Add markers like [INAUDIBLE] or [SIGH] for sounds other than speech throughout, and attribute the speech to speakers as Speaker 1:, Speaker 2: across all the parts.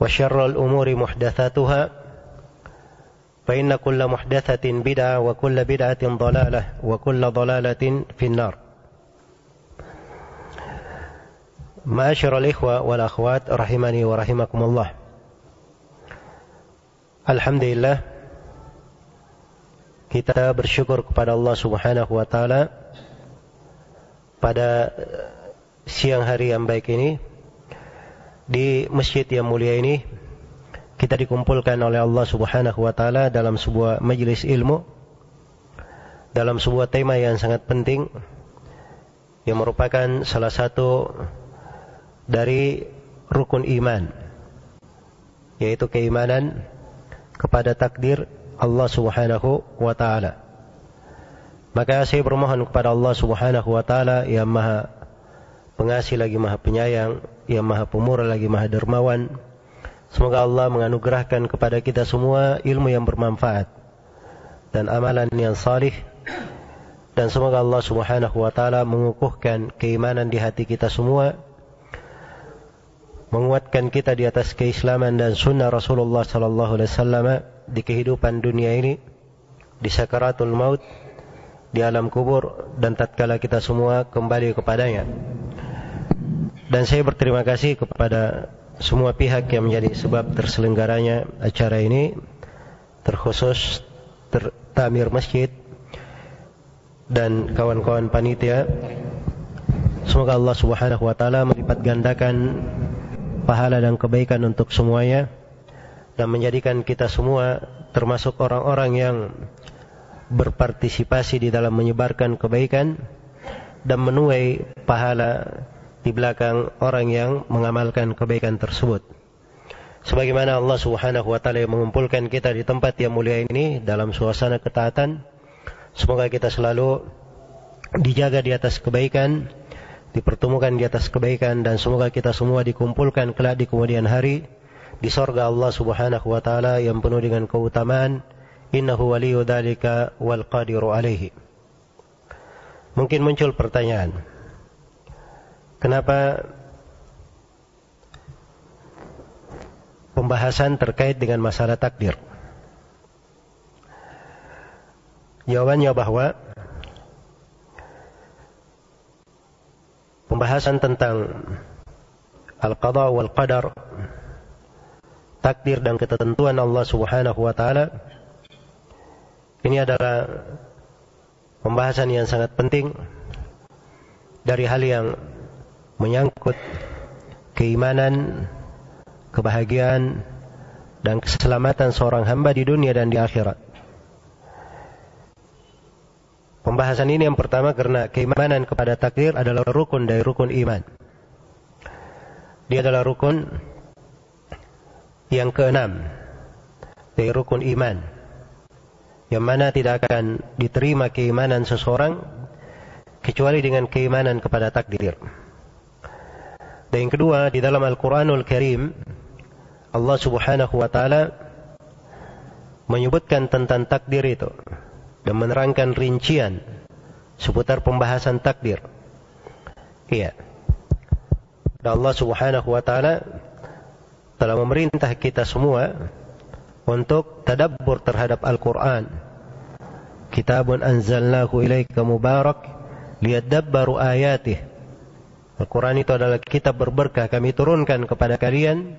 Speaker 1: وشر الأمور محدثاتها فإن كل محدثة بدعة وكل بدعة ضلالة وكل ضلالة في النار معاشر الإخوة والأخوات رحمني ورحمكم الله Alhamdulillah kita bersyukur kepada Allah Subhanahu wa taala pada siang hari yang baik ini di masjid yang mulia ini kita dikumpulkan oleh Allah Subhanahu wa taala dalam sebuah majelis ilmu dalam sebuah tema yang sangat penting yang merupakan salah satu dari rukun iman yaitu keimanan kepada takdir Allah Subhanahu wa taala. Maka saya bermohon kepada Allah Subhanahu wa taala yang Maha Pengasih lagi Maha Penyayang, yang Maha Pemurah lagi Maha Dermawan. Semoga Allah menganugerahkan kepada kita semua ilmu yang bermanfaat dan amalan yang salih dan semoga Allah Subhanahu wa taala mengukuhkan keimanan di hati kita semua menguatkan kita di atas keislaman dan sunnah Rasulullah sallallahu alaihi wasallam di kehidupan dunia ini di sakaratul maut di alam kubur dan tatkala kita semua kembali kepadanya dan saya berterima kasih kepada semua pihak yang menjadi sebab terselenggaranya acara ini terkhusus ter tamir masjid dan kawan-kawan panitia. Semoga Allah Subhanahu wa taala melipat gandakan pahala dan kebaikan untuk semuanya dan menjadikan kita semua termasuk orang-orang yang berpartisipasi di dalam menyebarkan kebaikan dan menuai pahala di belakang orang yang mengamalkan kebaikan tersebut. Sebagaimana Allah Subhanahu wa taala mengumpulkan kita di tempat yang mulia ini dalam suasana ketaatan, semoga kita selalu dijaga di atas kebaikan dipertemukan di atas kebaikan dan semoga kita semua dikumpulkan kelak di kemudian hari di sorga Allah Subhanahu wa taala yang penuh dengan keutamaan. Innahu waliyu dzalika wal qadiru alaihi. Mungkin muncul pertanyaan kenapa pembahasan terkait dengan masalah takdir? Jawabannya bahwa pembahasan tentang al-qada wal qadar takdir dan ketentuan Allah Subhanahu wa taala ini adalah pembahasan yang sangat penting dari hal yang menyangkut keimanan, kebahagiaan dan keselamatan seorang hamba di dunia dan di akhirat. Pembahasan ini yang pertama karena keimanan kepada takdir adalah rukun dari rukun iman. Dia adalah rukun yang keenam dari rukun iman. Yang mana tidak akan diterima keimanan seseorang kecuali dengan keimanan kepada takdir. Dan yang kedua, di dalam Al-Quranul Karim, Allah subhanahu wa ta'ala menyebutkan tentang takdir itu dan menerangkan rincian seputar pembahasan takdir. Iya. Dan Allah Subhanahu wa taala telah memerintah kita semua untuk tadabbur terhadap Al-Qur'an. Kitabun anzalnahu ilaika mubarak liyadabbaru ayatih. Al-Quran itu adalah kitab berberkah kami turunkan kepada kalian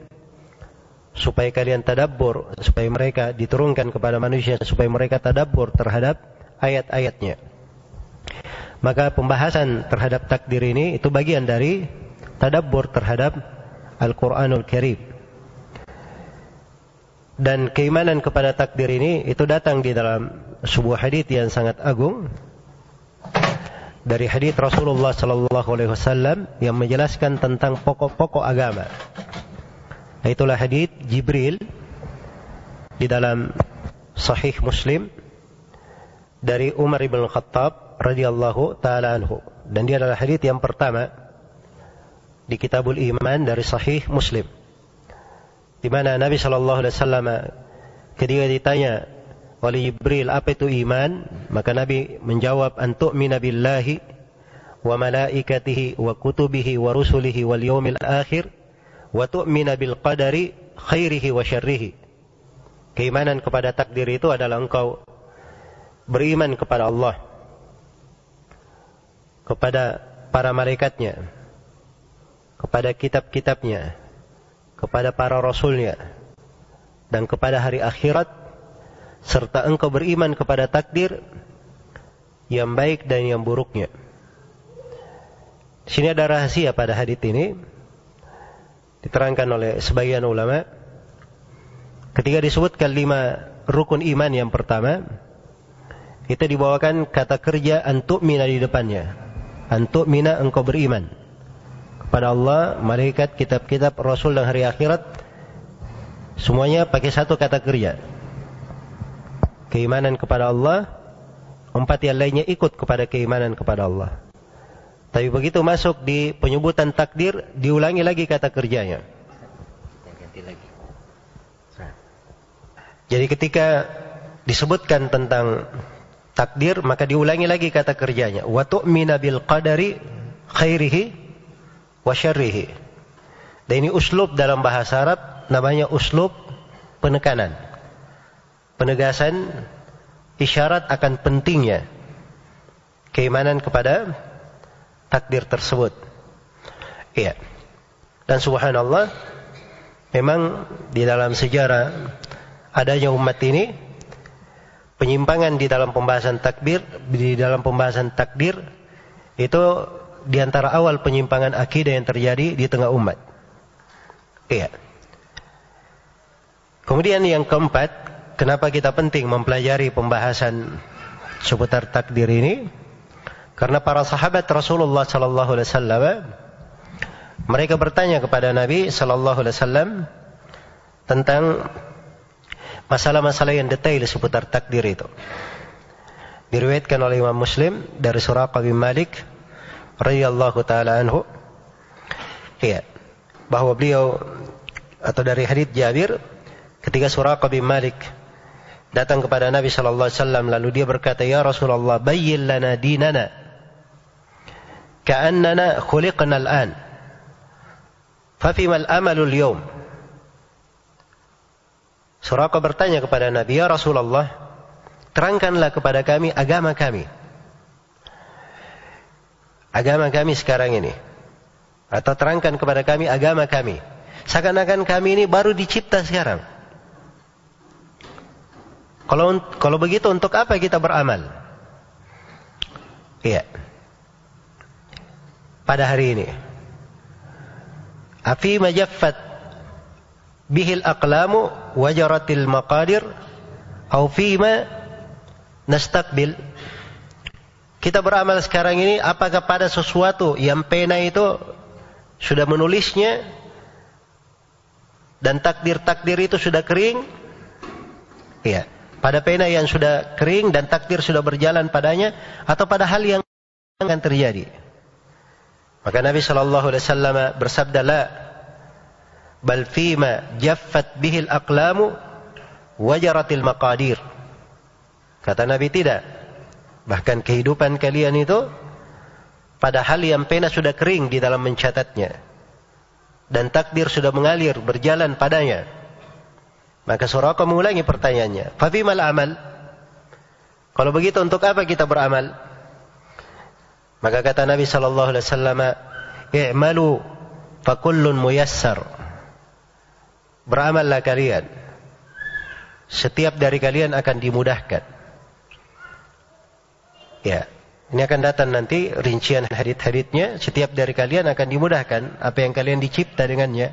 Speaker 1: supaya kalian tadabbur, supaya mereka diturunkan kepada manusia supaya mereka tadabbur terhadap ayat-ayatnya. Maka pembahasan terhadap takdir ini itu bagian dari tadabbur terhadap Al-Quranul Karim. Dan keimanan kepada takdir ini itu datang di dalam sebuah hadis yang sangat agung dari hadis Rasulullah sallallahu alaihi wasallam yang menjelaskan tentang pokok-pokok agama. Itulah hadis Jibril di dalam Sahih Muslim dari Umar bin Khattab radhiyallahu taala anhu dan dia adalah hadis yang pertama di Kitabul Iman dari Sahih Muslim. Di mana Nabi Shallallahu Alaihi Wasallam ketika ditanya oleh Jibril apa itu iman, maka Nabi menjawab antuk minabillahi wa malaikatihi wa kutubihi wa rusulihi wal yawmil akhir wa tu'mina bil qadari khairihi wa syarrihi. Keimanan kepada takdir itu adalah engkau beriman kepada Allah, kepada para malaikatnya, kepada kitab-kitabnya, kepada para rasulnya, dan kepada hari akhirat, serta engkau beriman kepada takdir yang baik dan yang buruknya. Sini ada rahasia pada hadis ini diterangkan oleh sebagian ulama. Ketika disebutkan lima rukun iman yang pertama, itu dibawakan kata kerja antuk mina di depannya. Antuk mina engkau beriman pada Allah, malaikat, kitab-kitab, rasul dan hari akhirat semuanya pakai satu kata kerja. Keimanan kepada Allah, empat yang lainnya ikut kepada keimanan kepada Allah. Tapi begitu masuk di penyebutan takdir, diulangi lagi kata kerjanya. Jadi ketika disebutkan tentang takdir, maka diulangi lagi kata kerjanya. Wa tu'mina bil qadari khairihi wa syarrihi. Dan ini uslub dalam bahasa Arab namanya uslub penekanan. Penegasan isyarat akan pentingnya keimanan kepada takdir tersebut. Iya. Dan subhanallah memang di dalam sejarah adanya umat ini penyimpangan di dalam pembahasan takdir di dalam pembahasan takdir itu di antara awal penyimpangan akidah yang terjadi di tengah umat. Iya. Kemudian yang keempat, kenapa kita penting mempelajari pembahasan seputar takdir ini? Karena para sahabat Rasulullah sallallahu alaihi wasallam mereka bertanya kepada Nabi sallallahu alaihi wasallam tentang masalah-masalah yang detail seputar takdir itu. Diriwayatkan oleh Imam Muslim dari Suraqah bin Malik radhiyallahu taala anhu ya bahwa beliau atau dari hadis Jabir ketika Suraqah bin Malik datang kepada Nabi sallallahu alaihi wasallam lalu dia berkata ya Rasulullah bayyin lana dinana ka'annana khuliqna al-an fafima al-amalu al-yawm Suraqah bertanya kepada Nabi ya Rasulullah terangkanlah kepada kami agama kami agama kami sekarang ini. Atau terangkan kepada kami agama kami. Seakan-akan kami ini baru dicipta sekarang. Kalau kalau begitu untuk apa kita beramal? Iya. Pada hari ini. Afi majaffat bihil aqlamu wajaratil maqadir au fima nastaqbil kita beramal sekarang ini apakah pada sesuatu yang pena itu sudah menulisnya dan takdir-takdir itu sudah kering? Iya. Pada pena yang sudah kering dan takdir sudah berjalan padanya atau pada hal yang akan terjadi. Maka Nabi Shallallahu Alaihi Wasallam bersabda la bal fima jaffat bihil aqlamu wajaratil maqadir. Kata Nabi tidak. Bahkan kehidupan kalian itu pada hal yang pena sudah kering di dalam mencatatnya. Dan takdir sudah mengalir, berjalan padanya. Maka Suraka mengulangi pertanyaannya. Fafimal amal? Kalau begitu untuk apa kita beramal? Maka kata Nabi sallallahu alaihi wasallam, "I'malu fa kullun muyassar." Beramallah kalian. Setiap dari kalian akan dimudahkan. Ya, ini akan datang nanti rincian hadit-haditnya. Setiap dari kalian akan dimudahkan apa yang kalian dicipta dengannya.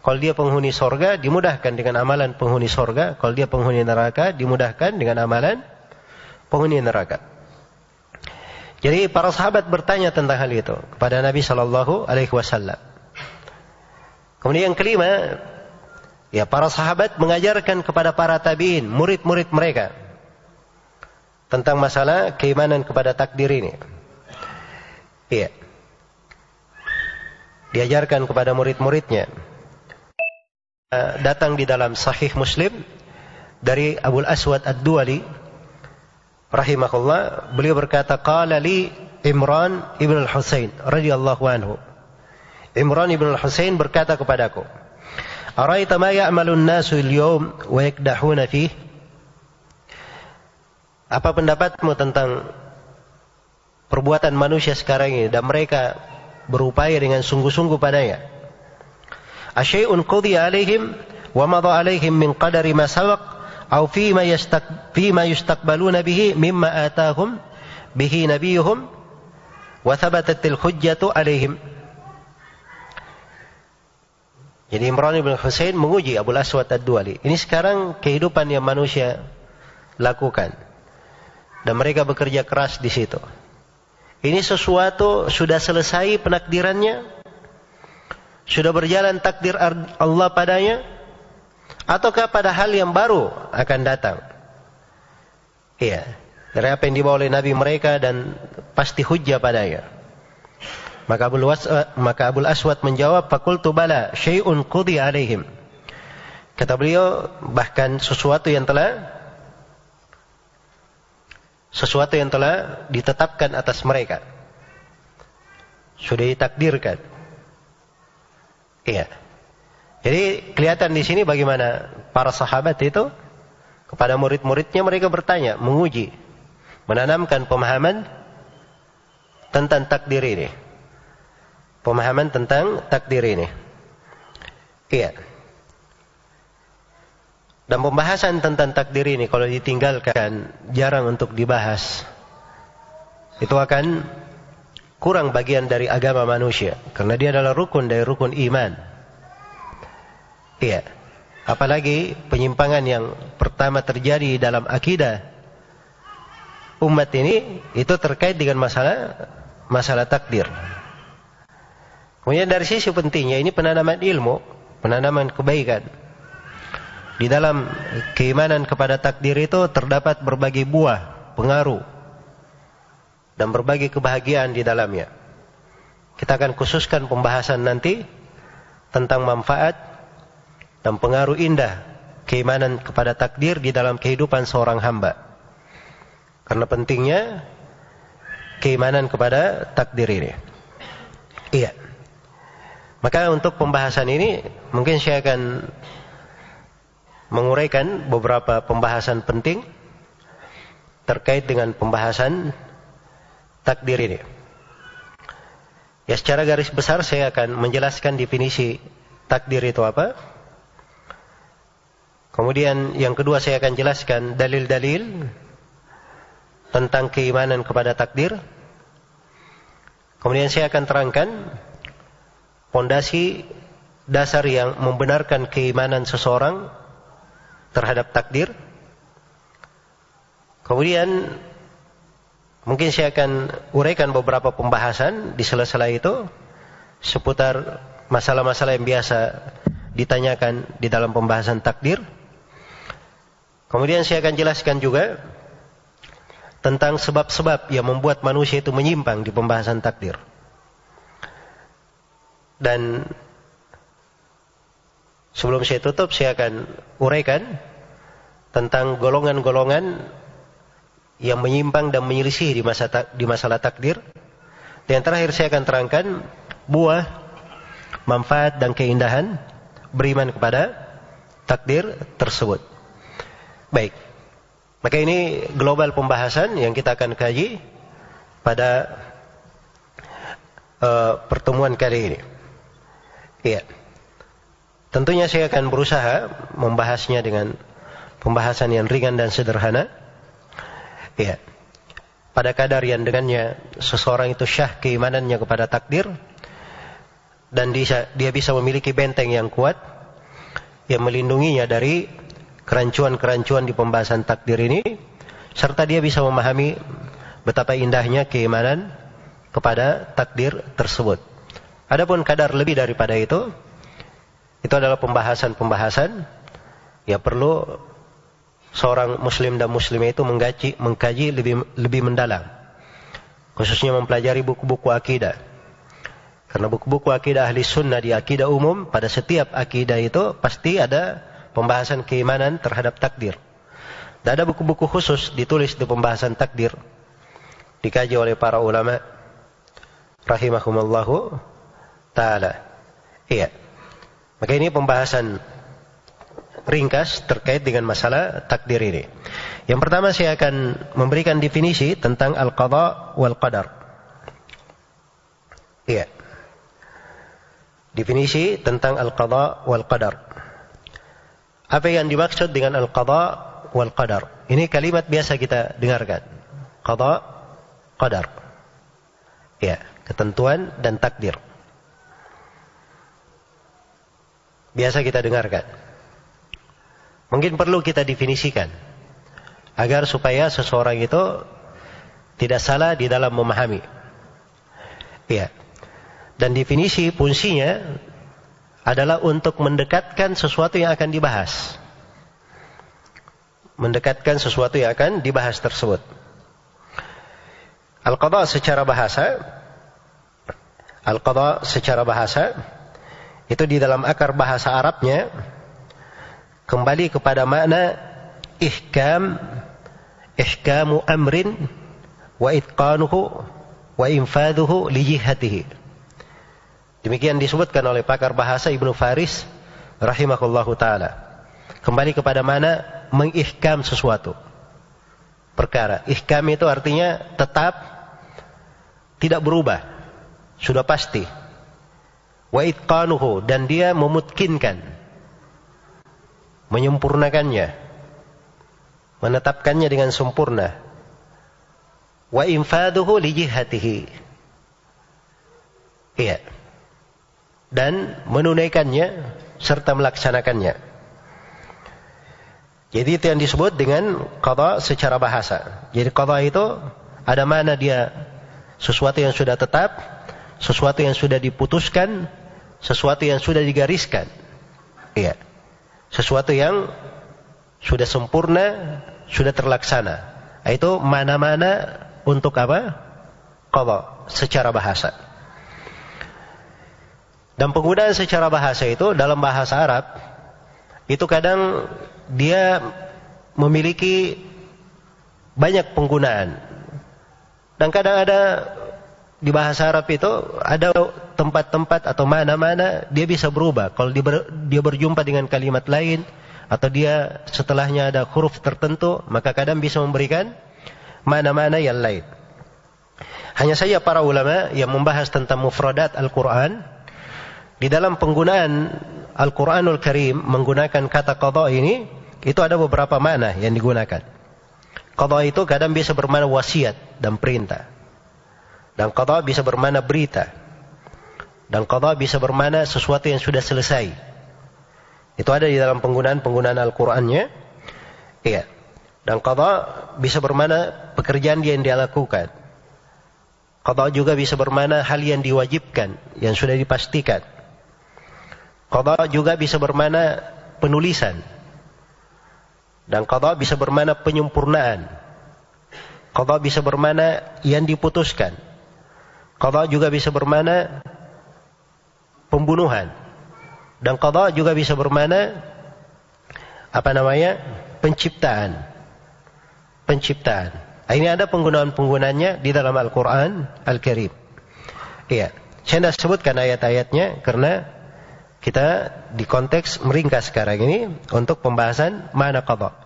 Speaker 1: Kalau dia penghuni sorga, dimudahkan dengan amalan penghuni sorga. Kalau dia penghuni neraka, dimudahkan dengan amalan penghuni neraka. Jadi para sahabat bertanya tentang hal itu kepada Nabi Shallallahu Alaihi Wasallam. Kemudian yang kelima, ya para sahabat mengajarkan kepada para tabiin, murid-murid mereka tentang masalah keimanan kepada takdir ini. Iya. Diajarkan kepada murid-muridnya. Eh, datang di dalam Sahih Muslim dari Abu Aswad Ad-Duali rahimahullah beliau berkata qala li Imran ibn al-Husain radhiyallahu anhu. Imran ibn al-Husain berkata kepadaku Araita ma ya'malu an-nasu al-yawm wa yakdahuna fih? Apa pendapatmu tentang perbuatan manusia sekarang ini dan mereka berupaya dengan sungguh-sungguh padanya Asyai'un qudhiya alaihim wa madha alaihim min qadari ma sabaq أو فيما, يستق فيما يستقبلون به مما آتاهم به نبيهم وثبتت الحجة عليهم Jadi Imran bin Hussein menguji Abu Aswad Ad-Duali. Ini sekarang kehidupan yang manusia lakukan. Dan mereka bekerja keras di situ. Ini sesuatu sudah selesai penakdirannya? sudah berjalan takdir Allah padanya? ataukah pada hal yang baru akan datang. Iya, dari apa yang dibawa oleh Nabi mereka dan pasti hujah padanya. Maka Abu Aswad, maka Abu Aswad menjawab, "Fakultu bala syai'un qudi alaihim." Kata beliau, bahkan sesuatu yang telah sesuatu yang telah ditetapkan atas mereka. Sudah ditakdirkan. Iya. Jadi kelihatan di sini bagaimana para sahabat itu kepada murid-muridnya mereka bertanya, menguji, menanamkan pemahaman tentang takdir ini. Pemahaman tentang takdir ini. Iya. Dan pembahasan tentang takdir ini kalau ditinggalkan jarang untuk dibahas. Itu akan kurang bagian dari agama manusia karena dia adalah rukun dari rukun iman. Iya. Apalagi penyimpangan yang pertama terjadi dalam akidah umat ini itu terkait dengan masalah masalah takdir. Kemudian dari sisi pentingnya ini penanaman ilmu, penanaman kebaikan. Di dalam keimanan kepada takdir itu terdapat berbagai buah, pengaruh dan berbagai kebahagiaan di dalamnya. Kita akan khususkan pembahasan nanti tentang manfaat dan pengaruh indah keimanan kepada takdir di dalam kehidupan seorang hamba. Karena pentingnya keimanan kepada takdir ini. Iya. Maka untuk pembahasan ini mungkin saya akan menguraikan beberapa pembahasan penting terkait dengan pembahasan takdir ini. Ya secara garis besar saya akan menjelaskan definisi takdir itu apa. Kemudian yang kedua saya akan jelaskan dalil-dalil tentang keimanan kepada takdir. Kemudian saya akan terangkan pondasi dasar yang membenarkan keimanan seseorang terhadap takdir. Kemudian mungkin saya akan uraikan beberapa pembahasan di sela-sela itu seputar masalah-masalah yang biasa ditanyakan di dalam pembahasan takdir. Kemudian saya akan jelaskan juga tentang sebab-sebab yang membuat manusia itu menyimpang di pembahasan takdir. Dan sebelum saya tutup, saya akan uraikan tentang golongan-golongan yang menyimpang dan menyelisih di, masa di masalah takdir. Dan yang terakhir saya akan terangkan buah, manfaat dan keindahan beriman kepada takdir tersebut. Baik. Maka ini global pembahasan yang kita akan kaji pada uh, pertemuan kali ini. Iya. Tentunya saya akan berusaha membahasnya dengan pembahasan yang ringan dan sederhana. Ya. Pada kadar yang dengannya seseorang itu syah keimanannya kepada takdir dan dia, dia bisa memiliki benteng yang kuat yang melindunginya dari kerancuan-kerancuan di pembahasan takdir ini serta dia bisa memahami betapa indahnya keimanan kepada takdir tersebut. Adapun kadar lebih daripada itu itu adalah pembahasan-pembahasan ya perlu seorang muslim dan muslimah itu mengkaji, mengkaji lebih lebih mendalam. Khususnya mempelajari buku-buku akidah. Karena buku-buku akidah ahli sunnah di akidah umum, pada setiap akidah itu pasti ada pembahasan keimanan terhadap takdir. Dan ada buku-buku khusus ditulis di pembahasan takdir. Dikaji oleh para ulama. Rahimahumallahu ta'ala. Iya. Maka ini pembahasan ringkas terkait dengan masalah takdir ini. Yang pertama saya akan memberikan definisi tentang al-qadha wal qadar. Iya. Definisi tentang al-qadha wal qadar. Apa yang dimaksud dengan al-qadha wal qadar? Ini kalimat biasa kita dengarkan. Qadha, qadar. Ya, ketentuan dan takdir. Biasa kita dengarkan. Mungkin perlu kita definisikan agar supaya seseorang itu tidak salah di dalam memahami. Ya. Dan definisi fungsinya adalah untuk mendekatkan sesuatu yang akan dibahas. Mendekatkan sesuatu yang akan dibahas tersebut. Al-qadha secara bahasa Al-qadha secara bahasa itu di dalam akar bahasa Arabnya kembali kepada makna ihkam ihkamu amrin wa itqanuhu wa infaduhu li jihatihi. Demikian disebutkan oleh pakar bahasa Ibnu Faris rahimahullahu taala. Kembali kepada mana mengihkam sesuatu. Perkara. Ihkam itu artinya tetap tidak berubah. Sudah pasti. Wa itqanuhu dan dia memutkinkan menyempurnakannya, menetapkannya dengan sempurna. Wa infaduhu li jihatihi. Iya. Dan menunaikannya serta melaksanakannya. Jadi itu yang disebut dengan qada secara bahasa. Jadi qada itu ada mana dia sesuatu yang sudah tetap, sesuatu yang sudah diputuskan, sesuatu yang sudah digariskan. Iya sesuatu yang sudah sempurna, sudah terlaksana. Itu mana-mana untuk apa? Qadha secara bahasa. Dan penggunaan secara bahasa itu dalam bahasa Arab itu kadang dia memiliki banyak penggunaan. Dan kadang ada di bahasa Arab itu ada tempat-tempat atau mana-mana dia bisa berubah. Kalau dia, ber, dia berjumpa dengan kalimat lain atau dia setelahnya ada huruf tertentu, maka kadang bisa memberikan mana-mana yang lain. Hanya saja para ulama yang membahas tentang mufradat Al-Quran, di dalam penggunaan Al-Quranul Karim menggunakan kata qadha ini, itu ada beberapa makna yang digunakan. Qadha itu kadang bisa bermakna wasiat dan perintah. Dan qadha bisa bermakna berita. Dan qadha bisa bermakna sesuatu yang sudah selesai. Itu ada di dalam penggunaan-penggunaan Al-Qur'annya. Iya. Dan qadha bisa bermakna pekerjaan yang dia lakukan. Qadha juga bisa bermakna hal yang diwajibkan, yang sudah dipastikan. Qadha juga bisa bermakna penulisan. Dan qadha bisa bermakna penyempurnaan. Qadha bisa bermakna yang diputuskan. Qadha juga bisa bermana pembunuhan. Dan qadha juga bisa bermana apa namanya? penciptaan. Penciptaan. Ini ada penggunaan-penggunaannya di dalam Al-Quran Al-Karim. Iya. Saya tidak sebutkan ayat-ayatnya karena kita di konteks meringkas sekarang ini untuk pembahasan mana qadha.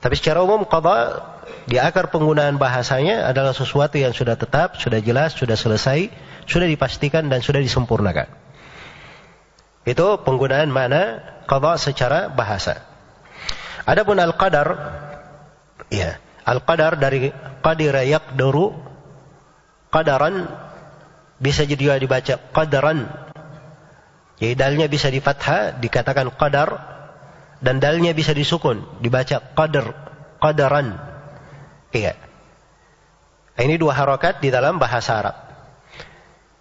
Speaker 1: Tapi secara umum qadha di akar penggunaan bahasanya adalah sesuatu yang sudah tetap, sudah jelas, sudah selesai, sudah dipastikan dan sudah disempurnakan. Itu penggunaan mana qadha secara bahasa. Adapun al-qadar ya, al-qadar dari qadira yaqduru qadaran bisa juga dibaca qadaran. Jadi dalnya bisa di fathah dikatakan qadar dan dalnya bisa disukun dibaca qadar qadaran Iya. Ini dua harokat di dalam bahasa Arab.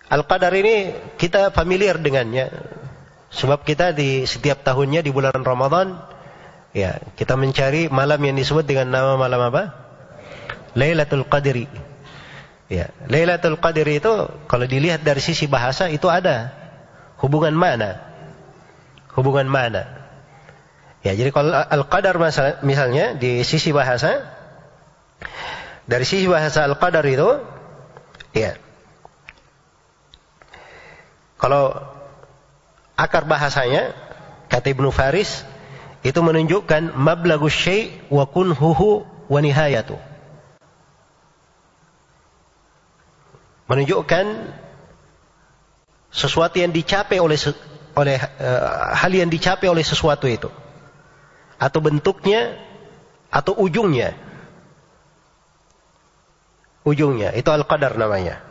Speaker 1: Al-Qadar ini kita familiar dengannya. Sebab kita di setiap tahunnya di bulan Ramadan, ya kita mencari malam yang disebut dengan nama malam apa? Lailatul Qadri. Ya, Lailatul Qadri itu kalau dilihat dari sisi bahasa itu ada hubungan mana? Hubungan mana? Ya, jadi kalau Al-Qadar misalnya di sisi bahasa dari sisi bahasa Al-Qadar itu, ya. Kalau akar bahasanya, kata Ibnu Faris, itu menunjukkan mablagus syai' wa kunhuhu wa nihayatu. Menunjukkan sesuatu yang dicapai oleh oleh uh, hal yang dicapai oleh sesuatu itu atau bentuknya atau ujungnya ujungnya. Itu al-qadar namanya.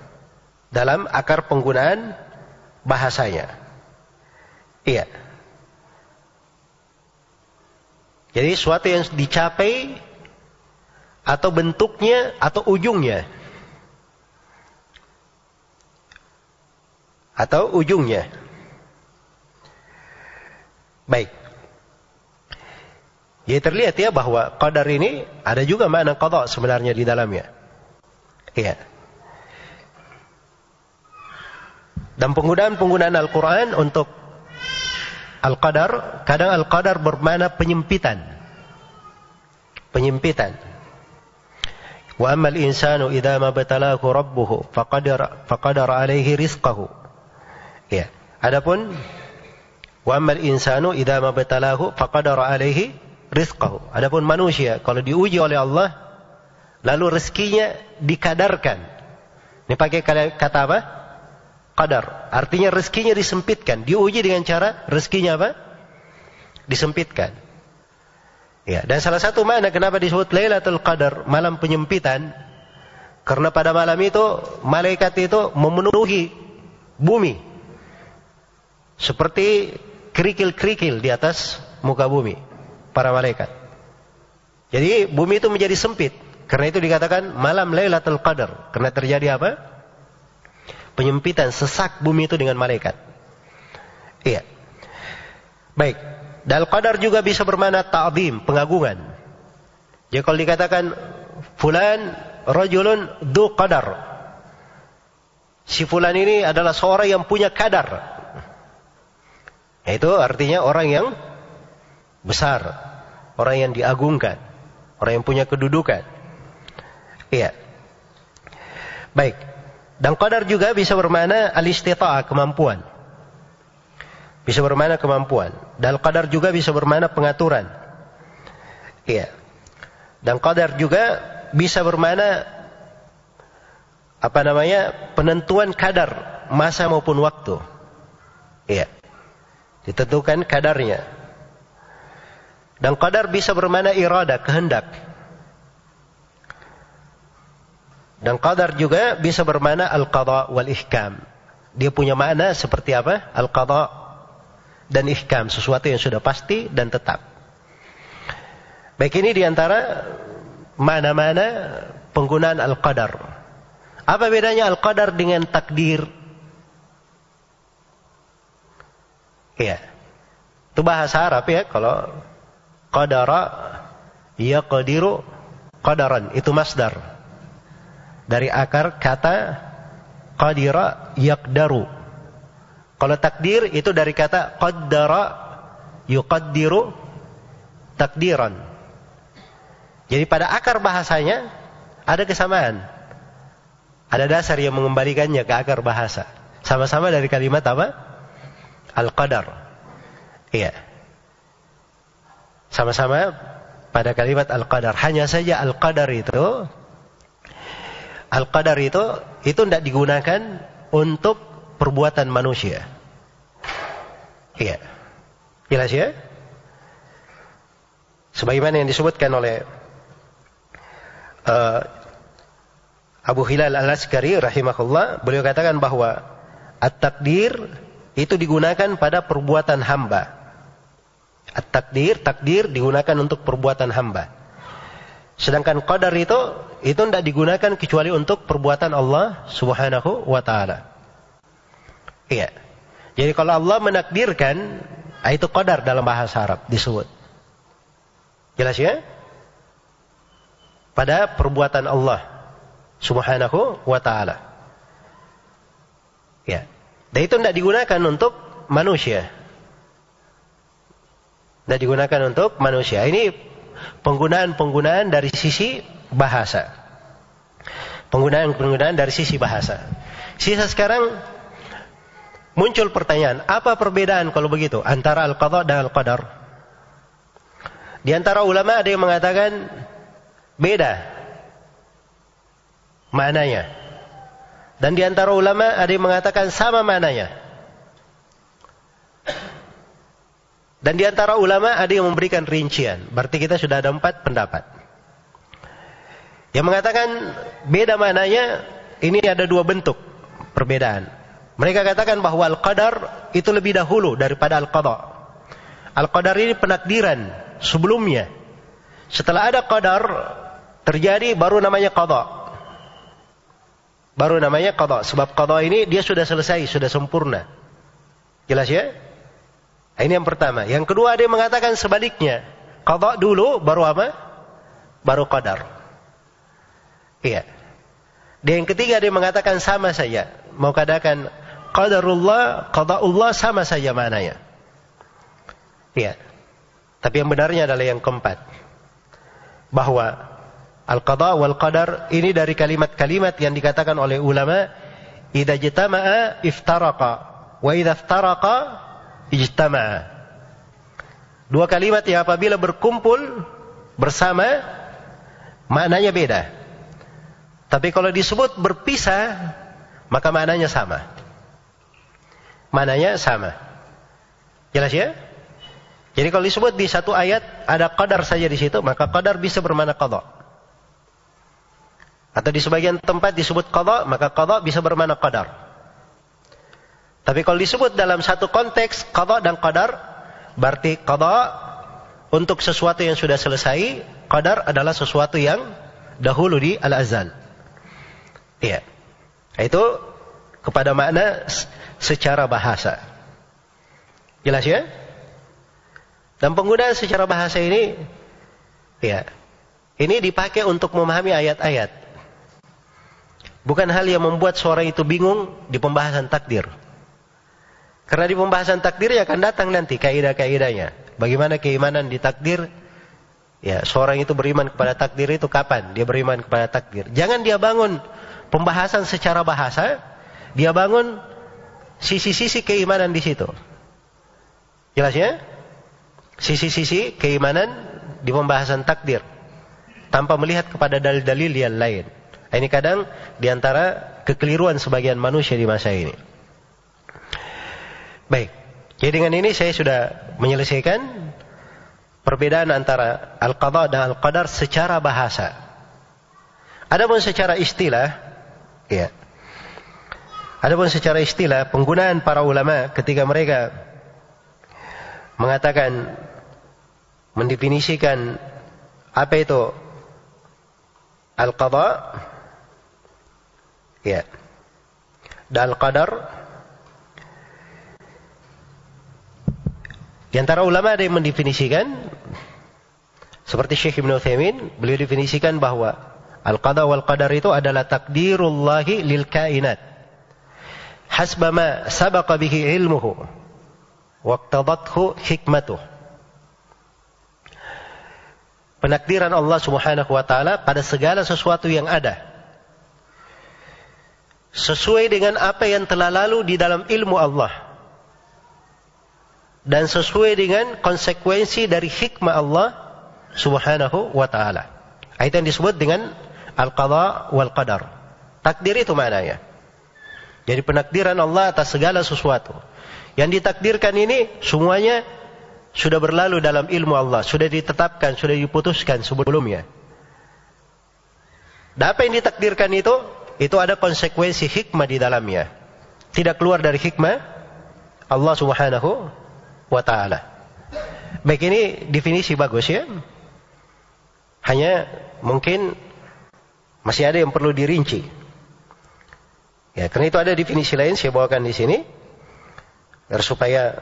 Speaker 1: Dalam akar penggunaan bahasanya. Iya. Jadi sesuatu yang dicapai atau bentuknya atau ujungnya. Atau ujungnya. Baik. Jadi terlihat ya bahwa qadar ini ada juga makna qadha sebenarnya di dalamnya. Iya. Dan penggunaan-penggunaan Al-Quran untuk Al-Qadar, kadang Al-Qadar bermakna penyempitan. Penyempitan. Wa ammal insanu idza ma batalahu rabbuhu faqadara faqadara. Ya. Adapun wa ammal insanu idza ma batalahu faqadara alaihi. Adapun manusia kalau diuji oleh Allah Lalu rezekinya dikadarkan. Ini pakai kata apa? Kadar. Artinya rezekinya disempitkan. Diuji dengan cara rezekinya apa? Disempitkan. Ya, dan salah satu mana kenapa disebut Lailatul Qadar, malam penyempitan? Karena pada malam itu malaikat itu memenuhi bumi. Seperti kerikil-kerikil di atas muka bumi para malaikat. Jadi bumi itu menjadi sempit. Karena itu dikatakan malam Lailatul Qadar. Karena terjadi apa? Penyempitan sesak bumi itu dengan malaikat. Iya. Baik. Dal qadar juga bisa bermakna ta'zim, pengagungan. Jadi kalau dikatakan fulan rajulun du qadar. Si fulan ini adalah seorang yang punya kadar. Itu artinya orang yang besar, orang yang diagungkan, orang yang punya kedudukan. Iya. Baik. Dan qadar juga bisa bermakna al-istita'ah, kemampuan. Bisa bermakna kemampuan. Dan qadar juga bisa bermakna pengaturan. Iya. Dan qadar juga bisa bermakna apa namanya? penentuan kadar masa maupun waktu. Iya. Ditentukan kadarnya. Dan qadar bisa bermakna irada, kehendak. Dan qadar juga bisa bermakna al-qadha wal ihkam. Dia punya makna seperti apa? Al-qadha dan ihkam, sesuatu yang sudah pasti dan tetap. Baik ini di antara mana-mana penggunaan al-qadar. Apa bedanya al-qadar dengan takdir? Iya. Itu bahasa Arab ya, kalau qadara yaqdiru qadaran, itu masdar dari akar kata qadira yaqdaru. Kalau takdir itu dari kata qaddara yuqaddiru takdiran. Jadi pada akar bahasanya ada kesamaan. Ada dasar yang mengembalikannya ke akar bahasa. Sama-sama dari kalimat apa? Al-qadar. Iya. Sama-sama pada kalimat al-qadar. Hanya saja al-qadar itu al-qadar itu itu tidak digunakan untuk perbuatan manusia. Iya. Jelas ya? Sebagaimana yang disebutkan oleh uh, Abu Hilal Al-Askari rahimahullah, beliau katakan bahwa at-takdir itu digunakan pada perbuatan hamba. At-takdir, takdir digunakan untuk perbuatan hamba. Sedangkan qadar itu itu tidak digunakan kecuali untuk perbuatan Allah Subhanahu wa taala. Iya. Jadi kalau Allah menakdirkan, ah, itu qadar dalam bahasa Arab disebut. Jelas ya? Pada perbuatan Allah Subhanahu wa taala. Ya. Dan itu tidak digunakan untuk manusia. Tidak digunakan untuk manusia. Ini penggunaan-penggunaan dari sisi bahasa. Penggunaan-penggunaan dari sisi bahasa. Sisa sekarang muncul pertanyaan, apa perbedaan kalau begitu antara al-qadha dan al-qadar? Di antara ulama ada yang mengatakan beda maknanya. Dan di antara ulama ada yang mengatakan sama maknanya. Dan di antara ulama ada yang memberikan rincian. Berarti kita sudah ada empat pendapat. Yang mengatakan beda maknanya, ini ada dua bentuk perbedaan. Mereka katakan bahwa al-qadar itu lebih dahulu daripada al-qadha. Al-qadar ini penakdiran sebelumnya. Setelah ada qadar, terjadi baru namanya qadha. Baru namanya qadha. Sebab qadha ini dia sudah selesai, sudah sempurna. Jelas ya? Nah, ini yang pertama. Yang kedua dia mengatakan sebaliknya. Qadha dulu, baru apa? Baru qadar. Iya. Dan yang ketiga dia mengatakan sama saja. Mau katakan qadarullah, qada'ullah sama saja maknanya. Iya. Tapi yang benarnya adalah yang keempat. Bahwa Al-qada wal qadar ini dari kalimat-kalimat yang dikatakan oleh ulama, "Idza jtama'a iftaraqa wa idza iftaraqa ijtama'a." Dua kalimat yang apabila berkumpul bersama maknanya beda. Tapi kalau disebut berpisah, maka maknanya sama. Maknanya sama. Jelas ya? Jadi kalau disebut di satu ayat ada qadar saja di situ, maka qadar bisa bermakna qada. Atau di sebagian tempat disebut qadha, maka qadha bisa bermakna qadar. Tapi kalau disebut dalam satu konteks qadha dan qadar, berarti qadha untuk sesuatu yang sudah selesai, qadar adalah sesuatu yang dahulu di al-azal. Iya. Itu kepada makna secara bahasa. Jelas ya? Dan penggunaan secara bahasa ini ya, ini dipakai untuk memahami ayat-ayat. Bukan hal yang membuat seorang itu bingung di pembahasan takdir. Karena di pembahasan takdir ya akan datang nanti kaidah-kaidahnya. Bagaimana keimanan di takdir? Ya, seorang itu beriman kepada takdir itu kapan? Dia beriman kepada takdir. Jangan dia bangun pembahasan secara bahasa, dia bangun sisi-sisi keimanan di situ. Jelas ya? Sisi-sisi keimanan di pembahasan takdir tanpa melihat kepada dalil-dalil yang lain. Ini kadang di antara kekeliruan sebagian manusia di masa ini. Baik, jadi dengan ini saya sudah menyelesaikan perbedaan antara al-qadha dan al-qadar secara bahasa. Adapun secara istilah, ya. Adapun secara istilah penggunaan para ulama ketika mereka mengatakan mendefinisikan apa itu al-qadha Ya. Dan qadar Di antara ulama ada yang mendefinisikan seperti Syekh Ibn Uthaymin, beliau definisikan bahwa al-qada wal qadar itu adalah takdirullahi lil kainat. Hasba ma sabaqa bihi ilmuhu waqtadathu hikmatuh. penakdiran Allah Subhanahu wa taala pada segala sesuatu yang ada. Sesuai dengan apa yang telah lalu di dalam ilmu Allah. Dan sesuai dengan konsekuensi dari hikmah Allah Subhanahu wa taala. Itu yang disebut dengan al-qada wal qadar. Takdir itu maknanya. Jadi penakdiran Allah atas segala sesuatu. Yang ditakdirkan ini semuanya sudah berlalu dalam ilmu Allah, sudah ditetapkan, sudah diputuskan sebelumnya. Dan apa yang ditakdirkan itu, itu ada konsekuensi hikmah di dalamnya. Tidak keluar dari hikmah Allah Subhanahu wa taala. Baik ini definisi bagus ya. Hanya mungkin masih ada yang perlu dirinci. Ya, karena itu ada definisi lain saya bawakan di sini. Supaya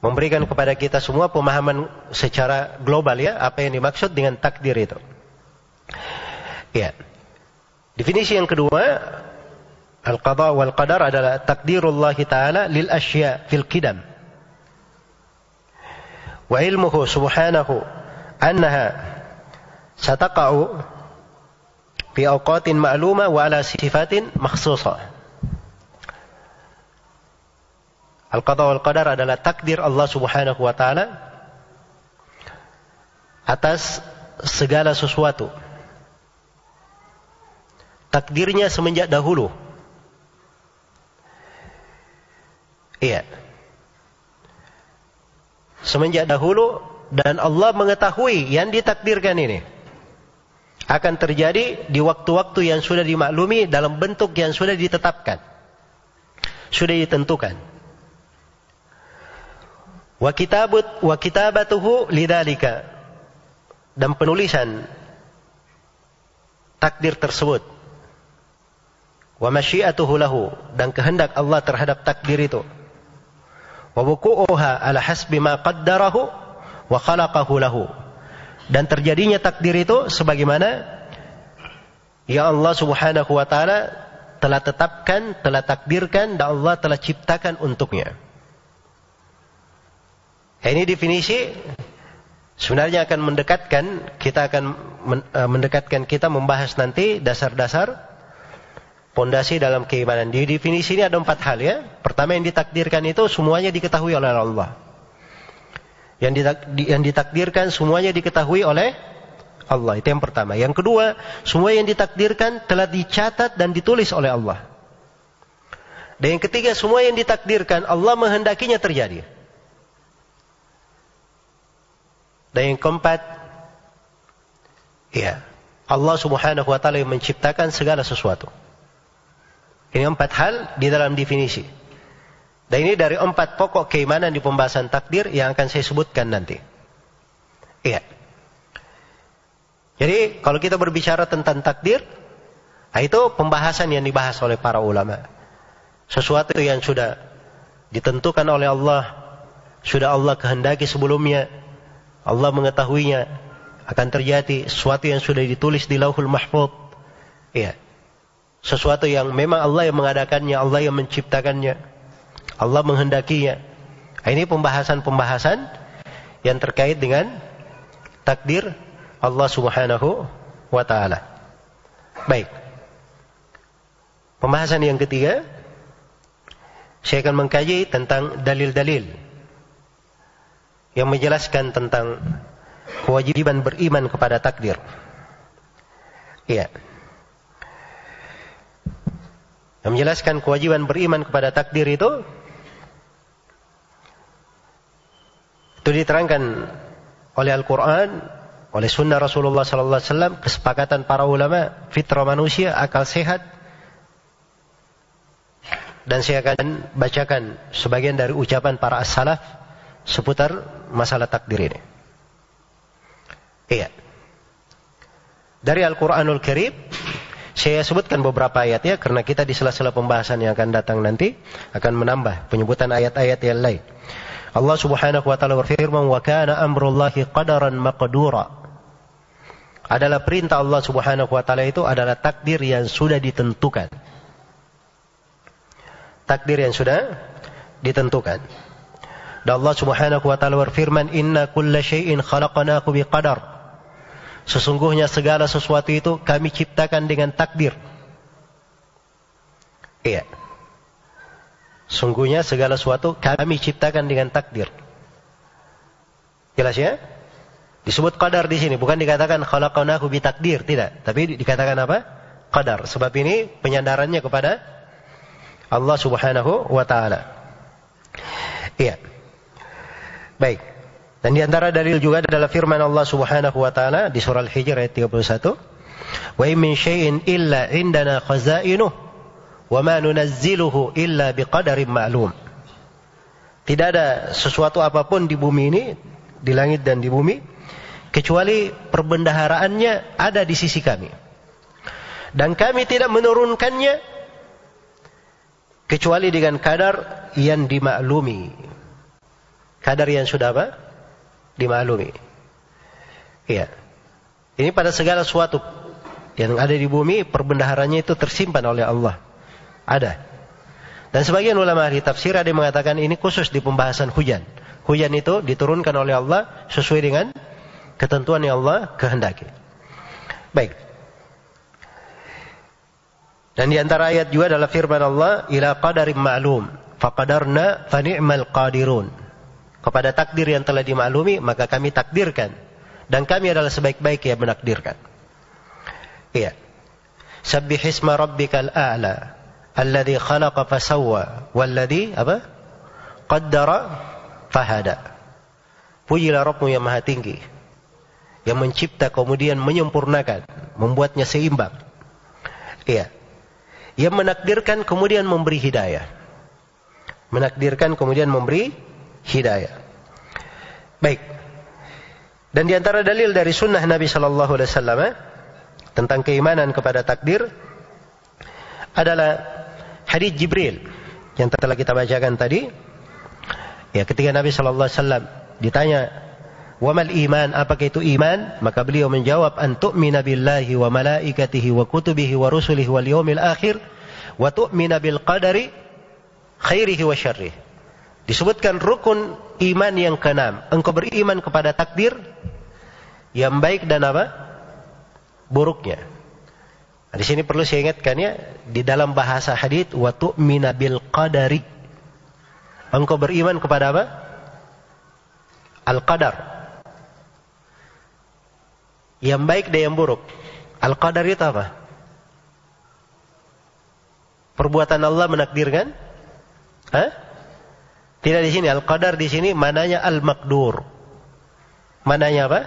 Speaker 1: memberikan kepada kita semua pemahaman secara global ya apa yang dimaksud dengan takdir itu. Ya. Definisi yang kedua al-qada wal qadar adalah takdirullah taala lil asya fil qidam. Subhanahu annaha sataqa'u fi awqatin ma'luma wa ala sifatin makhsusah. Al-qadha wal qadar adalah takdir Allah Subhanahu wa taala atas segala sesuatu. Takdirnya semenjak dahulu. Iya. Semenjak dahulu dan Allah mengetahui yang ditakdirkan ini akan terjadi di waktu-waktu yang sudah dimaklumi dalam bentuk yang sudah ditetapkan. Sudah ditentukan. Wa kitabat wa kitabatuhu lidzalika. Dan penulisan takdir tersebut. Wa masyiatuhu lahu dan kehendak Allah terhadap takdir itu. Wa wuqu'uha ala hasbi ma qaddarahu wa khalaqahu lahu. Dan terjadinya takdir itu sebagaimana yang Allah Subhanahu wa taala telah tetapkan, telah takdirkan dan Allah telah ciptakan untuknya. Ini definisi sebenarnya akan mendekatkan kita akan eh, mendekatkan kita membahas nanti dasar-dasar pondasi dalam keimanan. Di definisi ini ada empat hal ya. Pertama yang ditakdirkan itu semuanya diketahui oleh Allah. Yang, yang ditakdirkan semuanya diketahui oleh Allah. Itu yang pertama. Yang kedua, semua yang ditakdirkan telah dicatat dan ditulis oleh Allah. Dan yang ketiga, semua yang ditakdirkan Allah menghendakinya terjadi. Dan yang keempat, ya, Allah Subhanahu wa taala yang menciptakan segala sesuatu. Ini empat hal di dalam definisi. Dan ini dari empat pokok keimanan di pembahasan takdir yang akan saya sebutkan nanti. Iya. Jadi kalau kita berbicara tentang takdir, nah itu pembahasan yang dibahas oleh para ulama. Sesuatu yang sudah ditentukan oleh Allah, sudah Allah kehendaki sebelumnya, Allah mengetahuinya akan terjadi sesuatu yang sudah ditulis di Lauhul Mahfuz. Ya. Sesuatu yang memang Allah yang mengadakannya, Allah yang menciptakannya. Allah menghendakinya. Ini pembahasan-pembahasan yang terkait dengan takdir Allah Subhanahu wa taala. Baik. Pembahasan yang ketiga saya akan mengkaji tentang dalil-dalil yang menjelaskan tentang kewajiban beriman kepada takdir. Iya. Menjelaskan kewajiban beriman kepada takdir itu itu diterangkan oleh Al-Quran, oleh Sunnah Rasulullah Sallallahu Alaihi Wasallam, kesepakatan para ulama, fitrah manusia, akal sehat, dan saya akan bacakan sebagian dari ucapan para as-salaf seputar masalah takdir ini. Iya. Dari Al-Quranul Karim, saya sebutkan beberapa ayat ya, karena kita di sela-sela pembahasan yang akan datang nanti, akan menambah penyebutan ayat-ayat yang lain. Allah subhanahu wa ta'ala berfirman, wa kana amrullahi qadaran maqdura. Adalah perintah Allah subhanahu wa ta'ala itu adalah takdir yang sudah ditentukan. Takdir yang sudah ditentukan. Dan Allah Subhanahu wa taala berfirman, "Inna kulla syai'in khalaqnahu biqadar." Sesungguhnya segala sesuatu itu kami ciptakan dengan takdir. Iya. Sungguhnya segala sesuatu kami ciptakan dengan takdir. Jelas ya? Disebut qadar di sini, bukan dikatakan khalaqnahu bi takdir, tidak. Tapi dikatakan apa? Qadar. Sebab ini penyandarannya kepada Allah Subhanahu wa taala. Iya. Baik. Dan di antara dalil juga adalah firman Allah Subhanahu wa taala di surah Al-Hijr ayat 31. Wa in min syai'in illa indana khazainuh wa ma nunazziluhu illa biqadarin ma'lum. Tidak ada sesuatu apa pun di bumi ini, di langit dan di bumi, kecuali perbendaharaannya ada di sisi kami. Dan kami tidak menurunkannya kecuali dengan kadar yang dimaklumi. Kadar yang sudah apa? Dimaklumi. Iya. Ini pada segala sesuatu yang ada di bumi perbendaharanya itu tersimpan oleh Allah. Ada. Dan sebagian ulama ahli tafsir ada yang mengatakan ini khusus di pembahasan hujan. Hujan itu diturunkan oleh Allah sesuai dengan ketentuan yang Allah kehendaki. Baik. Dan di antara ayat juga adalah firman Allah, ila qadarim ma'lum, faqadarna fa ni'mal qadirun kepada takdir yang telah dimaklumi, maka kami takdirkan. Dan kami adalah sebaik-baik yang menakdirkan. Iya. Sabbihisma rabbikal a'la. Alladhi khalaqa fasawwa. Walladhi, apa? Qaddara fahada. Pujilah Rabbmu yang maha tinggi. Yang mencipta kemudian menyempurnakan. Membuatnya seimbang. Iya. Yang menakdirkan kemudian memberi hidayah. Menakdirkan kemudian memberi hidayah. Baik. Dan di antara dalil dari sunnah Nabi Shallallahu Alaihi Wasallam eh, tentang keimanan kepada takdir adalah hadis Jibril yang telah kita bacakan tadi. Ya, ketika Nabi Shallallahu Alaihi Wasallam ditanya, "Wamal iman? Apakah itu iman?" Maka beliau menjawab, "An tu'mina billahi wa malaikatihi wa kutubihi wa rusulihi wal yawmil akhir wa tu'mina bil qadari khairihi wa syarrihi." Disebutkan rukun iman yang keenam. Engkau beriman kepada takdir yang baik dan apa? Buruknya. Nah, di sini perlu saya ingatkan ya, di dalam bahasa hadith wa tu'mina bil qadari. Engkau beriman kepada apa? Al-qadar. Yang baik dan yang buruk. Al-qadar itu apa? Perbuatan Allah menakdirkan? Hah? Tidak di sini al-qadar di sini mananya al-maqdur. Mananya apa?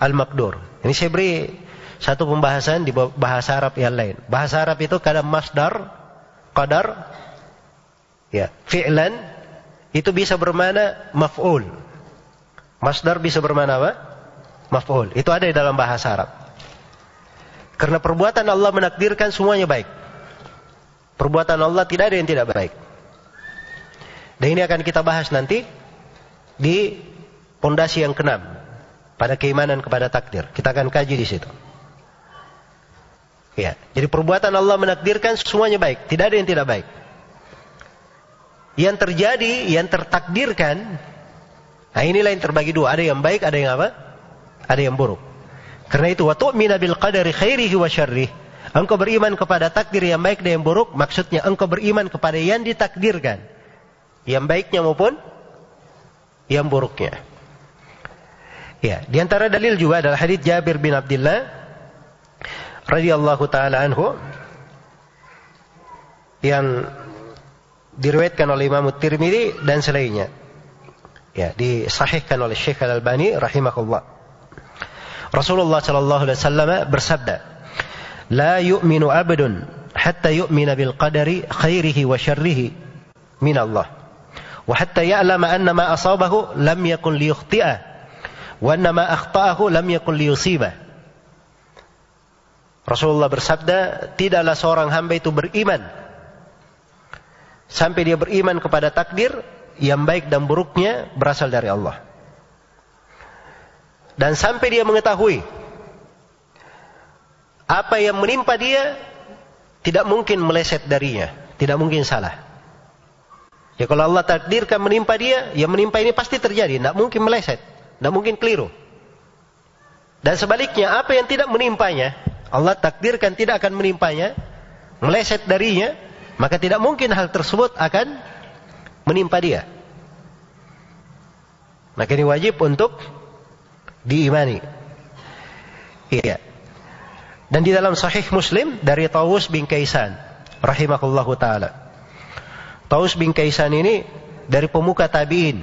Speaker 1: Al-maqdur. Ini saya beri satu pembahasan di bahasa Arab yang lain. Bahasa Arab itu kadang masdar, qadar, ya, fi'lan itu bisa bermana maf'ul. Masdar bisa bermana apa? Maf'ul. Itu ada di dalam bahasa Arab. Karena perbuatan Allah menakdirkan semuanya baik. Perbuatan Allah tidak ada yang tidak baik. Dan ini akan kita bahas nanti di pondasi yang keenam pada keimanan kepada takdir. Kita akan kaji di situ. Ya, jadi perbuatan Allah menakdirkan semuanya baik, tidak ada yang tidak baik. Yang terjadi, yang tertakdirkan, nah inilah yang terbagi dua. Ada yang baik, ada yang apa? Ada yang buruk. Karena itu, wa tu'mina bil qadari khairihi wa syarrih. Engkau beriman kepada takdir yang baik dan yang buruk, maksudnya engkau beriman kepada yang ditakdirkan yang baiknya maupun yang buruknya. Ya, di antara dalil juga adalah hadis Jabir bin Abdullah radhiyallahu taala anhu yang diriwayatkan oleh Imam Tirmidzi dan selainnya. Ya, disahihkan oleh Syekh Al-Albani rahimahullah. Rasulullah sallallahu alaihi wasallam bersabda, "La yu'minu abdun hatta yu'mina bil qadari khairihi wa syarrihi min Allah." وحتى يعلم أن ما أصابه لم يكن ليخطئه وأن ما أخطأه لم يكن ليصيبه Rasulullah bersabda tidaklah seorang hamba itu beriman. Sampai dia beriman kepada takdir yang baik dan buruknya berasal dari Allah. Dan sampai dia mengetahui apa yang menimpa dia tidak mungkin meleset darinya, tidak mungkin salah. Ya kalau Allah takdirkan menimpa dia, ya menimpa ini pasti terjadi. Tidak mungkin meleset. Tidak mungkin keliru. Dan sebaliknya apa yang tidak menimpanya, Allah takdirkan tidak akan menimpanya, meleset darinya, maka tidak mungkin hal tersebut akan menimpa dia. Maka ini wajib untuk diimani. Iya. Dan di dalam sahih Muslim dari Tawus bin Kaisan rahimahullahu taala. Tawus bin Kaisan ini dari pemuka tabi'in.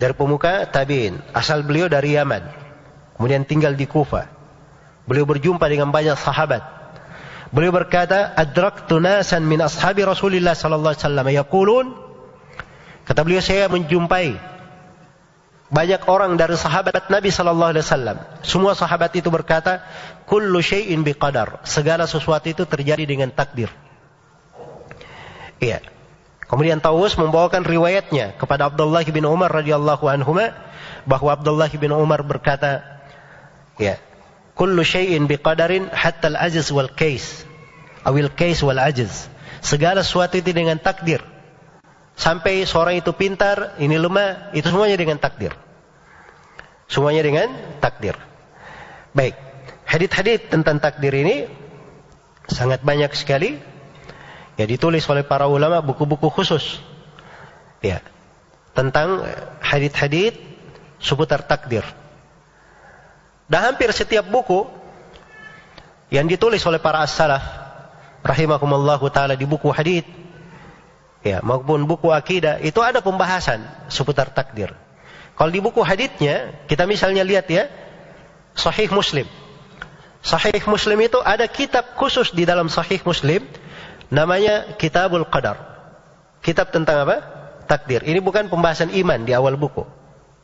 Speaker 1: Dari pemuka tabi'in. Asal beliau dari Yaman kemudian tinggal di Kufa. Beliau berjumpa dengan banyak sahabat. Beliau berkata, "Adraktu nasan min ashabi Rasulillah sallallahu alaihi wasallam yaqulun" Kata beliau, saya menjumpai banyak orang dari sahabat Nabi sallallahu alaihi wasallam. Semua sahabat itu berkata, "Kullu syai'in biqadar." Segala sesuatu itu terjadi dengan takdir. Iya. Kemudian Tawus membawakan riwayatnya kepada Abdullah bin Umar radhiyallahu anhu bahwa Abdullah bin Umar berkata, Ya. Kullu syai'in biqadarin hatta al-ajiz wal kais. Awil kais wal ajiz. Segala sesuatu itu dengan takdir. Sampai seorang itu pintar, ini lemah, itu semuanya dengan takdir. Semuanya dengan takdir. Baik. Hadith-hadith tentang takdir ini sangat banyak sekali. Ya ditulis oleh para ulama buku-buku khusus. Ya. Tentang hadith-hadith seputar takdir. Dan hampir setiap buku yang ditulis oleh para as-salaf rahimakumullahu taala di buku hadith ya maupun buku akidah itu ada pembahasan seputar takdir. Kalau di buku hadithnya kita misalnya lihat ya Sahih Muslim. Sahih Muslim itu ada kitab khusus di dalam Sahih Muslim namanya Kitabul Qadar. Kitab tentang apa? Takdir. Ini bukan pembahasan iman di awal buku.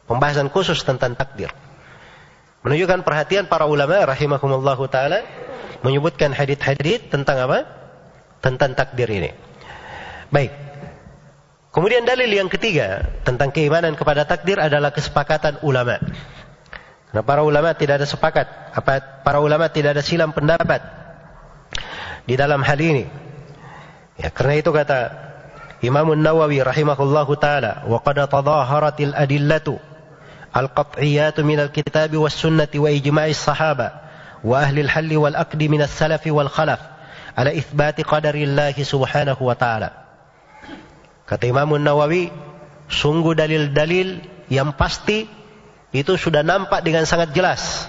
Speaker 1: Pembahasan khusus tentang takdir. Menunjukkan perhatian para ulama rahimahumullahu taala menyebutkan hadith-hadith tentang apa? Tentang takdir ini. Baik. Kemudian dalil yang ketiga tentang keimanan kepada takdir adalah kesepakatan ulama. Karena para ulama tidak ada sepakat, apa para ulama tidak ada silam pendapat di dalam hal ini. Ya, karena itu kata Imam Nawawi rahimahullahu taala, wa qad tadaharatil adillatu al-qat'iyyatu min al-kitab was sunnati wa ijma'i sahaba wa ahli al-hall wal aqd min as-salaf wal khalaf ala itsbati qadarillahi subhanahu wa taala. Kata Imam Nawawi, sungguh dalil-dalil yang pasti itu sudah nampak dengan sangat jelas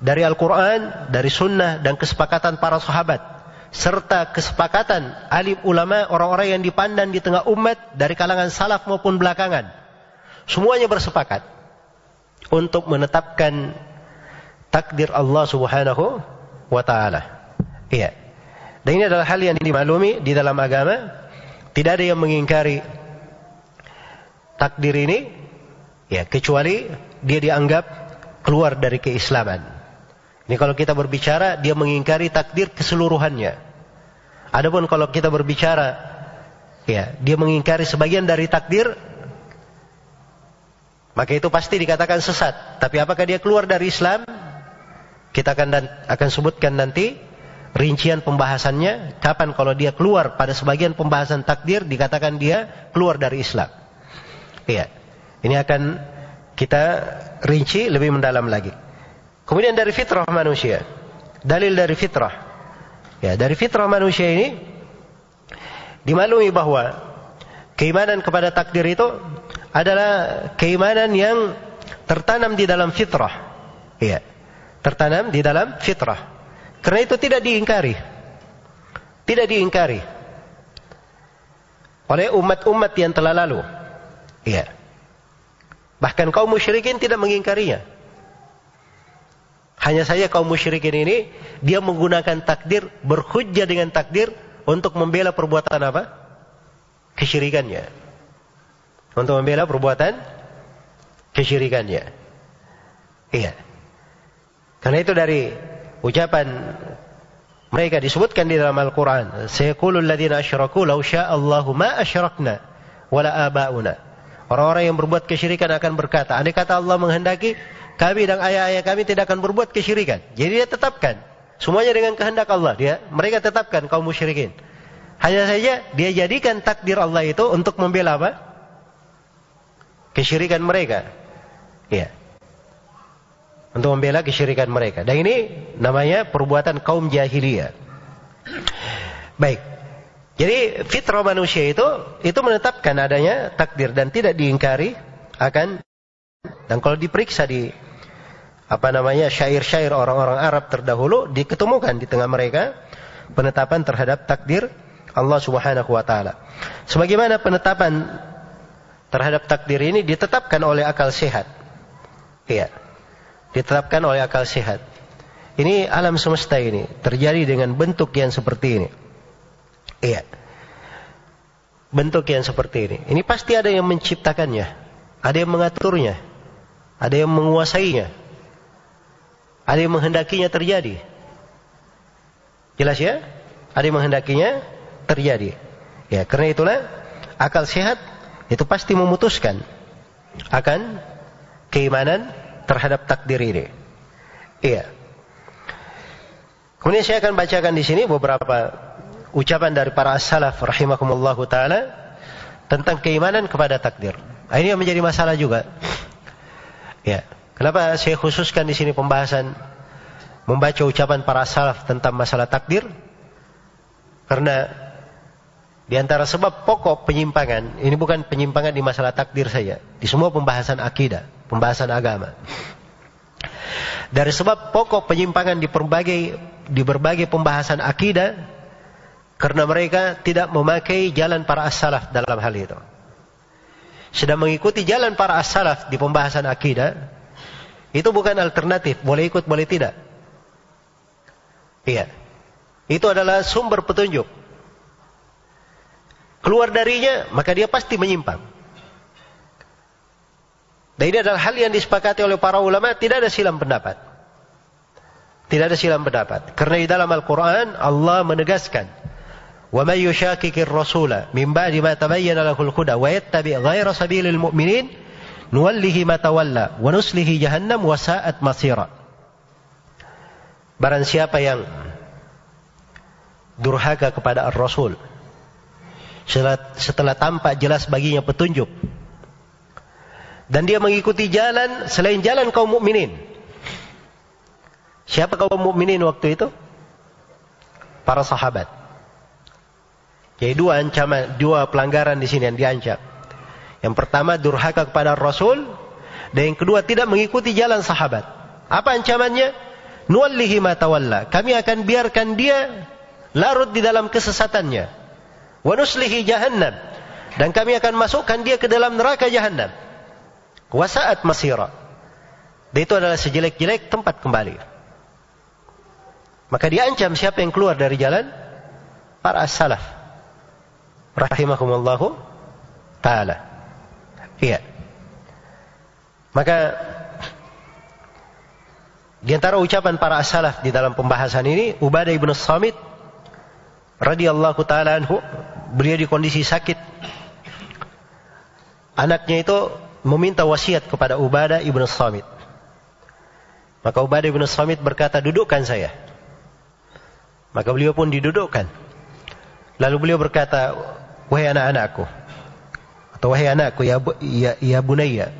Speaker 1: dari Al-Quran, dari Sunnah, dan kesepakatan para sahabat serta kesepakatan alim ulama orang-orang yang dipandang di tengah umat dari kalangan salaf maupun belakangan Semuanya bersepakat untuk menetapkan takdir Allah Subhanahu wa taala. Iya. Dan ini adalah hal yang dimaklumi di dalam agama. Tidak ada yang mengingkari takdir ini ya kecuali dia dianggap keluar dari keislaman. Ini kalau kita berbicara dia mengingkari takdir keseluruhannya. Adapun kalau kita berbicara ya dia mengingkari sebagian dari takdir maka itu pasti dikatakan sesat. Tapi apakah dia keluar dari Islam? Kita akan dan, akan sebutkan nanti rincian pembahasannya. Kapan kalau dia keluar pada sebagian pembahasan takdir dikatakan dia keluar dari Islam. Iya. Ini akan kita rinci lebih mendalam lagi. Kemudian dari fitrah manusia. Dalil dari fitrah. Ya, dari fitrah manusia ini dimaklumi bahwa keimanan kepada takdir itu adalah keimanan yang tertanam di dalam fitrah. Iya. Tertanam di dalam fitrah. Karena itu tidak diingkari. Tidak diingkari oleh umat-umat yang telah lalu. Iya. Bahkan kaum musyrikin tidak mengingkarinya. Hanya saja kaum musyrikin ini dia menggunakan takdir, berhujjah dengan takdir untuk membela perbuatan apa? Kesyirikannya untuk membela perbuatan kesyirikannya. Iya. Karena itu dari ucapan mereka disebutkan di dalam Al-Quran. Sayaqulul ladhina asyraku law sya'allahu ma asyrakna wala aba'una. Orang-orang yang berbuat kesyirikan akan berkata, andai kata Allah menghendaki, kami dan ayah-ayah kami tidak akan berbuat kesyirikan. Jadi dia tetapkan. Semuanya dengan kehendak Allah. Dia, mereka tetapkan kaum musyrikin. Hanya saja dia jadikan takdir Allah itu untuk membela apa? kesyirikan mereka. Ya. Untuk membela kesyirikan mereka. Dan ini namanya perbuatan kaum jahiliyah. Baik. Jadi fitrah manusia itu itu menetapkan adanya takdir dan tidak diingkari akan dan kalau diperiksa di apa namanya syair-syair orang-orang Arab terdahulu diketemukan di tengah mereka penetapan terhadap takdir Allah Subhanahu wa taala. Sebagaimana penetapan terhadap takdir ini ditetapkan oleh akal sehat. Iya. Ditetapkan oleh akal sehat. Ini alam semesta ini terjadi dengan bentuk yang seperti ini. Iya. Bentuk yang seperti ini. Ini pasti ada yang menciptakannya. Ada yang mengaturnya. Ada yang menguasainya. Ada yang menghendakinya terjadi. Jelas ya? Ada yang menghendakinya terjadi. Ya, karena itulah akal sehat itu pasti memutuskan akan keimanan terhadap takdir ini. Iya. Kemudian saya akan bacakan di sini beberapa ucapan dari para as-salaf rahimakumullah taala tentang keimanan kepada takdir. Nah, ini yang menjadi masalah juga. Ya. Kenapa saya khususkan di sini pembahasan membaca ucapan para salaf tentang masalah takdir? Karena di antara sebab pokok penyimpangan, ini bukan penyimpangan di masalah takdir saja, di semua pembahasan akidah, pembahasan agama. Dari sebab pokok penyimpangan di berbagai di berbagai pembahasan akidah karena mereka tidak memakai jalan para as-salaf dalam hal itu. Sedang mengikuti jalan para as-salaf di pembahasan akidah, itu bukan alternatif, boleh ikut boleh tidak. Iya. Itu adalah sumber petunjuk keluar darinya, maka dia pasti menyimpang. Dan ini adalah hal yang disepakati oleh para ulama, tidak ada silam pendapat. Tidak ada silam pendapat. Karena di dalam Al-Quran, Allah menegaskan, وَمَنْ يُشَاكِكِ الرَّسُولَ مِنْ بَعْدِ مَا تَبَيَّنَ لَهُ الْهُدَى وَيَتَّبِعْ غَيْرَ سَبِيلِ الْمُؤْمِنِينَ nuwallihi ma tawalla wa nuslihi jahannam wa sa'at masira. Barang siapa yang durhaka kepada Ar-Rasul setelah, setelah tampak jelas baginya petunjuk dan dia mengikuti jalan selain jalan kaum mukminin. Siapa kaum mukminin waktu itu? Para sahabat. Jadi dua ancaman, dua pelanggaran di sini yang diancam. Yang pertama durhaka kepada Rasul dan yang kedua tidak mengikuti jalan sahabat. Apa ancamannya? Nuwallihi ma tawalla. Kami akan biarkan dia larut di dalam kesesatannya. Wa nuslihi jahannam. Dan kami akan masukkan dia ke dalam neraka jahannam. Wasaat masira. Dan itu adalah sejelek-jelek tempat kembali. Maka diancam siapa yang keluar dari jalan? Para as-salaf. Rahimahumullahu ta'ala. Iya. Maka di antara ucapan para as-salaf di dalam pembahasan ini, Ubadah ibn Samit radhiyallahu taala anhu beliau di kondisi sakit. Anaknya itu meminta wasiat kepada Ubadah ibnu Samit. Maka Ubadah ibnu Samit berkata, dudukkan saya. Maka beliau pun didudukkan. Lalu beliau berkata, wahai anak-anakku. Atau wahai anakku, ya, ya, ya bunayya.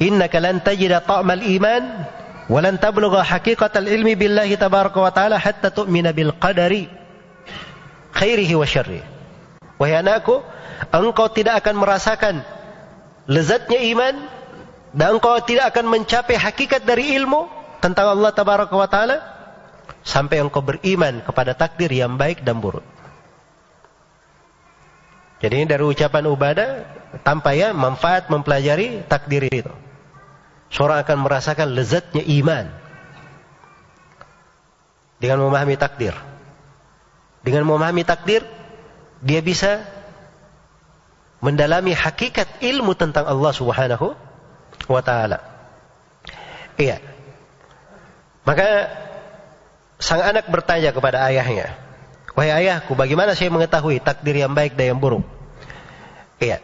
Speaker 1: Innaka lan tajida ta'mal iman. Walan tablugha haqiqatal ilmi billahi tabaraka wa ta'ala hatta tu'mina bil qadari khairihi wa syarri. Wahai anakku, engkau tidak akan merasakan lezatnya iman dan engkau tidak akan mencapai hakikat dari ilmu tentang Allah tabaraka wa taala sampai engkau beriman kepada takdir yang baik dan buruk. Jadi ini dari ucapan Ubadah tanpa ya manfaat mempelajari takdir itu. Seorang akan merasakan lezatnya iman dengan memahami takdir. Dengan memahami takdir, dia bisa mendalami hakikat ilmu tentang Allah Subhanahu wa taala. Iya. Maka sang anak bertanya kepada ayahnya, "Wahai ayahku, bagaimana saya mengetahui takdir yang baik dan yang buruk?" Iya.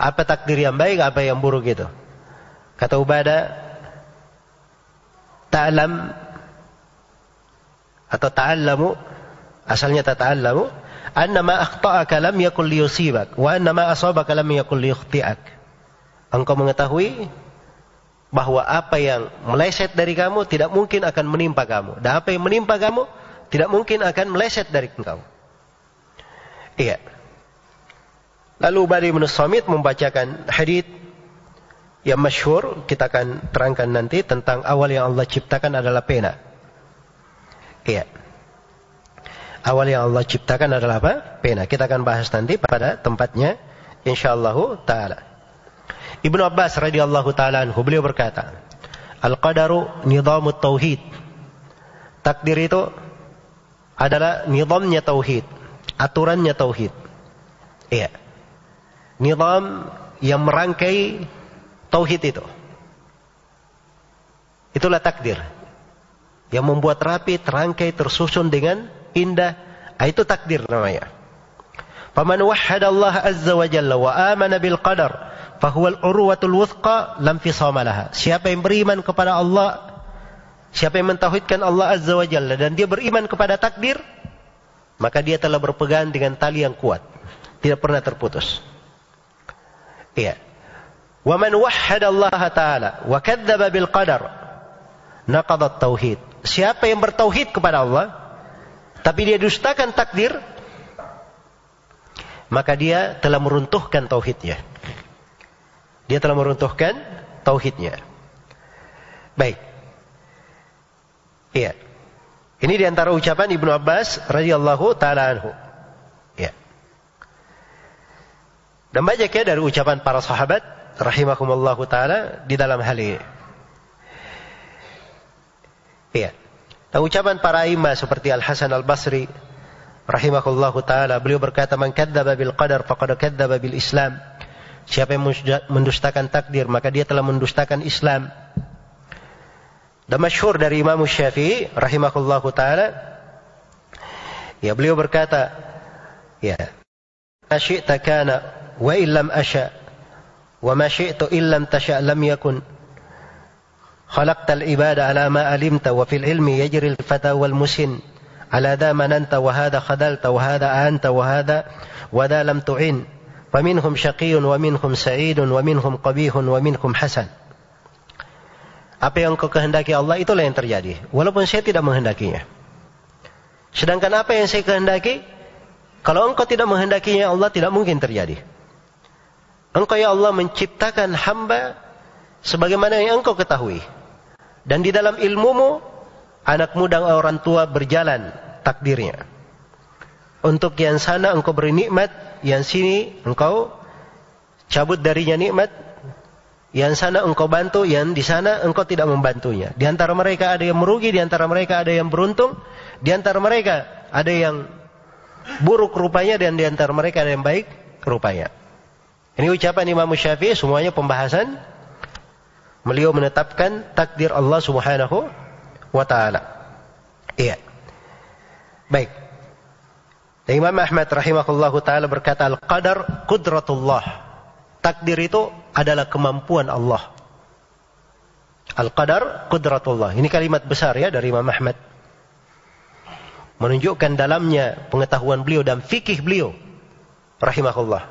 Speaker 1: Apa takdir yang baik, apa yang buruk itu? Kata Ubadah, "Ta'lam atau ta'allamu asalnya tata'allamu anna ma akhta'aka lam yakul liyusibak wa anna ma asabaka lam yakul liyukhti'ak engkau mengetahui bahwa apa yang meleset dari kamu tidak mungkin akan menimpa kamu. Dan apa yang menimpa kamu tidak mungkin akan meleset dari engkau. Iya. Lalu Ubadi bin Samit membacakan hadis yang masyhur kita akan terangkan nanti tentang awal yang Allah ciptakan adalah pena. Iya. Awal yang Allah ciptakan adalah apa? Pena. Kita akan bahas nanti pada tempatnya insyaallah taala. Ibnu Abbas radhiyallahu taala anhu beliau berkata, Al-qadaru nizamut tauhid. Takdir itu adalah nizamnya tauhid, aturannya tauhid. Iya. Nizam yang merangkai tauhid itu. Itulah takdir. Yang membuat rapi, terangkai, tersusun dengan indah. Ah, itu takdir namanya. Faman wahhada Allah azza wa jalla wa amana bil qadar fahuwal urwatul wuthqa lam fisama Siapa yang beriman kepada Allah, siapa yang mentauhidkan Allah Azza wa Jalla dan dia beriman kepada takdir, maka dia telah berpegang dengan tali yang kuat, tidak pernah terputus. Iya. Wa man wahhada Allah taala wa kadzdzaba bil qadar naqadat tauhid. Siapa yang bertauhid kepada Allah tapi dia dustakan takdir, maka dia telah meruntuhkan tauhidnya. Dia telah meruntuhkan tauhidnya. Baik. Iya. Ini di antara ucapan Ibnu Abbas radhiyallahu taala anhu. Ya. Dan banyak ya dari ucapan para sahabat rahimakumullah taala di dalam hal ini. Iya. Dan ucapan para imam seperti Al Hasan Al Basri rahimahullahu taala beliau berkata man kadzdzaba bil qadar faqad kadzdzaba bil Islam. Siapa yang mendustakan takdir, maka dia telah mendustakan Islam. Dan masyhur dari Imam Syafi'i rahimahullahu taala. Ya beliau berkata ya ma syi'ta kana wa illam asya wa ma syi'tu illam tasya lam yakun. خلقت العباد على ما علمت وفي العلم يجري الفتى والمسن على ذا مننت وهذا خذلت وهذا أنت وهذا وذا لم تعين ومنهم شقي ومنهم سعيد ومنهم قبيح ومنهم حسن apa yang kau kehendaki Allah itulah yang terjadi. Walaupun saya tidak menghendakinya. Sedangkan apa yang saya kehendaki kalau engkau tidak menghendakinya Allah tidak mungkin terjadi. Engkau ya Allah menciptakan hamba sebagaimana yang engkau ketahui. Dan di dalam ilmumu anak muda orang tua berjalan takdirnya. Untuk yang sana engkau beri nikmat yang sini engkau cabut darinya nikmat, yang sana engkau bantu, yang di sana engkau tidak membantunya. Di antara mereka ada yang merugi, di antara mereka ada yang beruntung, di antara mereka ada yang buruk rupanya dan di antara mereka ada yang baik rupanya. Ini ucapan Imam Syafi'i semuanya pembahasan beliau menetapkan takdir Allah Subhanahu wa taala. Iya. Baik. Imam Ahmad rahimahullahu taala berkata al-qadar qudratullah. Takdir itu adalah kemampuan Allah. Al-qadar qudratullah. Ini kalimat besar ya dari Imam Ahmad. Menunjukkan dalamnya pengetahuan beliau dan fikih beliau rahimahullah.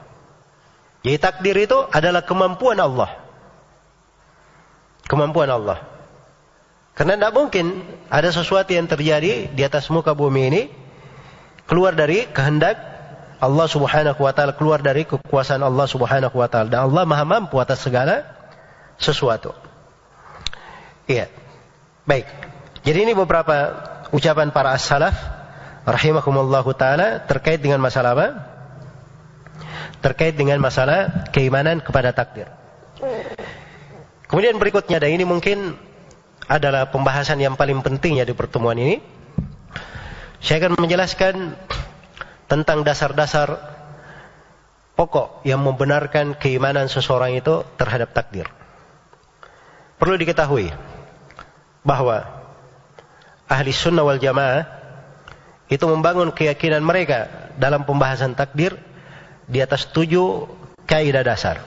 Speaker 1: Jadi takdir itu adalah kemampuan Allah. Kemampuan Allah. Karena tidak mungkin ada sesuatu yang terjadi di atas muka bumi ini keluar dari kehendak Allah Subhanahu wa taala, keluar dari kekuasaan Allah Subhanahu wa taala. Dan Allah Maha mampu atas segala sesuatu. Iya. Baik. Jadi ini beberapa ucapan para as-salaf rahimakumullahu taala terkait dengan masalah apa? Terkait dengan masalah keimanan kepada takdir. Kemudian berikutnya dan ini mungkin adalah pembahasan yang paling penting ya di pertemuan ini saya akan menjelaskan tentang dasar-dasar pokok yang membenarkan keimanan seseorang itu terhadap takdir. Perlu diketahui bahwa ahli sunnah wal jamaah itu membangun keyakinan mereka dalam pembahasan takdir di atas tujuh kaidah dasar.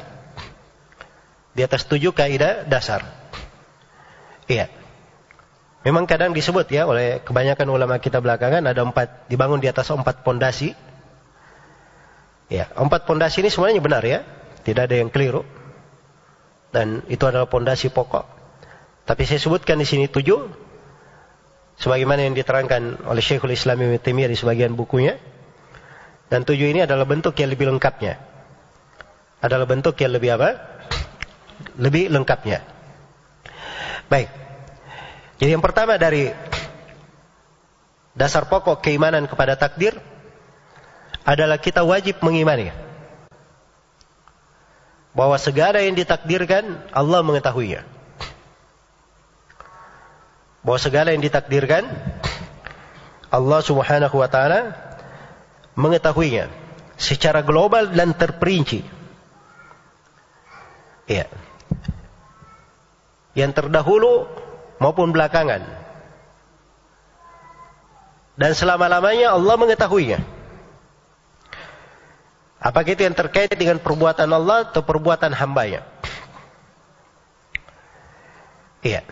Speaker 1: Di atas tujuh kaidah dasar. Iya. Memang kadang disebut ya oleh kebanyakan ulama kita belakangan ada empat dibangun di atas empat pondasi. Ya, empat pondasi ini semuanya benar ya, tidak ada yang keliru. Dan itu adalah pondasi pokok. Tapi saya sebutkan di sini tujuh, sebagaimana yang diterangkan oleh Syekhul Islam Ibn Taimiyah di sebagian bukunya. Dan tujuh ini adalah bentuk yang lebih lengkapnya. Adalah bentuk yang lebih apa? Lebih lengkapnya. Baik. Jadi yang pertama dari dasar pokok keimanan kepada takdir adalah kita wajib mengimani bahwa segala yang ditakdirkan Allah mengetahuinya. Bahwa segala yang ditakdirkan Allah Subhanahu wa taala mengetahuinya secara global dan terperinci. Ya. Yang terdahulu maupun belakangan. Dan selama-lamanya Allah mengetahuinya. Apakah itu yang terkait dengan perbuatan Allah atau perbuatan hambanya? Iya.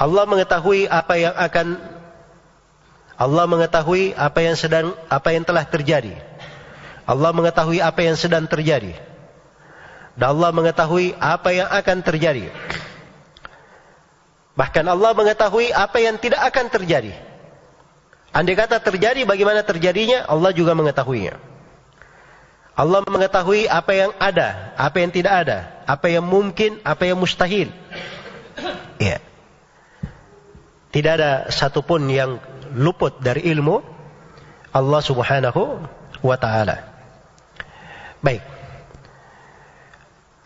Speaker 1: Allah mengetahui apa yang akan Allah mengetahui apa yang sedang apa yang telah terjadi. Allah mengetahui apa yang sedang terjadi. Dan Allah mengetahui apa yang akan terjadi. Bahkan Allah mengetahui apa yang tidak akan terjadi. Andai kata terjadi bagaimana terjadinya, Allah juga mengetahuinya. Allah mengetahui apa yang ada, apa yang tidak ada, apa yang mungkin, apa yang mustahil. Ya. Tidak ada satupun yang luput dari ilmu Allah Subhanahu wa taala. Baik.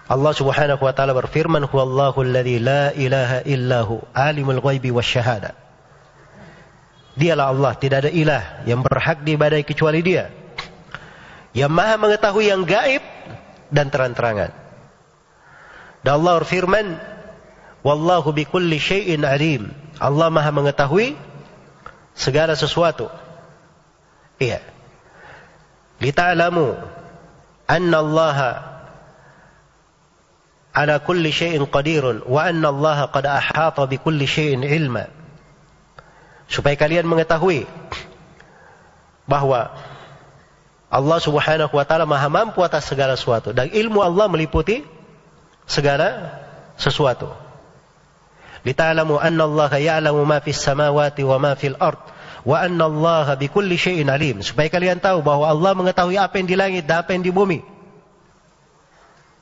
Speaker 1: Allah Subhanahu wa taala berfirman, "Huwallahu alladzi la ilaha illahu alimul ghaibi wasyahada." Dialah Allah, tidak ada ilah yang berhak diibadai kecuali Dia. Yang Maha mengetahui yang gaib dan terang-terangan. Dan Allah berfirman, "Wallahu bikulli syai'in alim." Allah Maha mengetahui segala sesuatu. Iya. Lita'lamu anna Allah ala kulli syai'in qadirun wa anna Allah qad ahata bi kulli syai'in ilma supaya kalian mengetahui bahwa Allah Subhanahu wa taala Maha mampu atas segala sesuatu dan ilmu Allah meliputi segala sesuatu. Lita'lamu anna Allah ya'lamu ma fis samawati wa ma fil ard wa anna Allah bikulli syai'in alim. Supaya kalian tahu bahwa Allah mengetahui apa yang di langit dan apa yang di bumi.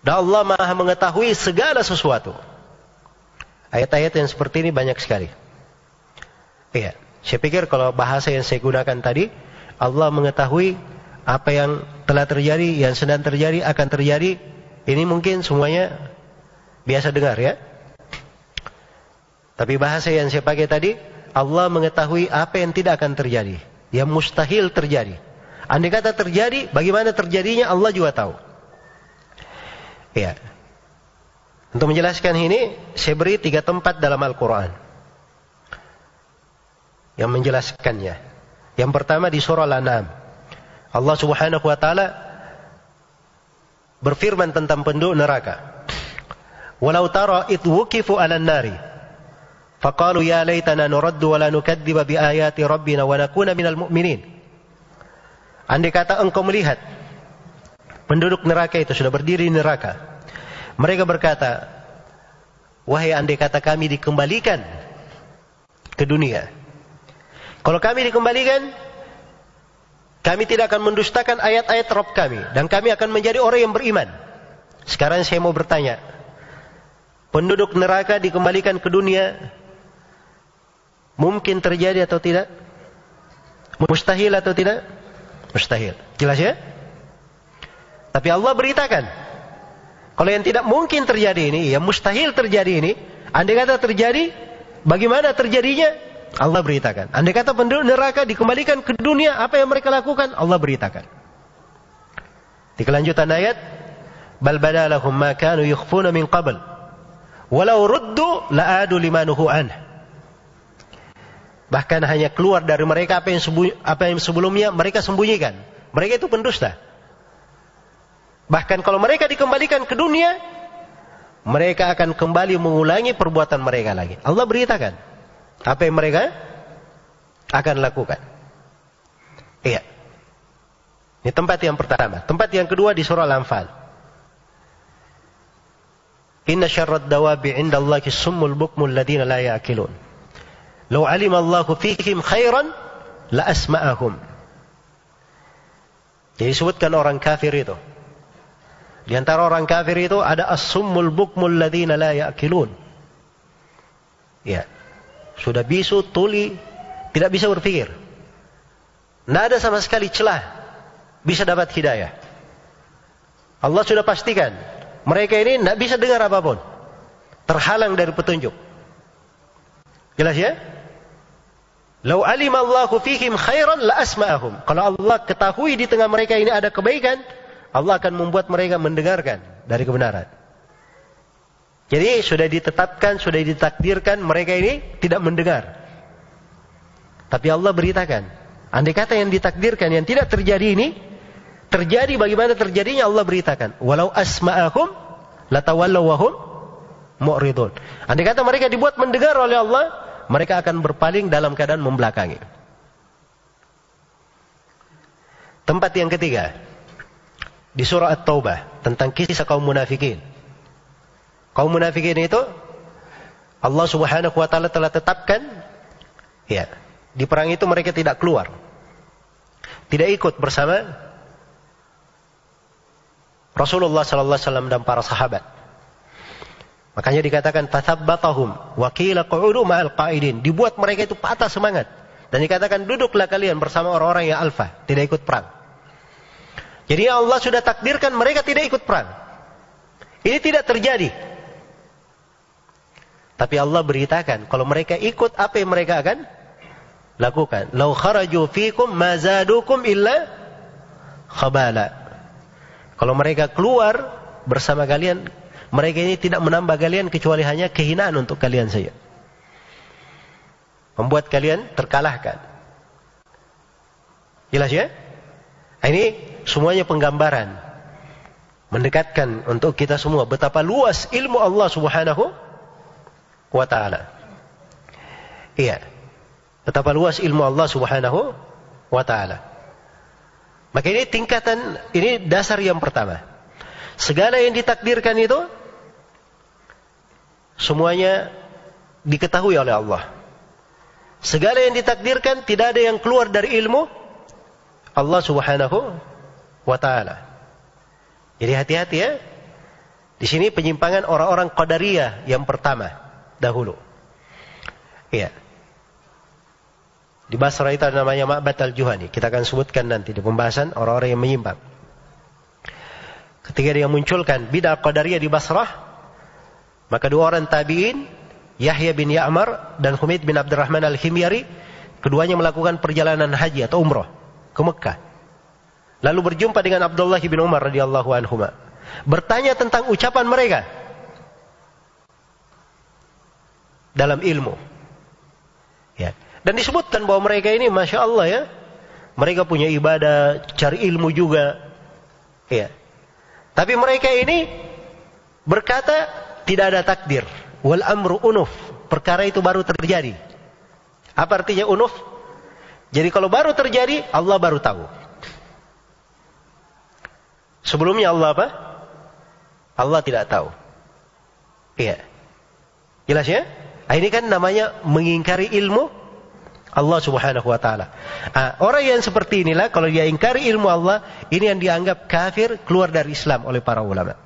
Speaker 1: Dan Allah Maha mengetahui segala sesuatu. Ayat-ayat yang seperti ini banyak sekali. Iya. Saya pikir kalau bahasa yang saya gunakan tadi, Allah mengetahui apa yang telah terjadi, yang sedang terjadi, akan terjadi. Ini mungkin semuanya biasa dengar ya. Tapi bahasa yang saya pakai tadi, Allah mengetahui apa yang tidak akan terjadi. Yang mustahil terjadi. Andai kata terjadi, bagaimana terjadinya Allah juga tahu. Ya. Untuk menjelaskan ini, saya beri tiga tempat dalam Al-Quran yang menjelaskannya. Yang pertama di surah Al-An'am. Allah Subhanahu wa taala berfirman tentang penduduk neraka. Walau tara id wukifu 'alan nari faqalu ya laitana nuraddu wa la nukadziba bi ayati rabbina wa nakuna minal mu'minin. Andai kata engkau melihat penduduk neraka itu sudah berdiri di neraka. Mereka berkata, "Wahai andai kata kami dikembalikan ke dunia, kalau kami dikembalikan, kami tidak akan mendustakan ayat-ayat Rob kami. Dan kami akan menjadi orang yang beriman. Sekarang saya mau bertanya. Penduduk neraka dikembalikan ke dunia. Mungkin terjadi atau tidak? Mustahil atau tidak? Mustahil. Jelas ya? Tapi Allah beritakan. Kalau yang tidak mungkin terjadi ini, yang mustahil terjadi ini. Andai kata terjadi, bagaimana terjadinya? Allah beritakan. Andai kata penduduk neraka dikembalikan ke dunia, apa yang mereka lakukan? Allah beritakan. Di kelanjutan ayat, bal badalahum ma kanu yukhfuna min qabl. Walau ruddu la'adu limanuhu an. Bahkan hanya keluar dari mereka apa yang, apa yang sebelumnya mereka sembunyikan. Mereka itu pendusta. Bahkan kalau mereka dikembalikan ke dunia, mereka akan kembali mengulangi perbuatan mereka lagi. Allah beritakan. Apa yang mereka akan lakukan? Iya. Ini tempat yang pertama. Tempat yang kedua di surah Al-Anfal. Inna syarrad dawabi inda Allahi summul bukmul ladina la ya'kilun. Lau alim Allahu fihim khairan la asma'ahum. Jadi sebutkan orang kafir itu. Di antara orang kafir itu ada as-summul bukmul ladina la ya'kilun. Ya. Sudah bisu, tuli, tidak bisa berpikir. Tidak ada sama sekali celah bisa dapat hidayah. Allah sudah pastikan mereka ini tidak bisa dengar apa pun. Terhalang dari petunjuk. Jelas ya? Lau alim Allahu fihim khairan la asma'ahum. Kalau Allah ketahui di tengah mereka ini ada kebaikan, Allah akan membuat mereka mendengarkan dari kebenaran. Jadi sudah ditetapkan, sudah ditakdirkan mereka ini tidak mendengar. Tapi Allah beritakan, andai kata yang ditakdirkan yang tidak terjadi ini terjadi bagaimana terjadinya Allah beritakan. Walau asma'ahum latawallaw wahum mu'ridun. Andai kata mereka dibuat mendengar oleh Allah, mereka akan berpaling dalam keadaan membelakangi. Tempat yang ketiga di surah At-Taubah tentang kisah kaum munafikin. Kaum munafikin itu Allah Subhanahu wa taala telah tetapkan ya, di perang itu mereka tidak keluar. Tidak ikut bersama Rasulullah sallallahu alaihi wasallam dan para sahabat. Makanya dikatakan tathabbatahum wa qila qu'udu ma'al qa'idin. Dibuat mereka itu patah semangat dan dikatakan duduklah kalian bersama orang-orang yang alfa, tidak ikut perang. Jadi Allah sudah takdirkan mereka tidak ikut perang. Ini tidak terjadi. Tapi Allah beritakan kalau mereka ikut apa yang mereka akan lakukan. Lau kharaju fikum mazadukum illa khabala. Kalau mereka keluar bersama kalian, mereka ini tidak menambah kalian kecuali hanya kehinaan untuk kalian saja. Membuat kalian terkalahkan. Jelas ya? Ini semuanya penggambaran. Mendekatkan untuk kita semua betapa luas ilmu Allah subhanahu wa ta'ala. Iya. Betapa luas ilmu Allah subhanahu wa ta'ala. Maka ini tingkatan, ini dasar yang pertama. Segala yang ditakdirkan itu, semuanya diketahui oleh Allah. Segala yang ditakdirkan tidak ada yang keluar dari ilmu Allah subhanahu wa ta'ala. Jadi hati-hati ya. Di sini penyimpangan orang-orang Qadariyah yang pertama dahulu. Iya. Di Basra itu ada namanya Ma'bad al-Juhani. Kita akan sebutkan nanti di pembahasan orang-orang yang menyimpang. Ketika dia munculkan bid'ah qadariyah di Basrah, maka dua orang tabi'in, Yahya bin Ya'mar dan Humid bin Abdurrahman al-Himyari, keduanya melakukan perjalanan haji atau umrah ke Mekah. Lalu berjumpa dengan Abdullah bin Umar radhiyallahu anhu. Bertanya tentang ucapan mereka dalam ilmu. Ya. Dan disebutkan bahwa mereka ini Masya Allah ya. Mereka punya ibadah, cari ilmu juga. Ya. Tapi mereka ini berkata tidak ada takdir. Wal amru unuf. Perkara itu baru terjadi. Apa artinya unuf? Jadi kalau baru terjadi, Allah baru tahu. Sebelumnya Allah apa? Allah tidak tahu. Iya. Jelas ya? Nah, ini kan namanya mengingkari ilmu Allah Subhanahu wa taala. Nah, orang yang seperti inilah kalau dia ingkari ilmu Allah, ini yang dianggap kafir keluar dari Islam oleh para ulama.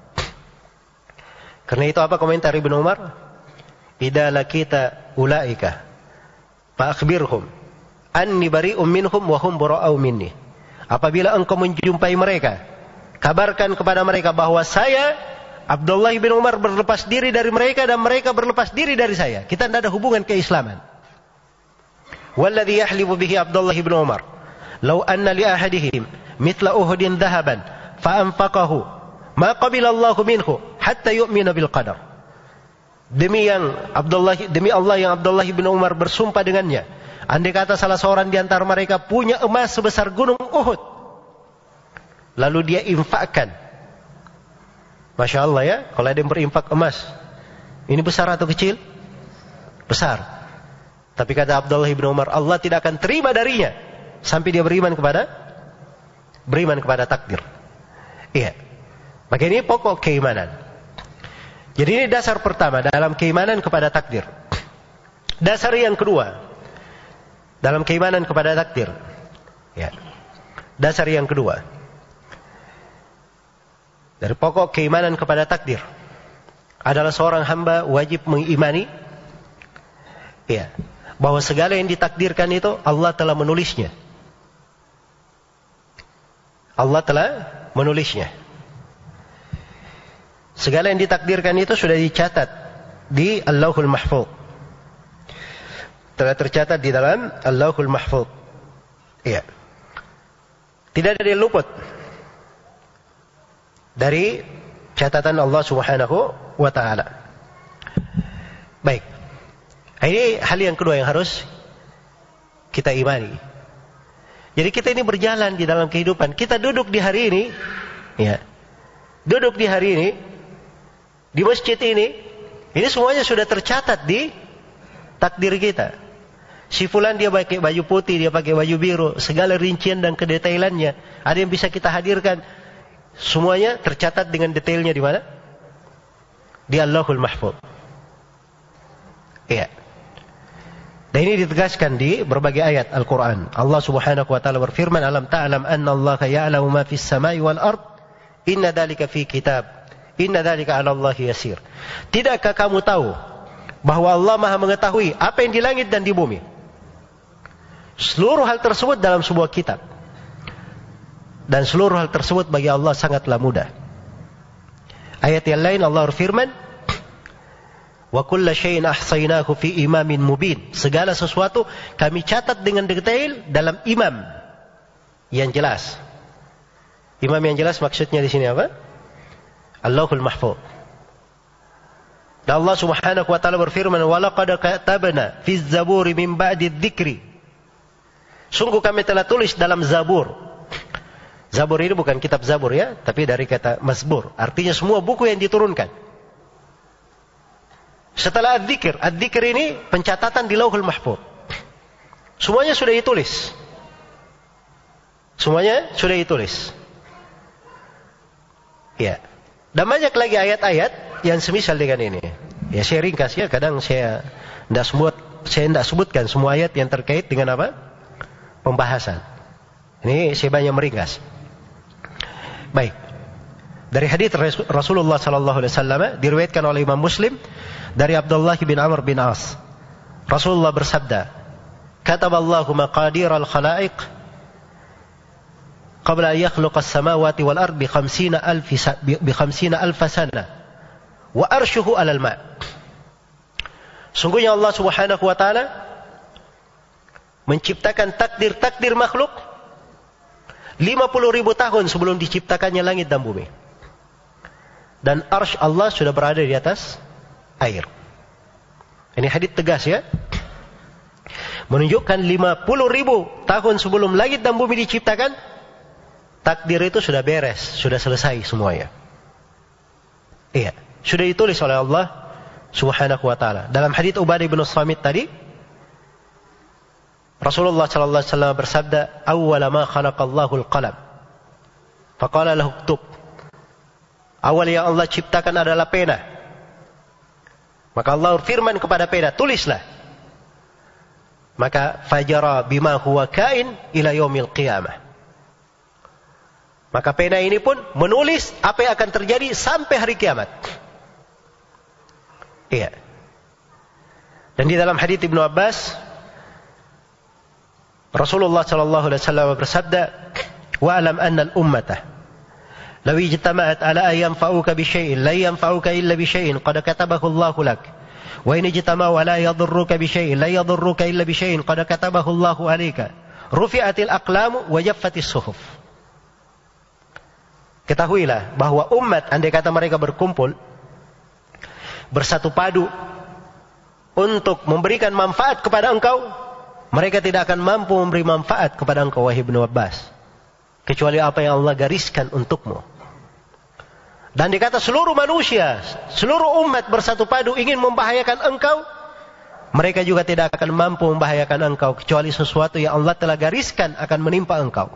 Speaker 1: Karena itu apa komentar Ibnu Umar? Idza lakita ulaika fa akhbirhum anni bari'um minhum wa hum bura'u minni. Apabila engkau menjumpai mereka, kabarkan kepada mereka bahwa saya Abdullah bin Umar berlepas diri dari mereka dan mereka berlepas diri dari saya. Kita tidak ada hubungan keislaman. Walladhi yahlibu bihi Abdullah bin Umar. Lau anna li ahadihim mitla uhudin dahaban fa'anfaqahu. Ma qabila minhu hatta yu'mina bil qadar. Demi yang Abdullah demi Allah yang Abdullah bin Umar bersumpah dengannya. Andai kata salah seorang di antara mereka punya emas sebesar gunung Uhud lalu dia infakkan Masya Allah ya kalau ada yang berinfak emas ini besar atau kecil besar tapi kata Abdullah bin Umar, Allah tidak akan terima darinya sampai dia beriman kepada beriman kepada takdir. Iya. Maka ini pokok keimanan. Jadi ini dasar pertama dalam keimanan kepada takdir. Dasar yang kedua dalam keimanan kepada takdir. Ya. Dasar yang kedua. Dari pokok keimanan kepada takdir adalah seorang hamba wajib mengimani ya, bahwa segala yang ditakdirkan itu Allah telah menulisnya. Allah telah menulisnya. Segala yang ditakdirkan itu sudah dicatat di Allahul Mahfuz. Telah tercatat di dalam Allahul Mahfuz. Iya. Tidak ada yang luput dari catatan Allah Subhanahu wa taala. Baik. Ini hal yang kedua yang harus kita imani. Jadi kita ini berjalan di dalam kehidupan. Kita duduk di hari ini, ya. Duduk di hari ini di masjid ini, ini semuanya sudah tercatat di takdir kita. Si fulan dia pakai baju putih, dia pakai baju biru, segala rincian dan kedetailannya. Ada yang bisa kita hadirkan. Semuanya tercatat dengan detailnya di mana? Di Allahul Mahfud. Iya. Dan ini ditegaskan di berbagai ayat Al-Quran. Allah subhanahu wa ta'ala berfirman, Alam ta'alam anna Allah ya'lamu ma fis samai wal ard, inna dalika fi kitab. Inna dzalika 'ala Allah yasir. Tidakkah kamu tahu bahwa Allah Maha mengetahui apa yang di langit dan di bumi? Seluruh hal tersebut dalam sebuah kitab. Dan seluruh hal tersebut bagi Allah sangatlah mudah. Ayat yang lain Allah berfirman, Wa kulla syai'in ahsaynahu fi imamin mubin. Segala sesuatu kami catat dengan detail dalam imam yang jelas. Imam yang jelas maksudnya di sini apa? Allahul Mahfuz. Dan Allah Subhanahu wa taala berfirman, "Wa laqad katabna fi zaburi min ba'di dzikri." Sungguh kami telah tulis dalam Zabur. Zabur ini bukan kitab Zabur ya, tapi dari kata Mazbur. Artinya semua buku yang diturunkan. Setelah adzikir, adzikir ini pencatatan di Lauhul Mahfuz. Semuanya sudah ditulis. Semuanya sudah ditulis. Ya. Dan banyak lagi ayat-ayat yang semisal dengan ini. Ya saya ringkas ya, kadang saya tidak sebut, saya tidak sebutkan semua ayat yang terkait dengan apa? Pembahasan. Ini saya banyak meringkas. Baik. Dari hadis Rasulullah sallallahu alaihi wasallam diriwayatkan oleh Imam Muslim dari Abdullah bin Amr bin As. Rasulullah bersabda, "Kataballahu maqadir al-khalaiq qabla an yakhluqa as-samawati wal ard bi 50 alf bi 50 alf sana wa arshuhu 'alal ma' Sungguhnya Allah Subhanahu wa taala menciptakan takdir-takdir makhluk 50 ribu tahun sebelum diciptakannya langit dan bumi. Dan arsh Allah sudah berada di atas air. Ini hadis tegas ya. Menunjukkan 50 ribu tahun sebelum langit dan bumi diciptakan, takdir itu sudah beres, sudah selesai semuanya. Iya, sudah ditulis oleh Allah Subhanahu wa taala. Dalam hadis Ubadah bin Samit tadi, Rasulullah sallallahu alaihi wasallam bersabda, "Awwal ma khalaqallahu al-qalam." Faqala lahu uktub. Awal yang Allah ciptakan adalah pena. Maka Allah firman kepada pena, tulislah. Maka fajara bima huwa kain ila yaumil qiyamah. Maka pena ini pun menulis apa yang akan terjadi sampai hari kiamat. Iya. Dan di dalam hadis Ibnu Abbas Rasulullah sallallahu alaihi wasallam bersabda, "Wa alam anna al-ummata law ijtama'at ala an yanfa'uka bi syai'in la yanfa'uka illa bi syai'in qad katabahu Allahu lak." Wa in ijtama'u la yadhurruka bi syai'in la yadhurruka illa bi syai'in qad katabahu Allahu 'alaika. Rufi'atil aqlamu wa jaffatis suhuf. Ketahuilah bahwa umat andai kata mereka berkumpul bersatu padu untuk memberikan manfaat kepada engkau, mereka tidak akan mampu memberi manfaat kepada engkau wahai Ibnu Abbas kecuali apa yang Allah gariskan untukmu. Dan dikata seluruh manusia, seluruh umat bersatu padu ingin membahayakan engkau, mereka juga tidak akan mampu membahayakan engkau kecuali sesuatu yang Allah telah gariskan akan menimpa engkau.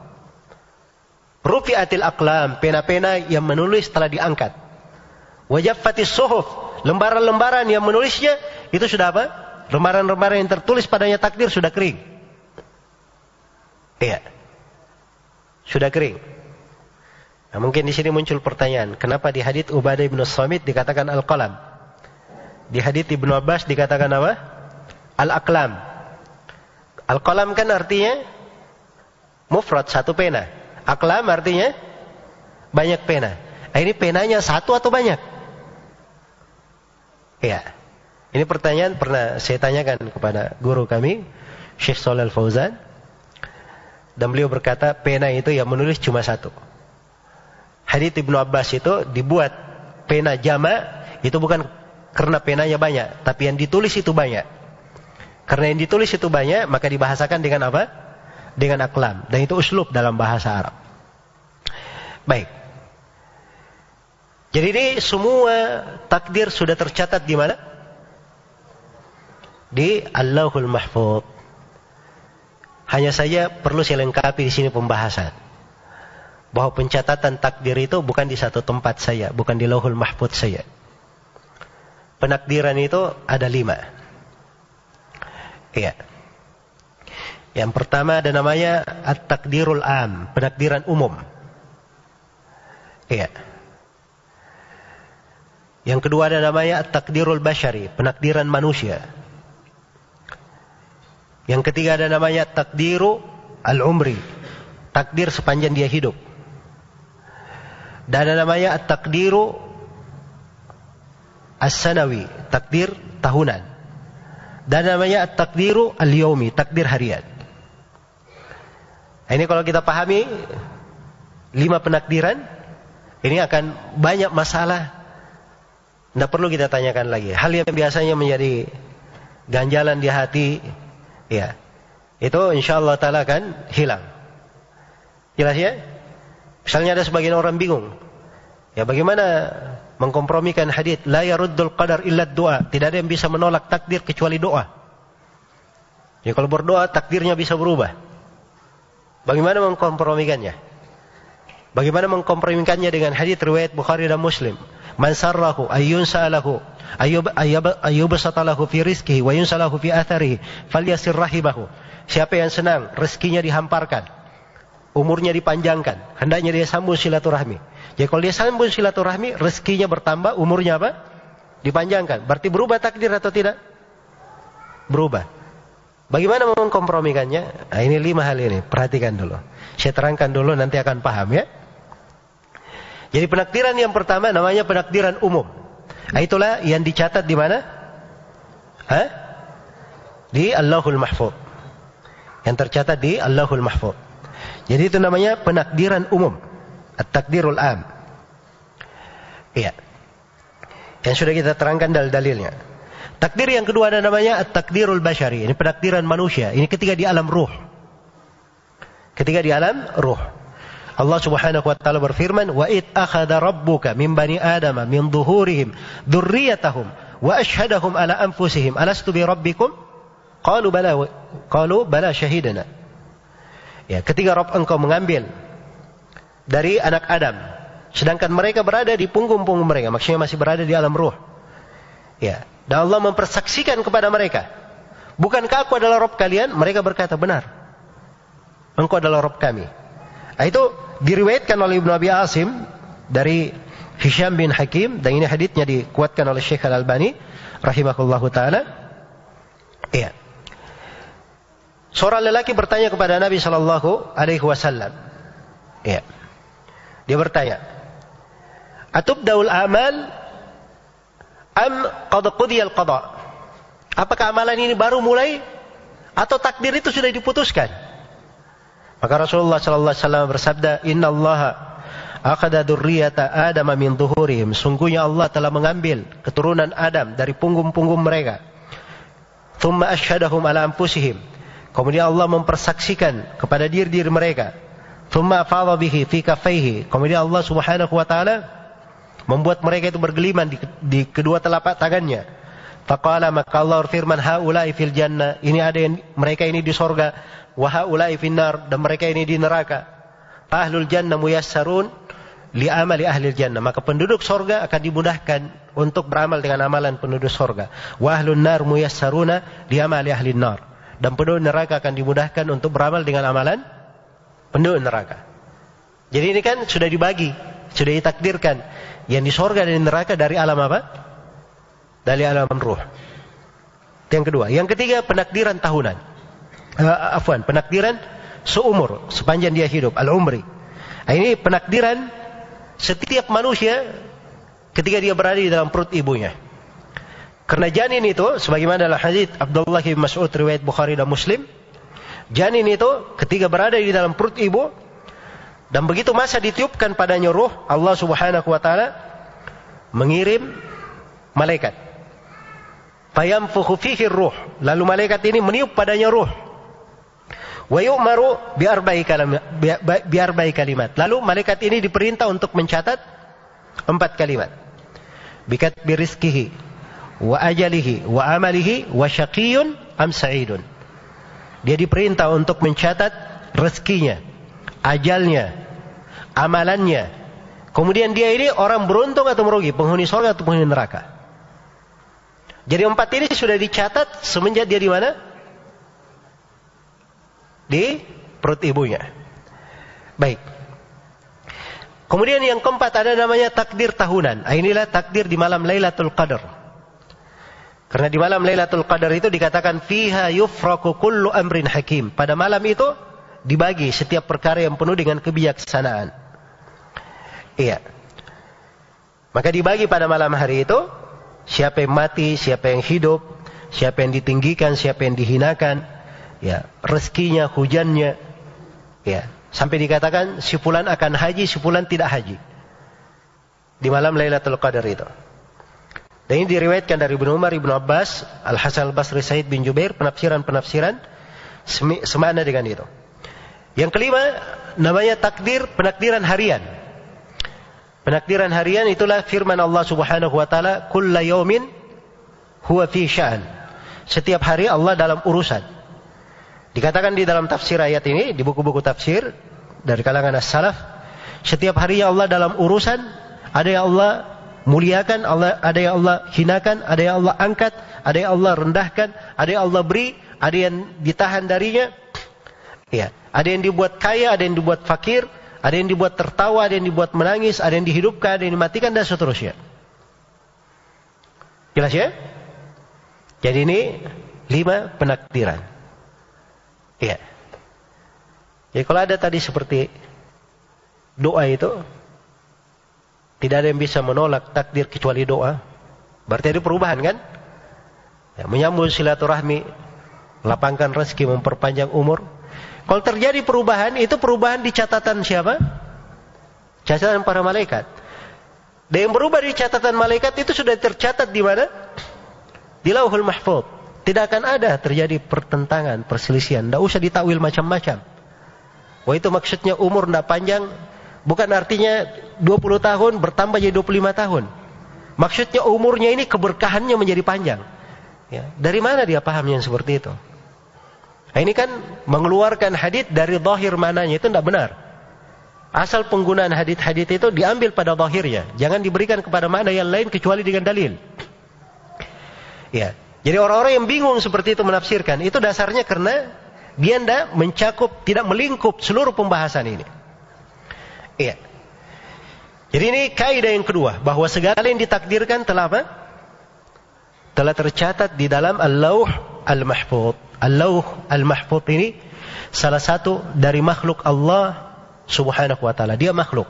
Speaker 1: Rufi'atil aqlam, pena-pena yang menulis telah diangkat. Wajaffatis suhuf, lembaran-lembaran yang menulisnya itu sudah apa? Lembaran-lembaran yang tertulis padanya takdir sudah kering. Iya. Sudah kering. Nah, mungkin di sini muncul pertanyaan, kenapa di hadits Ubadah bin Samit dikatakan al-qalam? Di hadits Ibnu Abbas dikatakan apa? Al-aqlam. Al-qalam kan artinya mufrad satu pena. Aqlam artinya banyak pena. Nah, ini penanya satu atau banyak? Ya. Ini pertanyaan pernah saya tanyakan kepada guru kami, Syekh Shalal Fauzan. Dan beliau berkata, pena itu yang menulis cuma satu. Hadith Ibnu Abbas itu dibuat pena jama itu bukan karena penanya banyak, tapi yang ditulis itu banyak. Karena yang ditulis itu banyak, maka dibahasakan dengan apa? Dengan aklam. Dan itu uslub dalam bahasa Arab. Baik. Jadi ini semua takdir sudah tercatat di mana? Di Allahul Mahfud. Hanya saja perlu saya lengkapi di sini pembahasan. Bahwa pencatatan takdir itu bukan di satu tempat saya, bukan di Lauhul Mahfud saya. Penakdiran itu ada lima. Iya. Yang pertama ada namanya At-Takdirul Am, penakdiran umum. Iya. Yang kedua ada namanya At-Takdirul Bashari, penakdiran manusia. Yang ketiga ada namanya Takdiru Al-Umri, takdir sepanjang dia hidup. Dan ada namanya At-Takdiru As-Sanawi, takdir tahunan. Dan namanya At-Takdiru Al-Yaumi, takdir harian. Ini kalau kita pahami lima penakdiran, ini akan banyak masalah tidak perlu kita tanyakan lagi. Hal yang biasanya menjadi ganjalan di hati, ya, itu insya Allah taala akan hilang. Jelas ya? Misalnya ada sebagian orang bingung, ya bagaimana mengkompromikan hadith la yaruddul qadar illa doa. Tidak ada yang bisa menolak takdir kecuali doa. Ya kalau berdoa takdirnya bisa berubah. Bagaimana mengkompromikannya? Bagaimana mengkompromikannya dengan hadith riwayat Bukhari dan Muslim? Man sarrahu ayyun sa'alahu ayyub ayyub satalahu fi rizqihi wa yunsalahu fi atharihi falyasir rahibahu. Siapa yang senang rezekinya dihamparkan, umurnya dipanjangkan, hendaknya dia sambung silaturahmi. Jadi kalau dia sambung silaturahmi, rezekinya bertambah, umurnya apa? Dipanjangkan. Berarti berubah takdir atau tidak? Berubah. Bagaimana mengkompromikannya? Nah, ini lima hal ini. Perhatikan dulu. Saya terangkan dulu, nanti akan paham ya. Jadi penakdiran yang pertama namanya penakdiran umum. Nah, itulah yang dicatat di mana? Hah? Di Allahul Mahfud. Yang tercatat di Allahul Mahfud. Jadi itu namanya penakdiran umum. At-takdirul am. Iya. Yang sudah kita terangkan dalil-dalilnya. Takdir yang kedua ada namanya at-takdirul bashari. Ini penakdiran manusia. Ini ketika di alam ruh. Ketika di alam ruh. Allah Subhanahu wa taala berfirman, "Wa id akhadha rabbuka min bani Adam min dhuhurihim dzurriyyatahum wa ashhadahum ala anfusihim alastu bi rabbikum?" Qalu bala qalu bala syahidana. Ya, ketika Rabb engkau mengambil dari anak Adam sedangkan mereka berada di punggung-punggung mereka, maksudnya masih berada di alam ruh. Ya, dan Allah mempersaksikan kepada mereka, "Bukankah aku adalah Rabb kalian?" Mereka berkata, "Benar. Engkau adalah Rabb kami." Nah, itu diriwayatkan oleh Ibnu Abi Asim dari Hisham bin Hakim dan ini haditsnya dikuatkan oleh Syekh Al Albani rahimahullahu taala. Iya. Seorang lelaki bertanya kepada Nabi Shallallahu Alaihi Wasallam. Iya. Dia bertanya, Atub daul amal am qad qudiyal qada? Apakah amalan ini baru mulai atau takdir itu sudah diputuskan? Maka Rasulullah sallallahu alaihi wasallam bersabda, "Inna Allah akhadha dzurriyyata Adam min dhuhurihim." Sungguhnya Allah telah mengambil keturunan Adam dari punggung-punggung mereka. Thumma asyhadahum ala anfusihim. Kemudian Allah mempersaksikan kepada diri-diri mereka. Thumma afadha bihi fi kaffaihi. Kemudian Allah Subhanahu wa taala membuat mereka itu bergeliman di, di kedua telapak tangannya. Faqala maka Allah berfirman haula'i fil jannah. Ini ada yang mereka ini di sorga Wahaulai finnar dan mereka ini di neraka. Ahlul jannah muyassarun li amali ahli jannah. Maka penduduk sorga akan dimudahkan untuk beramal dengan amalan penduduk sorga. Wa nar muyassaruna li amali ahli nar. Dan penduduk neraka akan dimudahkan untuk beramal dengan amalan penduduk neraka. Jadi ini kan sudah dibagi, sudah ditakdirkan. Yang di sorga dan di neraka dari alam apa? Dari alam ruh. Yang kedua. Yang ketiga penakdiran tahunan. Uh, afwan, penakdiran seumur, sepanjang dia hidup. Al-umri. Nah, ini penakdiran setiap manusia ketika dia berada di dalam perut ibunya. Karena janin itu, sebagaimana dalam hadis Abdullah bin Mas'ud riwayat Bukhari dan Muslim, janin itu ketika berada di dalam perut ibu dan begitu masa ditiupkan padanya ruh, Allah Subhanahu wa taala mengirim malaikat. Fayamfukhu fihi ruh. Lalu malaikat ini meniup padanya ruh. Wa yu'maru biarba'i kalimat, biarba'i kalimat. Lalu malaikat ini diperintah untuk mencatat empat kalimat. Bikat birizkihi wa ajalihi wa amalihi wa syaqiyun am sa'idun. Dia diperintah untuk mencatat rezekinya, ajalnya, amalannya. Kemudian dia ini orang beruntung atau merugi, penghuni surga atau penghuni neraka. Jadi empat ini sudah dicatat semenjak dia di mana? Di perut ibunya. Baik. Kemudian yang keempat ada namanya takdir tahunan. Ah, inilah takdir di malam Lailatul Qadar. Karena di malam Lailatul Qadar itu dikatakan fiha yufraku kullu amrin hakim. Pada malam itu dibagi setiap perkara yang penuh dengan kebijaksanaan. Iya. Maka dibagi pada malam hari itu siapa yang mati, siapa yang hidup, siapa yang ditinggikan, siapa yang dihinakan, ya rezekinya, hujannya, ya sampai dikatakan si fulan akan haji, si fulan tidak haji di malam Lailatul Qadar itu. Dan ini diriwayatkan dari Ibnu Umar, Ibnu Abbas, Al Hasan Al Basri, Said bin Jubair, penafsiran-penafsiran semana dengan itu. Yang kelima namanya takdir penakdiran harian. Penakdiran harian itulah firman Allah Subhanahu wa taala, "Kullu huwa fi sya'an." Setiap hari Allah dalam urusan. Dikatakan di dalam tafsir ayat ini, di buku-buku tafsir dari kalangan as-salaf, setiap harinya Allah dalam urusan, ada yang Allah muliakan, Allah, ada yang Allah hinakan, ada yang Allah angkat, ada yang Allah rendahkan, ada yang Allah beri, ada yang ditahan darinya. Ya, ada yang dibuat kaya, ada yang dibuat fakir, ada yang dibuat tertawa, ada yang dibuat menangis, ada yang dihidupkan, ada yang dimatikan dan seterusnya. Jelas ya? Jadi ini lima penakdiran. Iya. Jadi kalau ada tadi seperti doa itu, tidak ada yang bisa menolak takdir kecuali doa. Berarti ada perubahan kan? Ya, menyambung silaturahmi, lapangkan rezeki, memperpanjang umur. Kalau terjadi perubahan, itu perubahan di catatan siapa? Catatan para malaikat. Dan yang berubah di catatan malaikat itu sudah tercatat di mana? Di lauhul mahfud. Tidak akan ada terjadi pertentangan, perselisihan. Tidak usah ditakwil macam-macam. Wah itu maksudnya umur tidak panjang. Bukan artinya 20 tahun bertambah jadi 25 tahun. Maksudnya umurnya ini keberkahannya menjadi panjang. Ya, dari mana dia paham yang seperti itu? Nah, ini kan mengeluarkan hadit dari zahir mananya itu tidak benar. Asal penggunaan hadit-hadit itu diambil pada zahirnya, jangan diberikan kepada mana yang lain kecuali dengan dalil. Ya, jadi orang-orang yang bingung seperti itu menafsirkan, itu dasarnya karena dia tidak mencakup, tidak melingkup seluruh pembahasan ini. Iya. Jadi ini kaidah yang kedua, bahwa segala yang ditakdirkan telah apa? Telah tercatat di dalam Al-Lauh Al-Mahfud. Al-Lauh Al-Mahfud ini salah satu dari makhluk Allah Subhanahu wa taala. Dia makhluk.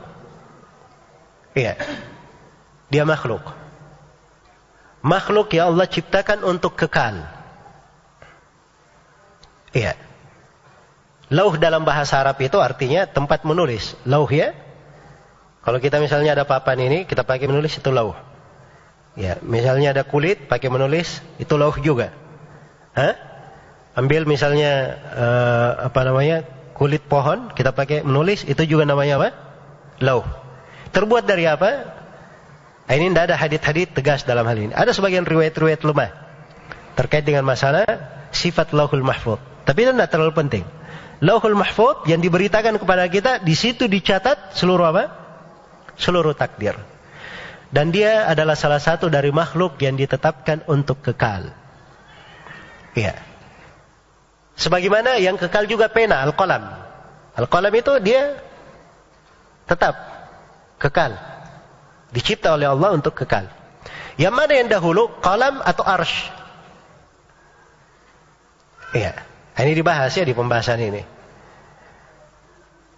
Speaker 1: Iya. Dia makhluk makhluk yang Allah ciptakan untuk kekal. Iya. Lauh dalam bahasa Arab itu artinya tempat menulis. Lauh ya. Kalau kita misalnya ada papan ini, kita pakai menulis itu lauh. Ya, misalnya ada kulit pakai menulis itu lauh juga. Hah? Ambil misalnya uh, apa namanya? kulit pohon, kita pakai menulis itu juga namanya apa? Lauh. Terbuat dari apa? Nah, ini tidak ada hadit-hadit tegas dalam hal ini. Ada sebagian riwayat-riwayat lemah terkait dengan masalah sifat lauhul mahfud. Tapi itu tidak terlalu penting. Lauhul mahfud yang diberitakan kepada kita di situ dicatat seluruh apa? seluruh takdir. Dan dia adalah salah satu dari makhluk yang ditetapkan untuk kekal. Iya. Sebagaimana yang kekal juga pena, al-qalam. Al-qalam itu dia tetap kekal. Dicipta oleh Allah untuk kekal. Yang mana yang dahulu, qalam atau arsh? Iya. Ini dibahas ya di pembahasan ini.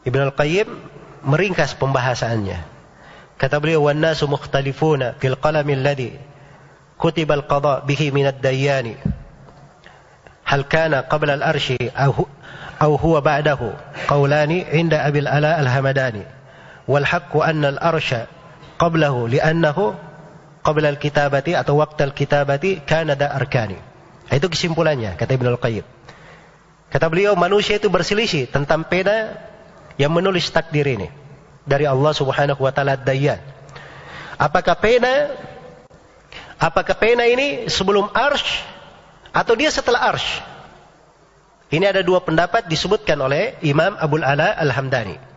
Speaker 1: Ibn Al-Qayyim meringkas pembahasannya. Kata beliau, "Wan-nasu mukhtalifuna fil qalam alladhi kutiba al-qada bihi min ad-dayyani." Hal kana qabla al-arshi 'inda Abi al-Ala al-Hamadani. Wal haqqu anna al-arsha qablahu li'annahu qabla al-kitabati atau waqt al-kitabati kana da arkani. Itu kesimpulannya kata Ibnu Al-Qayyim. Kata beliau manusia itu berselisih tentang pena yang menulis takdir ini dari Allah Subhanahu wa taala Dayyan. Apakah pena apakah pena ini sebelum arsh atau dia setelah arsh? Ini ada dua pendapat disebutkan oleh Imam Abdul Ala Al-Hamdani.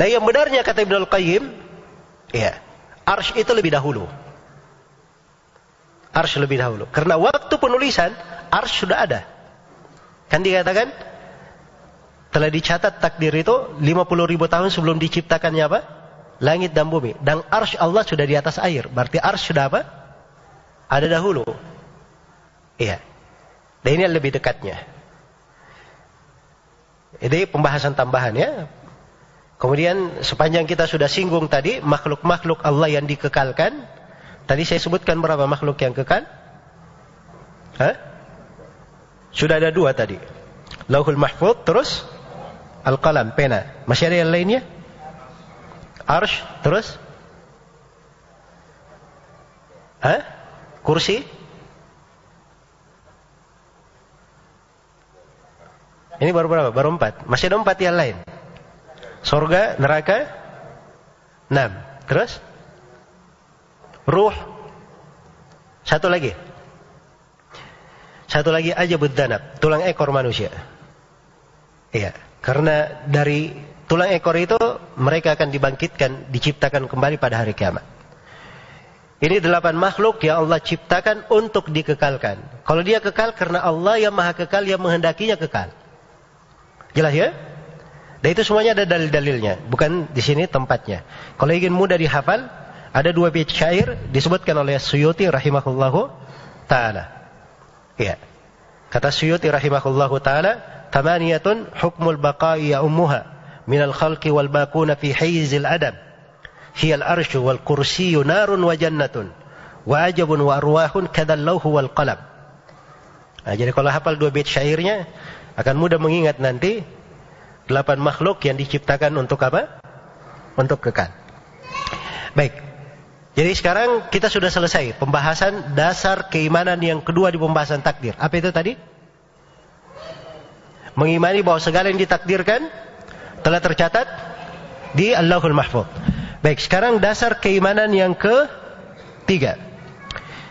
Speaker 1: Dan yang benarnya kata Ibnu Al-Qayyim, ya, arsh itu lebih dahulu. Arsh lebih dahulu. Karena waktu penulisan, arsh sudah ada. Kan dikatakan, telah dicatat takdir itu 50 ribu tahun sebelum diciptakannya apa? Langit dan bumi. Dan arsh Allah sudah di atas air. Berarti arsh sudah apa? Ada dahulu. Iya. Dan ini lebih dekatnya. Ini pembahasan tambahan ya. Kemudian sepanjang kita sudah singgung tadi makhluk-makhluk Allah yang dikekalkan. Tadi saya sebutkan berapa makhluk yang kekal? Hah? Sudah ada dua tadi. Lauhul Mahfud terus Al-qalam, pena. Masih ada yang lainnya? Arsh, terus? Hah? Kursi? Ini baru berapa? Baru empat. Masih ada empat yang lain. Sorga, neraka, enam. Terus? Ruh. Satu lagi. Satu lagi aja buddanab. Tulang ekor manusia. Iya. Karena dari tulang ekor itu mereka akan dibangkitkan, diciptakan kembali pada hari kiamat. Ini delapan makhluk yang Allah ciptakan untuk dikekalkan. Kalau dia kekal karena Allah yang maha kekal yang menghendakinya kekal. Jelas ya? Dan itu semuanya ada dalil-dalilnya, bukan di sini tempatnya. Kalau ingin mudah dihafal, ada dua bait syair disebutkan oleh Suyuti rahimahullahu taala. Ya. Kata Suyuti rahimahullahu taala, "Tamaniyatun hukmul baqa'i ya ummuha min al-khalqi wal baquna fi hayzil adab. Hiya al-arshu wal kursiyyu narun wa jannatun wa ajabun wa arwahun kadallahu wal qalam." Nah, jadi kalau hafal dua bait syairnya akan mudah mengingat nanti delapan makhluk yang diciptakan untuk apa? Untuk kekal. Baik. Jadi sekarang kita sudah selesai pembahasan dasar keimanan yang kedua di pembahasan takdir. Apa itu tadi? mengimani bahwa segala yang ditakdirkan telah tercatat di Allahul Mahfuz. Baik, sekarang dasar keimanan yang ketiga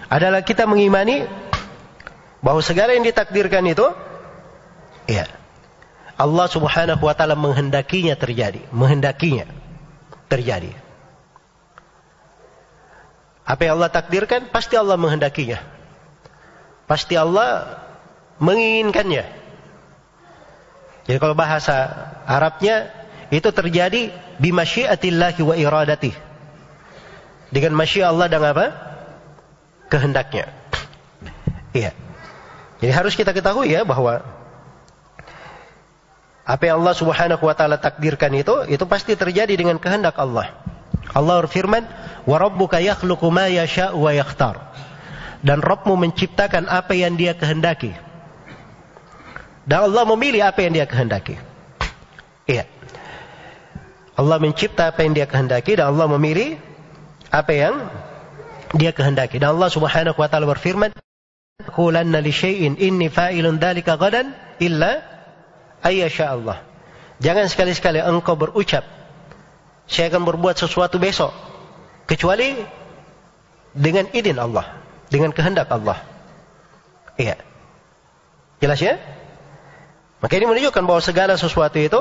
Speaker 1: adalah kita mengimani bahwa segala yang ditakdirkan itu ya Allah Subhanahu wa taala menghendakinya terjadi, menghendakinya terjadi. Apa yang Allah takdirkan pasti Allah menghendakinya. Pasti Allah menginginkannya. Jadi kalau bahasa Arabnya itu terjadi bimasyiatillahi wa iradati. Dengan masya Allah dan apa? Kehendaknya. Iya. Jadi harus kita ketahui ya bahwa apa yang Allah Subhanahu wa taala takdirkan itu itu pasti terjadi dengan kehendak Allah. Allah berfirman, "Wa rabbuka yakhluqu ma yasha'u wa yakhtar." Dan Rabbmu menciptakan apa yang Dia kehendaki. Dan Allah memilih apa yang dia kehendaki. Iya. Allah mencipta apa yang dia kehendaki dan Allah memilih apa yang dia kehendaki. Dan Allah Subhanahu wa taala berfirman, "Qulanna li syai'in inni fa'ilun ghadan illa ayyasha Allah." Jangan sekali-sekali engkau berucap, saya akan berbuat sesuatu besok kecuali dengan izin Allah, dengan kehendak Allah. Iya. Jelas ya? Maka ini menunjukkan bahwa segala sesuatu itu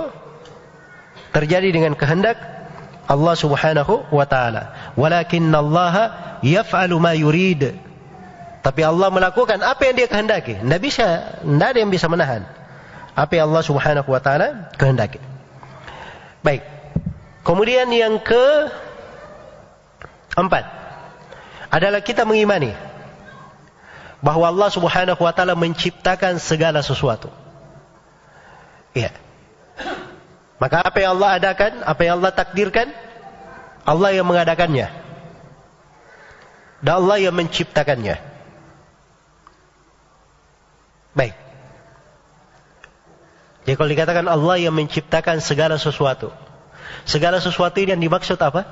Speaker 1: terjadi dengan kehendak Allah Subhanahu wa taala. Walakin Allah yaf'alu ma yurid. Tapi Allah melakukan apa yang dia kehendaki. Tidak bisa, tidak ada yang bisa menahan apa yang Allah Subhanahu wa taala kehendaki. Baik. Kemudian yang ke empat adalah kita mengimani bahwa Allah Subhanahu wa taala menciptakan segala sesuatu. Iya. Maka apa yang Allah adakan, apa yang Allah takdirkan, Allah yang mengadakannya. Dan Allah yang menciptakannya. Baik. Jadi kalau dikatakan Allah yang menciptakan segala sesuatu. Segala sesuatu ini yang dimaksud apa?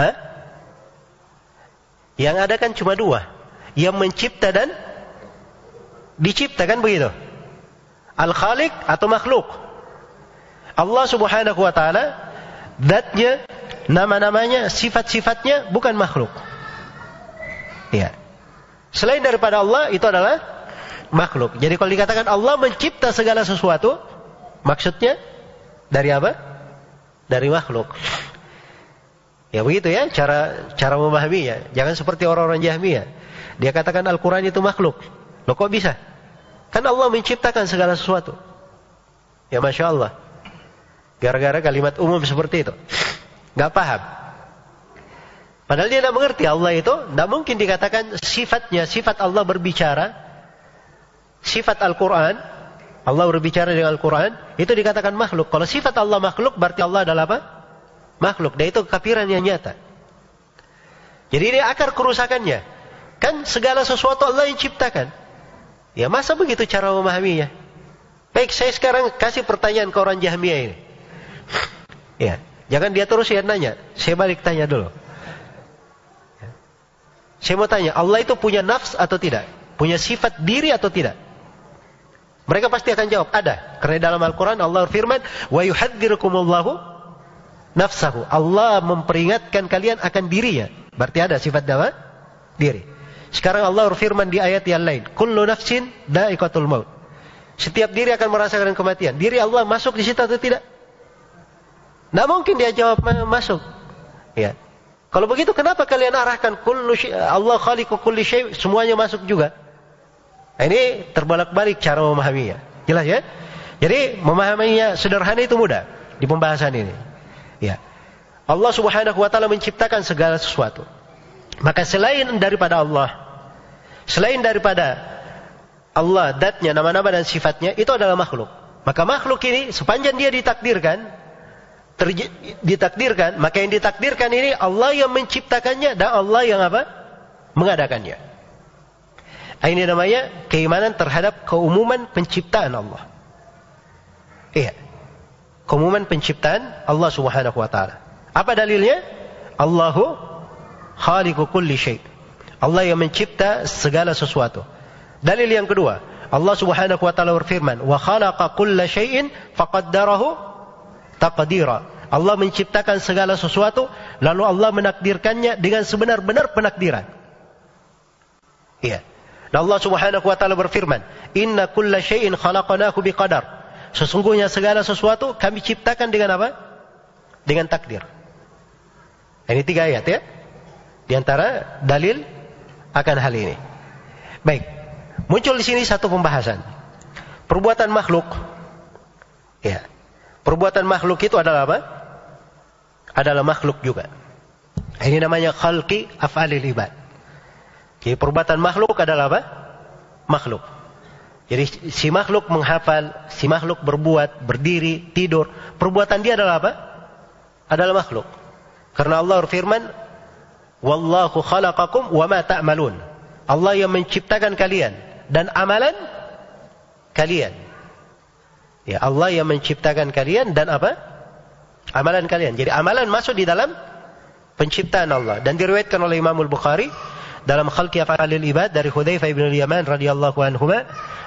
Speaker 1: Hah? Yang ada kan cuma dua. Yang mencipta dan diciptakan begitu. Al-Khaliq atau makhluk. Allah subhanahu wa ta'ala, datnya, nama-namanya, sifat-sifatnya bukan makhluk. Ya. Selain daripada Allah, itu adalah makhluk. Jadi kalau dikatakan Allah mencipta segala sesuatu, maksudnya dari apa? Dari makhluk. Ya begitu ya cara cara memahaminya. Jangan seperti orang-orang Jahmiyah. Dia katakan Al-Quran itu makhluk. Loh kok bisa? Kan Allah menciptakan segala sesuatu. Ya Masya Allah. Gara-gara kalimat umum seperti itu. Gak paham. Padahal dia tidak mengerti Allah itu. Tidak mungkin dikatakan sifatnya. Sifat Allah berbicara. Sifat Al-Quran. Allah berbicara dengan Al-Quran. Itu dikatakan makhluk. Kalau sifat Allah makhluk berarti Allah adalah apa? Makhluk. Dan itu kafiran yang nyata. Jadi ini akar kerusakannya. Kan segala sesuatu Allah yang ciptakan. Ya masa begitu cara memahaminya? Baik, saya sekarang kasih pertanyaan ke orang Jahmiyah ini. Ya, jangan dia terus ya nanya. Saya balik tanya dulu. Ya. Saya mau tanya, Allah itu punya nafs atau tidak? Punya sifat diri atau tidak? Mereka pasti akan jawab, ada. Karena dalam Al-Quran Allah firman, yuhadzirukumullahu nafsahu. Allah memperingatkan kalian akan dirinya. Berarti ada sifat dawa diri. Sekarang Allah berfirman di ayat yang lain, "Kullu nafsin da'iqatul maut." Setiap diri akan merasakan kematian. Diri Allah masuk di situ atau tidak? Tidak mungkin dia jawab masuk. Ya. Kalau begitu kenapa kalian arahkan kullu Allah khaliqu kulli semuanya masuk juga? Nah, ini terbolak-balik cara memahaminya. Jelas ya? Jadi memahaminya sederhana itu mudah di pembahasan ini. Ya. Allah Subhanahu wa taala menciptakan segala sesuatu. Maka selain daripada Allah, selain daripada Allah, datnya, nama-nama dan sifatnya, itu adalah makhluk. Maka makhluk ini sepanjang dia ditakdirkan, ditakdirkan, maka yang ditakdirkan ini Allah yang menciptakannya dan Allah yang apa? Mengadakannya. Nah, ini namanya keimanan terhadap keumuman penciptaan Allah. Iya. Keumuman penciptaan Allah Subhanahu wa taala. Apa dalilnya? Allahu khaliqu kulli syai. Allah yang mencipta segala sesuatu. Dalil yang kedua, Allah Subhanahu wa taala berfirman, "Wa khalaqa kulla syai'in faqaddarahu taqdira." Allah menciptakan segala sesuatu, lalu Allah menakdirkannya dengan sebenar-benar penakdiran. Iya. Dan Allah Subhanahu wa taala berfirman, "Inna kulla syai'in khalaqnahu biqadar." Sesungguhnya segala sesuatu kami ciptakan dengan apa? Dengan takdir. Ini tiga ayat ya. Di antara dalil akan hal ini. Baik. Muncul di sini satu pembahasan. Perbuatan makhluk. Ya. Perbuatan makhluk itu adalah apa? Adalah makhluk juga. Ini namanya khalqi af'alil ibad. Jadi perbuatan makhluk adalah apa? Makhluk. Jadi si makhluk menghafal, si makhluk berbuat, berdiri, tidur. Perbuatan dia adalah apa? Adalah makhluk. Karena Allah berfirman, Wallahu khalaqakum wa ma ta'malun. Allah yang menciptakan kalian dan amalan kalian. Ya, Allah yang menciptakan kalian dan apa? Amalan kalian. Jadi amalan masuk di dalam penciptaan Allah dan diriwayatkan oleh Imam Al-Bukhari dalam Khalqi Af'alil Ibad dari Hudzaifah bin Yaman radhiyallahu anhu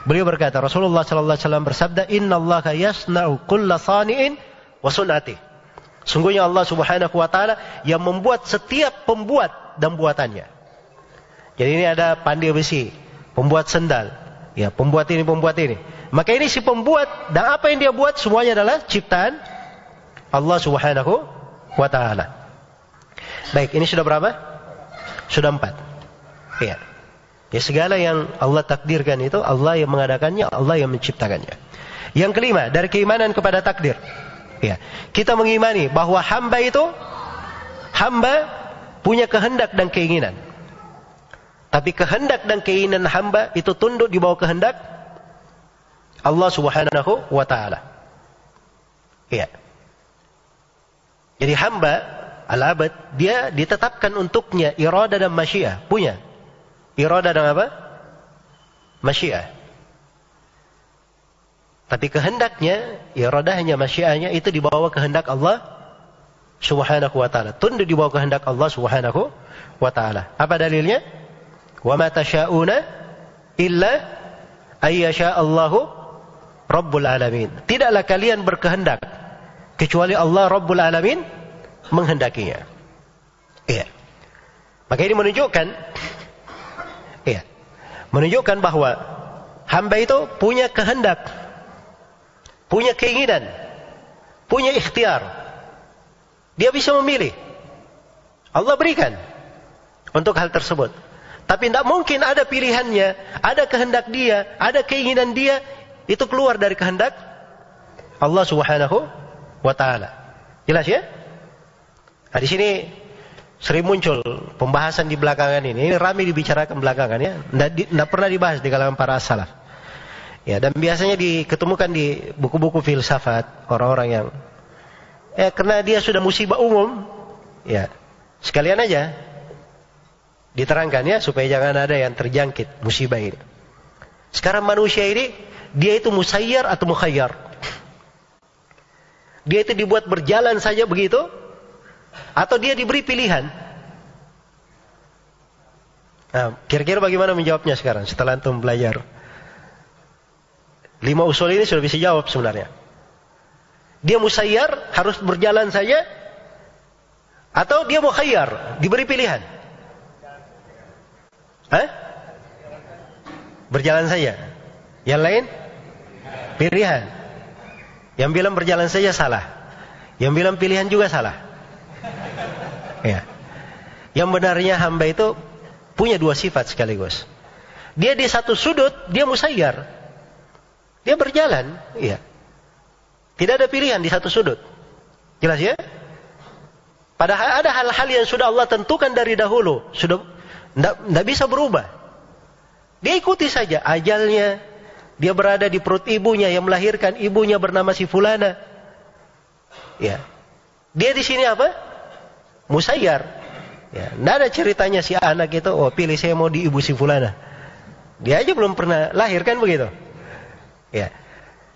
Speaker 1: beliau berkata Rasulullah sallallahu alaihi wasallam bersabda innallaha yasna'u kulla sani'in wa sun'atihi Sungguhnya Allah Subhanahu wa taala yang membuat setiap pembuat dan buatannya. Jadi ini ada pandai besi, pembuat sendal, ya, pembuat ini, pembuat ini. Maka ini si pembuat dan apa yang dia buat semuanya adalah ciptaan Allah Subhanahu wa taala. Baik, ini sudah berapa? Sudah empat. Iya. Ya segala yang Allah takdirkan itu Allah yang mengadakannya, Allah yang menciptakannya. Yang kelima, dari keimanan kepada takdir. Ya. Kita mengimani bahwa hamba itu hamba punya kehendak dan keinginan. Tapi kehendak dan keinginan hamba itu tunduk di bawah kehendak Allah Subhanahu wa taala. Iya. Jadi hamba al-abad dia ditetapkan untuknya irada dan masyiah, punya. Irada dan apa? Masyiah. Tapi kehendaknya, iradahnya, masyiahnya itu di bawah kehendak Allah Subhanahu wa taala. Tunduk di bawah kehendak Allah Subhanahu wa taala. Apa dalilnya? Ma tasha'una illa ayyasha Allahu Rabbul Alamin. Tidaklah kalian berkehendak kecuali Allah Rabbul Alamin menghendakinya. Iya. Maka ini menunjukkan. Menunjukkan bahwa hamba itu punya kehendak, punya keinginan, punya ikhtiar. Dia bisa memilih. Allah berikan untuk hal tersebut. Tapi tidak mungkin ada pilihannya, ada kehendak dia, ada keinginan dia, itu keluar dari kehendak Allah Subhanahu wa taala. Jelas ya? Nah, di sini sering muncul pembahasan di belakangan ini. Ini ramai dibicarakan belakangan ya. Tidak pernah dibahas di kalangan para salaf. Ya, dan biasanya diketemukan di buku-buku filsafat orang-orang yang ya karena dia sudah musibah umum, ya sekalian aja Diterangkan ya supaya jangan ada yang terjangkit musibah ini. Sekarang manusia ini dia itu musayyar atau mukhayyar. Dia itu dibuat berjalan saja begitu atau dia diberi pilihan. Nah, kira-kira bagaimana menjawabnya sekarang setelah antum belajar? Lima usul ini sudah bisa jawab sebenarnya. Dia musayyar harus berjalan saja atau dia mukhayyar diberi pilihan. Hah? Berjalan saja. Yang lain? Pilihan. Yang bilang berjalan saja salah. Yang bilang pilihan juga salah. Ya. Yang benarnya hamba itu punya dua sifat sekaligus. Dia di satu sudut, dia musayyar. Dia berjalan, iya. Tidak ada pilihan di satu sudut. Jelas ya? Padahal ada hal-hal yang sudah Allah tentukan dari dahulu, sudah tidak bisa berubah. Dia ikuti saja ajalnya. Dia berada di perut ibunya yang melahirkan ibunya bernama si Fulana. Ya. Dia di sini apa? Musayyar. Ya, tidak ada ceritanya si anak itu, oh pilih saya mau di ibu si Fulana. Dia aja belum pernah lahir kan begitu. Ya.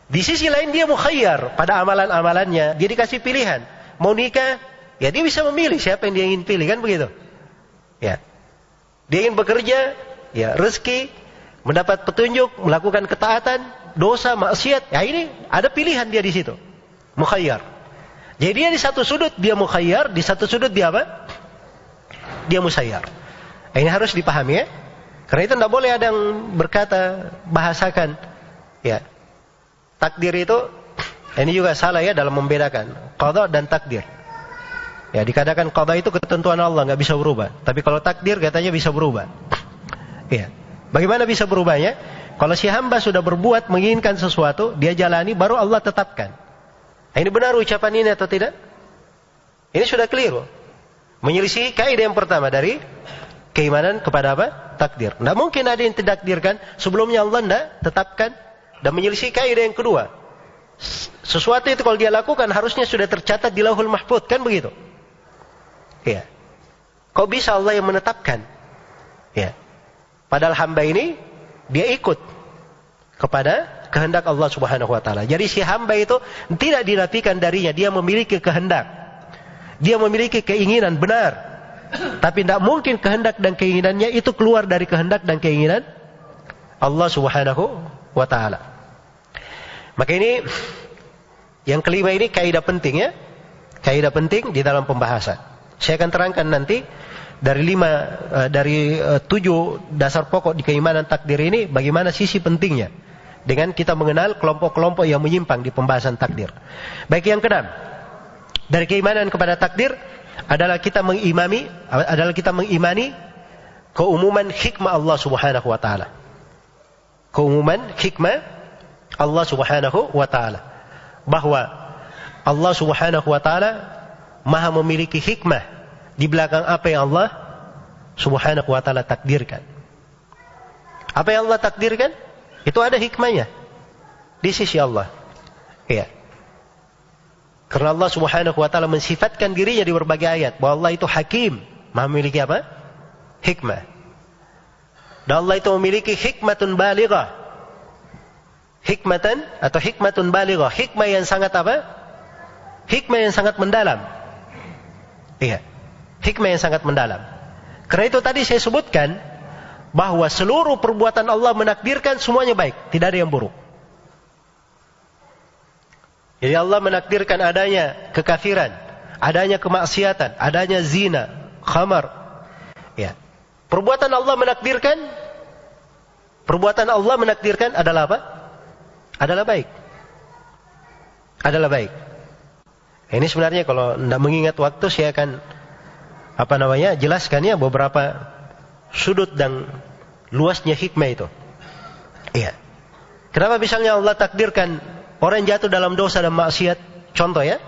Speaker 1: Di sisi lain dia mukhayyar pada amalan-amalannya. Dia dikasih pilihan. Mau nikah, ya dia bisa memilih siapa yang dia ingin pilih kan begitu. Ya. Dia ingin bekerja, ya rezeki, mendapat petunjuk, melakukan ketaatan, dosa, maksiat. Ya ini ada pilihan dia di situ. Mukhayyar. Jadi dia di satu sudut dia mukhayyar, di satu sudut dia apa? Dia musayyar. Ini harus dipahami ya. Karena itu tidak boleh ada yang berkata, bahasakan. Ya. Takdir itu, ini juga salah ya dalam membedakan. Qadha dan takdir. Ya dikatakan qada itu ketentuan Allah nggak bisa berubah. Tapi kalau takdir katanya bisa berubah. Ya. Bagaimana bisa berubahnya? Kalau si hamba sudah berbuat menginginkan sesuatu, dia jalani baru Allah tetapkan. Nah, ini benar ucapan ini atau tidak? Ini sudah keliru. Menyelisih kaidah yang pertama dari keimanan kepada apa? Takdir. Tidak mungkin ada yang ditakdirkan sebelumnya Allah tidak tetapkan dan menyelisih kaidah yang kedua. Sesuatu itu kalau dia lakukan harusnya sudah tercatat di lauhul mahfud kan begitu? Ya. Kok bisa Allah yang menetapkan? Ya. Padahal hamba ini dia ikut kepada kehendak Allah Subhanahu wa taala. Jadi si hamba itu tidak dinafikan darinya, dia memiliki kehendak. Dia memiliki keinginan benar. Tapi tidak mungkin kehendak dan keinginannya itu keluar dari kehendak dan keinginan Allah Subhanahu wa taala. Maka ini yang kelima ini kaidah penting ya. Kaidah penting di dalam pembahasan. Saya akan terangkan nanti dari lima uh, dari uh, tujuh dasar pokok di keimanan takdir ini bagaimana sisi pentingnya dengan kita mengenal kelompok-kelompok yang menyimpang di pembahasan takdir. Baik yang keenam, Dari keimanan kepada takdir adalah kita mengimami adalah kita mengimani keumuman hikmah Allah Subhanahu wa taala. Keumuman hikmah Allah Subhanahu wa taala. Bahwa Allah Subhanahu wa taala Maha memiliki hikmah di belakang apa yang Allah Subhanahu wa taala takdirkan. Apa yang Allah takdirkan? Itu ada hikmahnya di sisi Allah. Iya. Karena Allah Subhanahu wa taala mensifatkan dirinya di berbagai ayat bahwa Allah itu hakim, Maha memiliki apa? Hikmah. Dan Allah itu memiliki hikmatun balighah. Hikmatan atau hikmatun balighah, hikmah yang sangat apa? Hikmah yang sangat mendalam. Iya. Hikmah yang sangat mendalam. Karena itu tadi saya sebutkan bahwa seluruh perbuatan Allah menakdirkan semuanya baik, tidak ada yang buruk. Jadi Allah menakdirkan adanya kekafiran, adanya kemaksiatan, adanya zina, khamar. Ya. Perbuatan Allah menakdirkan perbuatan Allah menakdirkan adalah apa? Adalah baik. Adalah baik. Ini sebenarnya kalau tidak mengingat waktu saya akan apa namanya jelaskan ya beberapa sudut dan luasnya hikmah itu. Iya. Kenapa misalnya Allah takdirkan Orang jatuh dalam dosa dan maksiat, contoh ya.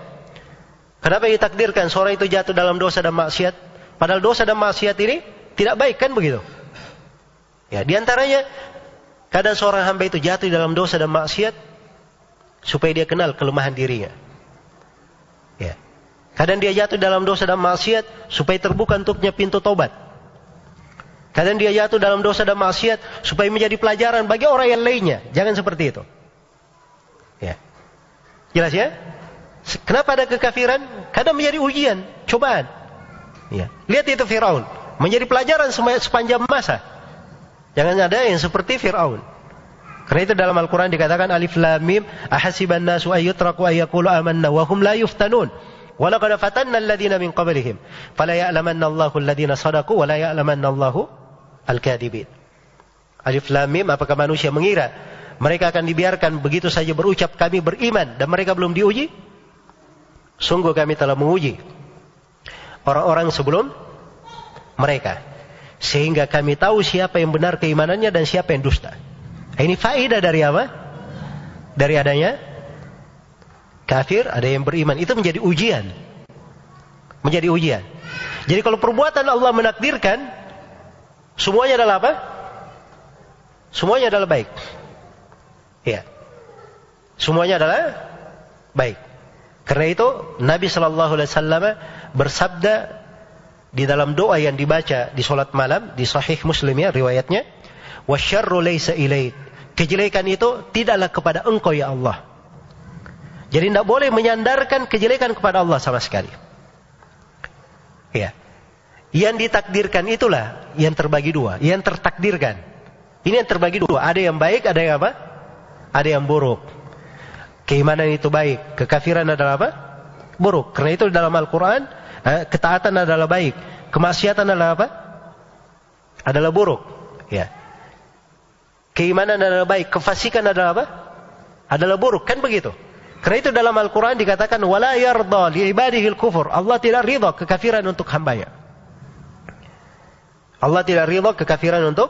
Speaker 1: Kenapa ditakdirkan seorang itu jatuh dalam dosa dan maksiat? Padahal dosa dan maksiat ini tidak baik kan begitu? Ya, di antaranya kadang seorang hamba itu jatuh dalam dosa dan maksiat supaya dia kenal kelemahan dirinya. Ya. Kadang dia jatuh dalam dosa dan maksiat supaya terbuka untuknya pintu tobat. Kadang dia jatuh dalam dosa dan maksiat supaya menjadi pelajaran bagi orang yang lainnya. Jangan seperti itu. Ya. Jelas ya? Kenapa ada kekafiran? Kadang menjadi ujian, cobaan. Ya. Lihat itu Firaun, menjadi pelajaran sepanjang masa. Jangan ada yang seperti Firaun. Karena itu dalam Al-Quran dikatakan Alif Lam Mim ahasiban nasu ayyutraku ayyakulu amanna wa hum la yuftanun. Walaqad fatanna alladhina min qablihim fala ya'lamanna Allahu alladhina sadaqu wa la ya'lamanna Allahu al-kadhibin. Alif Lam Mim apakah manusia mengira mereka akan dibiarkan begitu saja berucap kami beriman dan mereka belum diuji? Sungguh kami telah menguji orang-orang sebelum mereka. Sehingga kami tahu siapa yang benar keimanannya dan siapa yang dusta. Ini faedah dari apa? Dari adanya kafir, ada yang beriman. Itu menjadi ujian. Menjadi ujian. Jadi kalau perbuatan Allah menakdirkan, semuanya adalah apa? Semuanya adalah baik. Ya. Semuanya adalah baik. Karena itu Nabi Shallallahu Alaihi Wasallam bersabda di dalam doa yang dibaca di solat malam di Sahih Muslim ya riwayatnya, wasyarru laysa ilaik. Kejelekan itu tidaklah kepada engkau ya Allah. Jadi tidak boleh menyandarkan kejelekan kepada Allah sama sekali. Ya. Yang ditakdirkan itulah yang terbagi dua, yang tertakdirkan. Ini yang terbagi dua, ada yang baik, ada yang apa? ada yang buruk. Keimanan itu baik, kekafiran adalah apa? Buruk. Karena itu dalam Al-Quran, eh, ketaatan adalah baik, kemaksiatan adalah apa? Adalah buruk. Ya. Keimanan adalah baik, kefasikan adalah apa? Adalah buruk, kan begitu? Karena itu dalam Al-Quran dikatakan, wala yarda li ibadihil kufur. Allah tidak ridha kekafiran untuk hambanya. Allah tidak ridha kekafiran untuk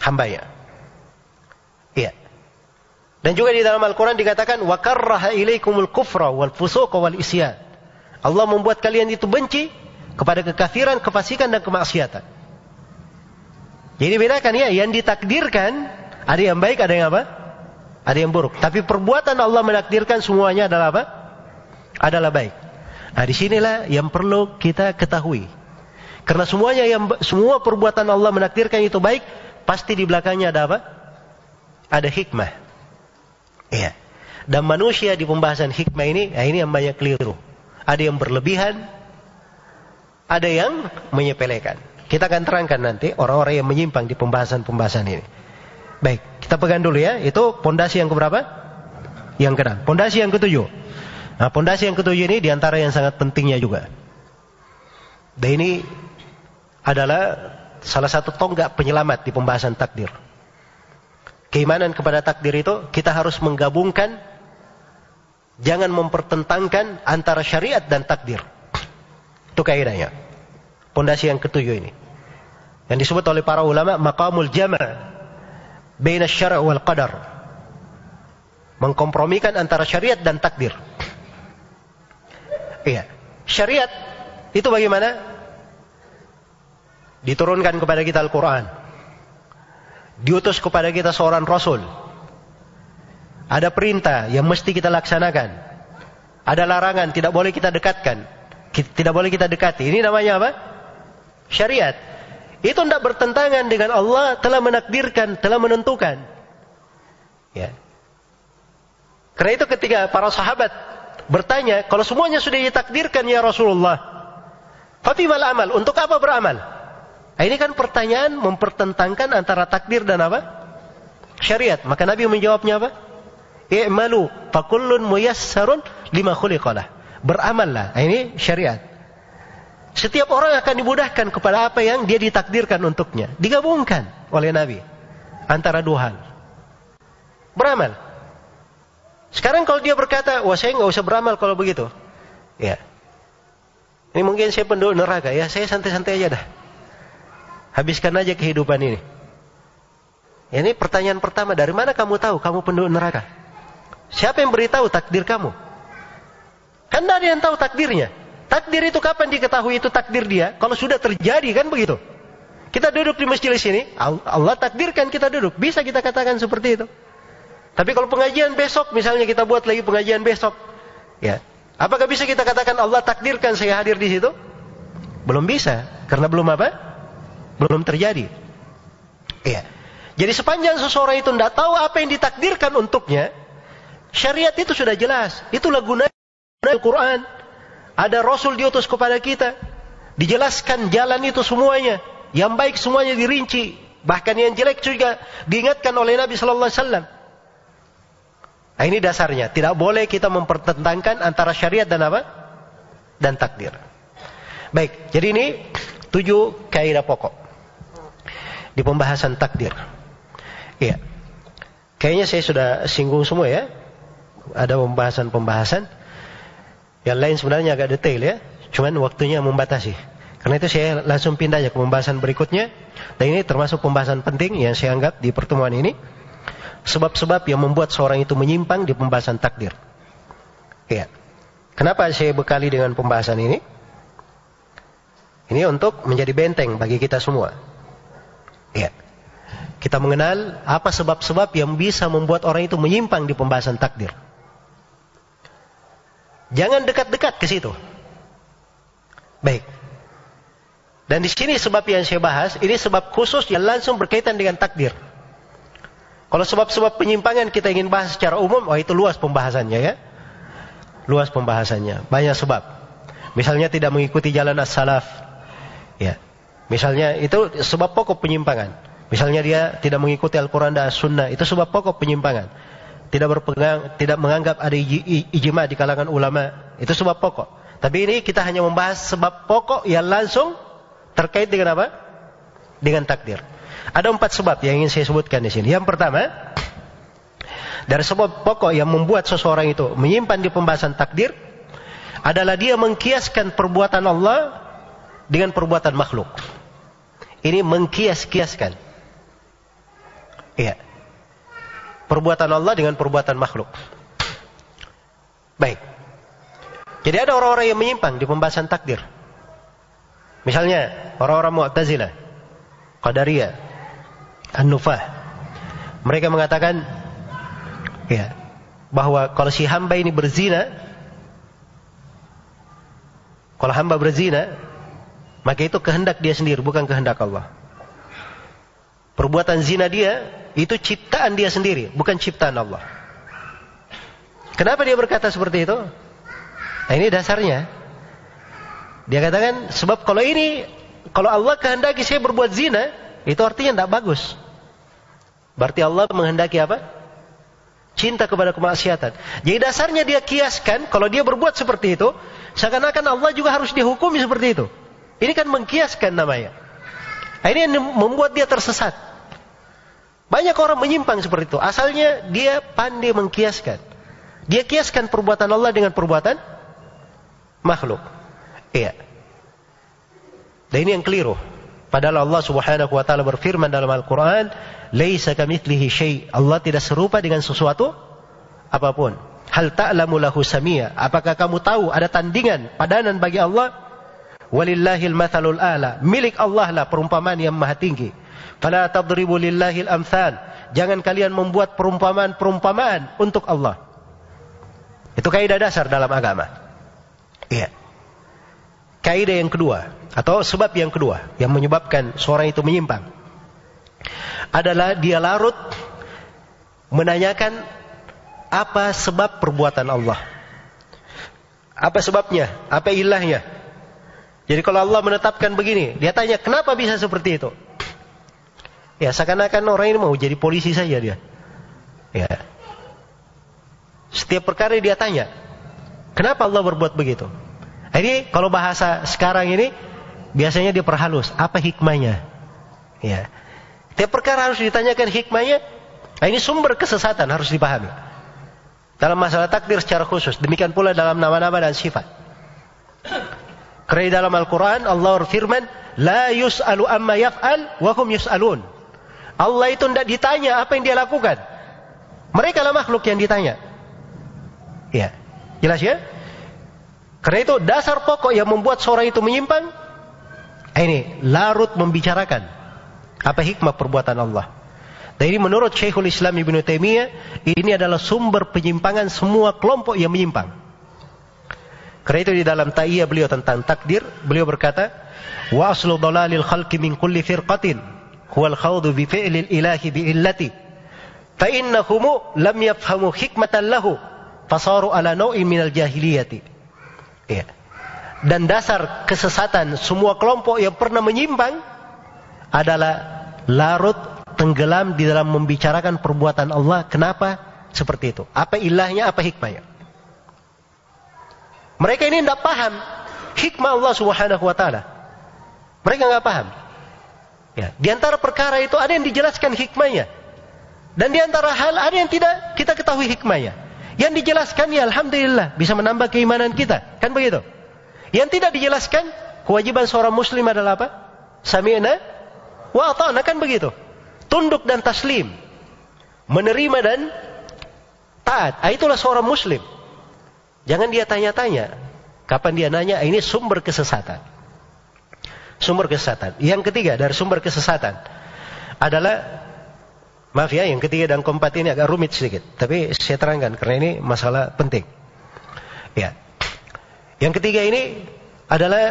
Speaker 1: hambanya. Iya. Dan juga di dalam Al-Quran dikatakan, وَكَرَّهَ إِلَيْكُمُ الْكُفْرَ وَالْفُسُوقَ وَالْإِسْيَانِ Allah membuat kalian itu benci kepada kekafiran, kefasikan, dan kemaksiatan. Jadi bedakan ya, yang ditakdirkan, ada yang baik, ada yang apa? Ada yang buruk. Tapi perbuatan Allah menakdirkan semuanya adalah apa? Adalah baik. Nah disinilah yang perlu kita ketahui. Karena semuanya yang semua perbuatan Allah menakdirkan itu baik, pasti di belakangnya ada apa? Ada hikmah. Iya. Dan manusia di pembahasan hikmah ini, ya ini yang banyak keliru. Ada yang berlebihan, ada yang menyepelekan. Kita akan terangkan nanti orang-orang yang menyimpang di pembahasan-pembahasan ini. Baik, kita pegang dulu ya. Itu pondasi yang keberapa? Yang keenam. Pondasi yang ketujuh. Nah, pondasi yang ketujuh ini di antara yang sangat pentingnya juga. Dan ini adalah salah satu tonggak penyelamat di pembahasan takdir keimanan kepada takdir itu kita harus menggabungkan Jangan mempertentangkan antara syariat dan takdir. Itu kaidahnya. Pondasi yang ketujuh ini. Yang disebut oleh para ulama maqamul jama' baina syara' wal qadar. Mengkompromikan antara syariat dan takdir. Iya. Syariat itu bagaimana? Diturunkan kepada kita Al-Quran. Diutus kepada kita seorang Rasul. Ada perintah yang mesti kita laksanakan. Ada larangan tidak boleh kita dekatkan. Tidak boleh kita dekati. Ini namanya apa? Syariat. Itu tidak bertentangan dengan Allah telah menakdirkan, telah menentukan. Ya. Karena itu ketika para sahabat bertanya, kalau semuanya sudah ditakdirkan ya Rasulullah, Fafimal amal, untuk apa beramal? Nah, ini kan pertanyaan mempertentangkan antara takdir dan apa? Syariat. Maka Nabi menjawabnya apa? I'malu fakullun muyassarun lima khuliqalah. Beramallah. Nah, ini syariat. Setiap orang akan dimudahkan kepada apa yang dia ditakdirkan untuknya. Digabungkan oleh Nabi. Antara dua hal. Beramal. Sekarang kalau dia berkata, wah saya nggak usah beramal kalau begitu. Ya. Ini mungkin saya penduduk neraka ya, saya santai-santai aja dah. Habiskan aja kehidupan ini. Ini pertanyaan pertama, dari mana kamu tahu kamu penduduk neraka? Siapa yang beritahu takdir kamu? Kan ada yang tahu takdirnya. Takdir itu kapan diketahui itu takdir dia? Kalau sudah terjadi kan begitu. Kita duduk di masjid sini, Allah takdirkan kita duduk. Bisa kita katakan seperti itu. Tapi kalau pengajian besok, misalnya kita buat lagi pengajian besok, ya, apakah bisa kita katakan Allah takdirkan saya hadir di situ? Belum bisa, karena belum apa? Belum terjadi. Iya. Jadi sepanjang seseorang itu tidak tahu apa yang ditakdirkan untuknya, syariat itu sudah jelas. Itulah guna Al-Quran. Ada Rasul diutus kepada kita. Dijelaskan jalan itu semuanya. Yang baik semuanya dirinci. Bahkan yang jelek juga diingatkan oleh Nabi Sallallahu Alaihi Wasallam. Nah, ini dasarnya. Tidak boleh kita mempertentangkan antara syariat dan apa? Dan takdir. Baik, jadi ini tujuh kaidah pokok di pembahasan takdir. Iya. Kayaknya saya sudah singgung semua ya. Ada pembahasan-pembahasan. Yang lain sebenarnya agak detail ya. Cuman waktunya membatasi. Karena itu saya langsung pindah aja ke pembahasan berikutnya. Dan ini termasuk pembahasan penting yang saya anggap di pertemuan ini sebab-sebab yang membuat seorang itu menyimpang di pembahasan takdir. Ya. Kenapa saya bekali dengan pembahasan ini? Ini untuk menjadi benteng bagi kita semua. Ya. Kita mengenal apa sebab-sebab yang bisa membuat orang itu menyimpang di pembahasan takdir. Jangan dekat-dekat ke situ. Baik. Dan di sini sebab yang saya bahas, ini sebab khusus yang langsung berkaitan dengan takdir. Kalau sebab-sebab penyimpangan kita ingin bahas secara umum, oh itu luas pembahasannya ya. Luas pembahasannya, banyak sebab. Misalnya tidak mengikuti jalan as-salaf. Ya. Misalnya itu sebab pokok penyimpangan. Misalnya dia tidak mengikuti Al-Quran dan As-Sunnah, itu sebab pokok penyimpangan. Tidak berpegang, tidak menganggap ada ijma di kalangan ulama, itu sebab pokok. Tapi ini kita hanya membahas sebab pokok yang langsung terkait dengan apa? Dengan takdir. Ada empat sebab yang ingin saya sebutkan di sini. Yang pertama, dari sebab pokok yang membuat seseorang itu menyimpan di pembahasan takdir adalah dia mengkiaskan perbuatan Allah dengan perbuatan makhluk. Ini mengkias-kiaskan. Iya. Perbuatan Allah dengan perbuatan makhluk. Baik. Jadi ada orang-orang yang menyimpang di pembahasan takdir. Misalnya orang-orang Mu'tazilah, Qadariyah, An-Nufah. Mereka mengatakan ya, bahwa kalau si hamba ini berzina kalau hamba berzina maka itu kehendak dia sendiri bukan kehendak Allah. Perbuatan zina dia itu ciptaan dia sendiri, bukan ciptaan Allah. Kenapa dia berkata seperti itu? Nah, ini dasarnya. Dia katakan sebab kalau ini kalau Allah kehendaki saya berbuat zina, itu artinya tidak bagus. Berarti Allah menghendaki apa? Cinta kepada kemaksiatan. Jadi dasarnya dia kiaskan, kalau dia berbuat seperti itu, seakan-akan Allah juga harus dihukumi seperti itu. Ini kan mengkiaskan namanya. Nah, ini yang membuat dia tersesat. Banyak orang menyimpang seperti itu. Asalnya dia pandai mengkiaskan. Dia kiaskan perbuatan Allah dengan perbuatan makhluk. Iya. Dan ini yang keliru. Padahal Allah Subhanahu wa taala berfirman dalam Al-Qur'an, "Laisa kamitslihi syai." Allah tidak serupa dengan sesuatu apa pun. Hal ta'lamu lahu samia? Apakah kamu tahu ada tandingan padanan bagi Allah? Walillahil mathalul ala. Milik Allah lah perumpamaan yang maha tinggi. Fala tadribu lillahil amthal. Jangan kalian membuat perumpamaan-perumpamaan untuk Allah. Itu kaidah dasar dalam agama. Iya. Kaidah yang kedua atau sebab yang kedua yang menyebabkan seorang itu menyimpang adalah dia larut menanyakan apa sebab perbuatan Allah. Apa sebabnya? Apa ilahnya? Jadi kalau Allah menetapkan begini, dia tanya kenapa bisa seperti itu? Ya seakan-akan orang ini mau jadi polisi saja dia. Ya. Setiap perkara dia tanya, kenapa Allah berbuat begitu? Ini kalau bahasa sekarang ini biasanya dia perhalus, apa hikmahnya? Ya. Setiap perkara harus ditanyakan hikmahnya. Nah, ini sumber kesesatan harus dipahami. Dalam masalah takdir secara khusus. Demikian pula dalam nama-nama dan sifat. Karena dalam Al-Quran Allah berfirman, La yus'alu amma yaf'al wa hum yus'alun. Allah itu tidak ditanya apa yang dia lakukan. Mereka lah makhluk yang ditanya. Ya, jelas ya? Karena itu dasar pokok yang membuat seorang itu menyimpang, ini larut membicarakan apa hikmah perbuatan Allah. Dan ini menurut Syekhul Islam Ibn Taimiyah, ini adalah sumber penyimpangan semua kelompok yang menyimpang. Karena itu di dalam ta'iyah beliau tentang takdir, beliau berkata, Wa aslu dalalil khalqi min kulli firqatin, huwal khawdu bi fi'lil ilahi bi illati. Fa innahumu lam yafhamu hikmatan lahu, fasaru ala naw'in minal jahiliyati. Ya. Dan dasar kesesatan semua kelompok yang pernah menyimpang adalah larut tenggelam di dalam membicarakan perbuatan Allah. Kenapa seperti itu? Apa ilahnya, apa hikmahnya? Mereka ini tidak paham hikmah Allah Subhanahu wa taala. Mereka nggak paham. Ya, di antara perkara itu ada yang dijelaskan hikmahnya. Dan di antara hal ada yang tidak kita ketahui hikmahnya. Yang dijelaskan ya alhamdulillah bisa menambah keimanan kita. Kan begitu? Yang tidak dijelaskan kewajiban seorang muslim adalah apa? Sami'na wa ata'na kan begitu tunduk dan taslim, menerima dan taat. Ah, itulah seorang muslim. Jangan dia tanya-tanya. Kapan dia nanya, ini sumber kesesatan. Sumber kesesatan. Yang ketiga dari sumber kesesatan adalah maaf ya, yang ketiga dan keempat ini agak rumit sedikit, tapi saya terangkan karena ini masalah penting. Ya. Yang ketiga ini adalah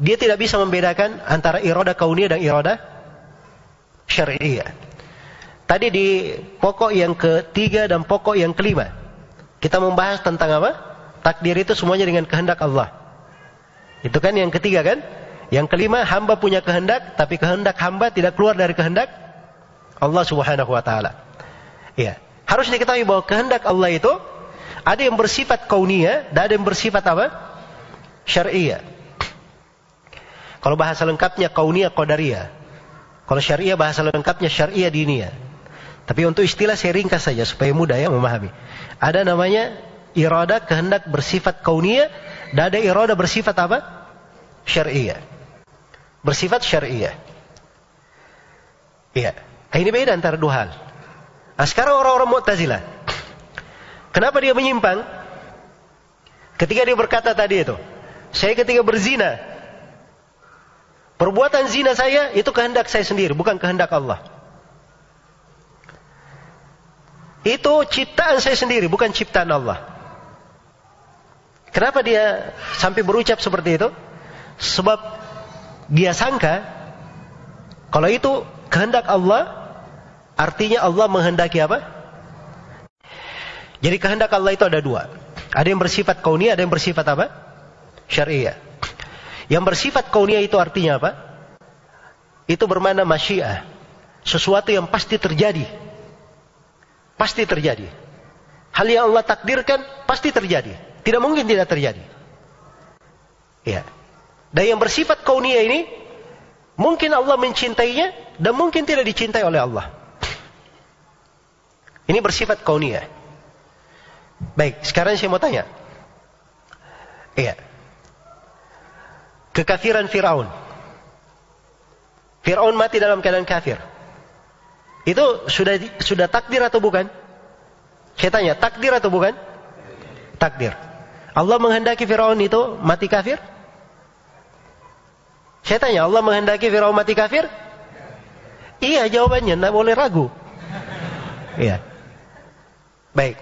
Speaker 1: dia tidak bisa membedakan antara iroda kauniyah dan iroda syariah. Tadi di pokok yang ketiga dan pokok yang kelima. Kita membahas tentang apa? Takdir itu semuanya dengan kehendak Allah. Itu kan yang ketiga kan? Yang kelima, hamba punya kehendak, tapi kehendak hamba tidak keluar dari kehendak Allah subhanahu wa ta'ala. Iya. Harus diketahui bahwa kehendak Allah itu ada yang bersifat kauniyah dan ada yang bersifat apa? Syariah. Kalau bahasa lengkapnya kauniyah qadariyah. Kalau syariah bahasa lengkapnya syariah dinia. Tapi untuk istilah saya ringkas saja supaya mudah ya memahami. Ada namanya irada kehendak bersifat kauniyah dan ada irada bersifat apa? Syariah. Bersifat syariah. Iya. Nah, ini beda antara dua hal. Nah, sekarang orang-orang Mu'tazilah. Kenapa dia menyimpang? Ketika dia berkata tadi itu, saya ketika berzina, Perbuatan zina saya itu kehendak saya sendiri, bukan kehendak Allah. Itu ciptaan saya sendiri, bukan ciptaan Allah. Kenapa dia sampai berucap seperti itu? Sebab dia sangka kalau itu kehendak Allah, artinya Allah menghendaki apa? Jadi kehendak Allah itu ada dua. Ada yang bersifat kauni, ada yang bersifat apa? Syariah. Yang bersifat kaunia itu artinya apa? Itu bermana masyiah. Sesuatu yang pasti terjadi. Pasti terjadi. Hal yang Allah takdirkan pasti terjadi. Tidak mungkin tidak terjadi. Ya. Dan yang bersifat kaunia ini mungkin Allah mencintainya dan mungkin tidak dicintai oleh Allah. Ini bersifat kaunia. Baik, sekarang saya mau tanya. Iya. Kekafiran Firaun. Firaun mati dalam keadaan kafir. Itu sudah sudah takdir atau bukan? Saya tanya, takdir atau bukan? Takdir. Allah menghendaki Firaun itu mati kafir? Saya tanya, Allah menghendaki Firaun mati kafir? Iya jawabannya, tidak boleh ragu. Iya. Baik.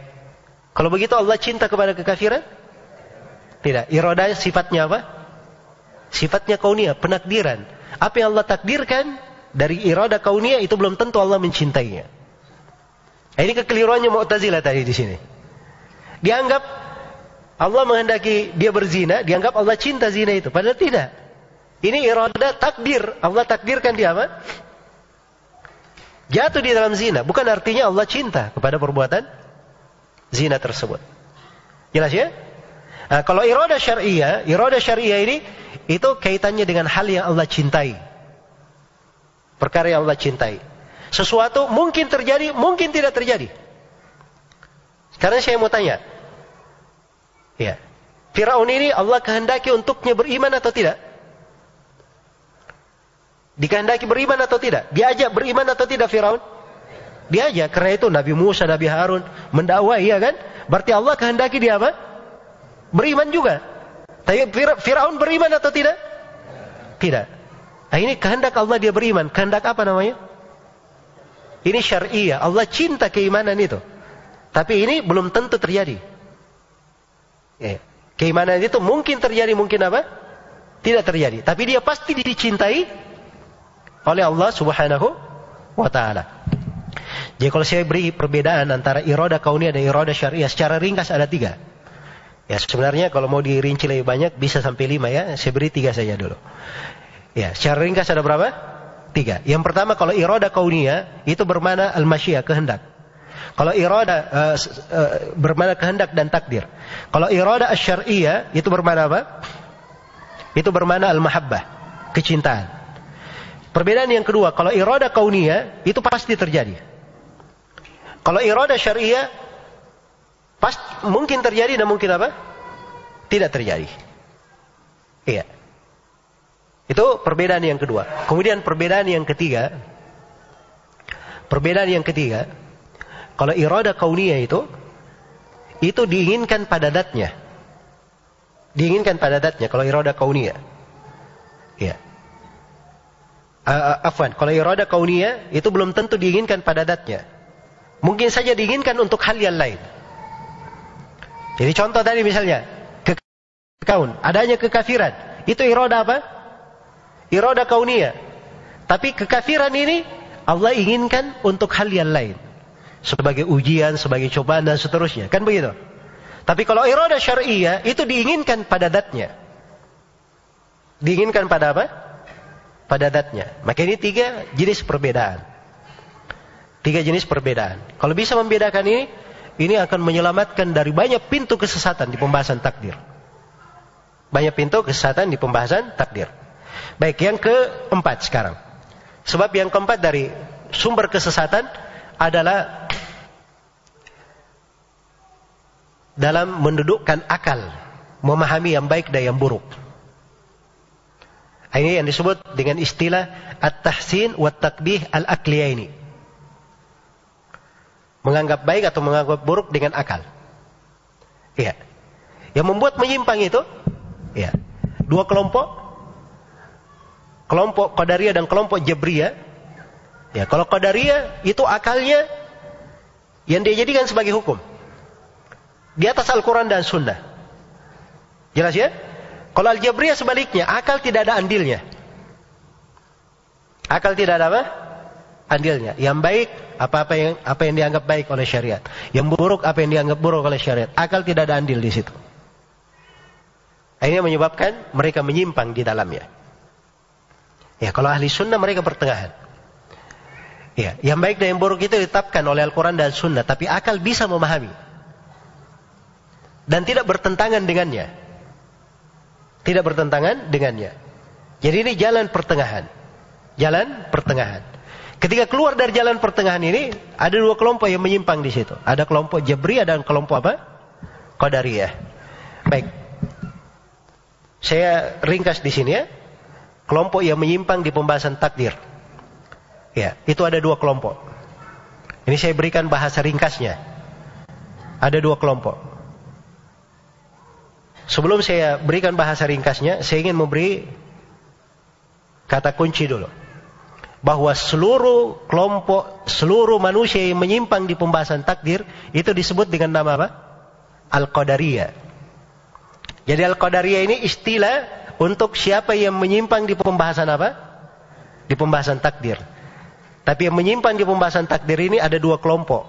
Speaker 1: Kalau begitu Allah cinta kepada kekafiran? Tidak. Iroda sifatnya apa? Sifatnya kaunia, penakdiran. Apa yang Allah takdirkan dari iroda kaunia itu belum tentu Allah mencintainya. Nah, ini kekeliruannya Mu'tazilah tadi di sini. Dianggap Allah menghendaki dia berzina, dianggap Allah cinta zina itu. Padahal tidak. Ini iroda takdir. Allah takdirkan dia apa? Jatuh di dalam zina. Bukan artinya Allah cinta kepada perbuatan zina tersebut. Jelas ya? Nah, kalau iroda syariah, iroda syariah ini itu kaitannya dengan hal yang Allah cintai. Perkara yang Allah cintai. Sesuatu mungkin terjadi, mungkin tidak terjadi. Sekarang saya mau tanya. Ya. Firaun ini Allah kehendaki untuknya beriman atau tidak? Dikehendaki beriman atau tidak? Diajak beriman atau tidak Firaun? Diajak. Karena itu Nabi Musa, Nabi Harun mendakwai, ya kan? Berarti Allah kehendaki dia apa? Beriman juga. Tapi Firaun beriman atau tidak? Tidak. Nah ini kehendak Allah dia beriman. Kehendak apa namanya? Ini syariah. Allah cinta keimanan itu. Tapi ini belum tentu terjadi. Ya. Keimanan itu mungkin terjadi, mungkin apa? Tidak terjadi. Tapi dia pasti dicintai oleh Allah subhanahu wa ta'ala. Jadi kalau saya beri perbedaan antara iroda kauniyah dan iroda syariah secara ringkas ada tiga. Ya sebenarnya kalau mau dirinci lebih banyak bisa sampai lima ya. Saya beri tiga saja dulu. Ya secara ringkas ada berapa? Tiga. Yang pertama kalau iroda kauniyah itu bermana al-masyiyah kehendak. Kalau iroda uh, uh, bermana kehendak dan takdir. Kalau iroda syariah itu bermana apa? Itu bermana al-mahabbah, kecintaan. Perbedaan yang kedua, kalau iroda kauniyah itu pasti terjadi. Kalau iroda syariah pas mungkin terjadi dan mungkin apa? Tidak terjadi. Iya. Itu perbedaan yang kedua. Kemudian perbedaan yang ketiga, perbedaan yang ketiga, kalau iroda kauniyah itu itu diinginkan pada datnya. Diinginkan pada datnya kalau iroda kauniyah. Iya. Uh, afwan, kalau iroda kauniyah itu belum tentu diinginkan pada datnya. Mungkin saja diinginkan untuk hal yang lain. Jadi contoh tadi misalnya, kaun, adanya kekafiran. Itu iroda apa? Iroda kaunia. Tapi kekafiran ini Allah inginkan untuk hal yang lain. Sebagai ujian, sebagai cobaan dan seterusnya. Kan begitu? Tapi kalau iroda syariah itu diinginkan pada datnya. Diinginkan pada apa? Pada datnya. Maka ini tiga jenis perbedaan. Tiga jenis perbedaan. Kalau bisa membedakan ini, ini akan menyelamatkan dari banyak pintu kesesatan di pembahasan takdir. Banyak pintu kesesatan di pembahasan takdir. Baik, yang keempat sekarang. Sebab yang keempat dari sumber kesesatan adalah dalam mendudukkan akal, memahami yang baik dan yang buruk. Ini yang disebut dengan istilah at-tahsin wa takbih al-aqliyaini menganggap baik atau menganggap buruk dengan akal. Iya. Yang membuat menyimpang itu, ya, dua kelompok, kelompok Qadariyah dan kelompok Jabriyah. Ya, kalau Qadariyah itu akalnya yang dia jadikan sebagai hukum. Di atas Al-Quran dan Sunnah. Jelas ya? Kalau Al-Jabriyah sebaliknya, akal tidak ada andilnya. Akal tidak ada apa? Andilnya. Yang baik apa-apa yang apa yang dianggap baik oleh syariat. Yang buruk apa yang dianggap buruk oleh syariat. Akal tidak ada andil di situ. Ini menyebabkan mereka menyimpang di dalamnya. Ya, kalau ahli sunnah mereka pertengahan. Ya, yang baik dan yang buruk itu ditetapkan oleh Al-Quran dan Sunnah, tapi akal bisa memahami dan tidak bertentangan dengannya. Tidak bertentangan dengannya. Jadi ini jalan pertengahan. Jalan pertengahan. Ketika keluar dari jalan pertengahan ini, ada dua kelompok yang menyimpang di situ. Ada kelompok Jabriyah dan kelompok apa? Qadariyah. Baik. Saya ringkas di sini ya. Kelompok yang menyimpang di pembahasan takdir. Ya, itu ada dua kelompok. Ini saya berikan bahasa ringkasnya. Ada dua kelompok. Sebelum saya berikan bahasa ringkasnya, saya ingin memberi kata kunci dulu. Bahwa seluruh kelompok, seluruh manusia yang menyimpang di pembahasan takdir, itu disebut dengan nama apa? Al-Qadariyah. Jadi Al-Qadariyah ini istilah untuk siapa yang menyimpang di pembahasan apa? Di pembahasan takdir. Tapi yang menyimpang di pembahasan takdir ini ada dua kelompok.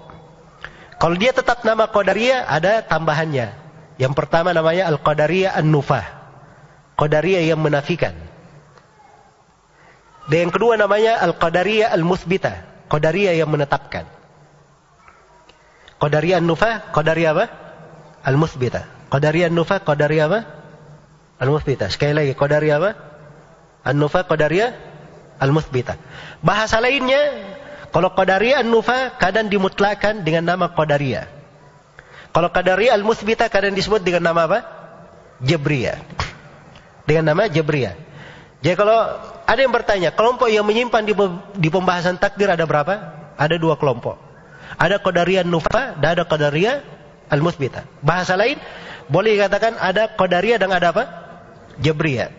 Speaker 1: Kalau dia tetap nama Qadariyah, ada tambahannya. Yang pertama namanya Al-Qadariyah An-Nufah. Qadariyah yang menafikan. Dan yang kedua namanya Al-Qadariyah Al-Muthbitah. Qadariyah yang menetapkan. Qadariyah An-Nufah, Qadariyah apa? Al-Muthbitah. Qadariyah An-Nufah, Qadariyah apa? Al-Muthbitah. Sekali lagi, Qadariyah apa? An-Nufah, Qadariyah Al-Muthbitah. Bahasa lainnya, kalau Qadariyah An-Nufah kadang dimutlakan dengan nama Qadariyah. Kalau Qadari Al-Muthbita kadang disebut dengan nama apa? Jabriyah. Dengan nama Jabriyah. Jadi kalau ada yang bertanya, kelompok yang menyimpan di, di pembahasan takdir ada berapa? Ada dua kelompok. Ada Qadariyah Nufa dan ada Qadariyah Al-Muthbita. Bahasa lain, boleh dikatakan ada Qadariyah dan ada apa? Jabriyah.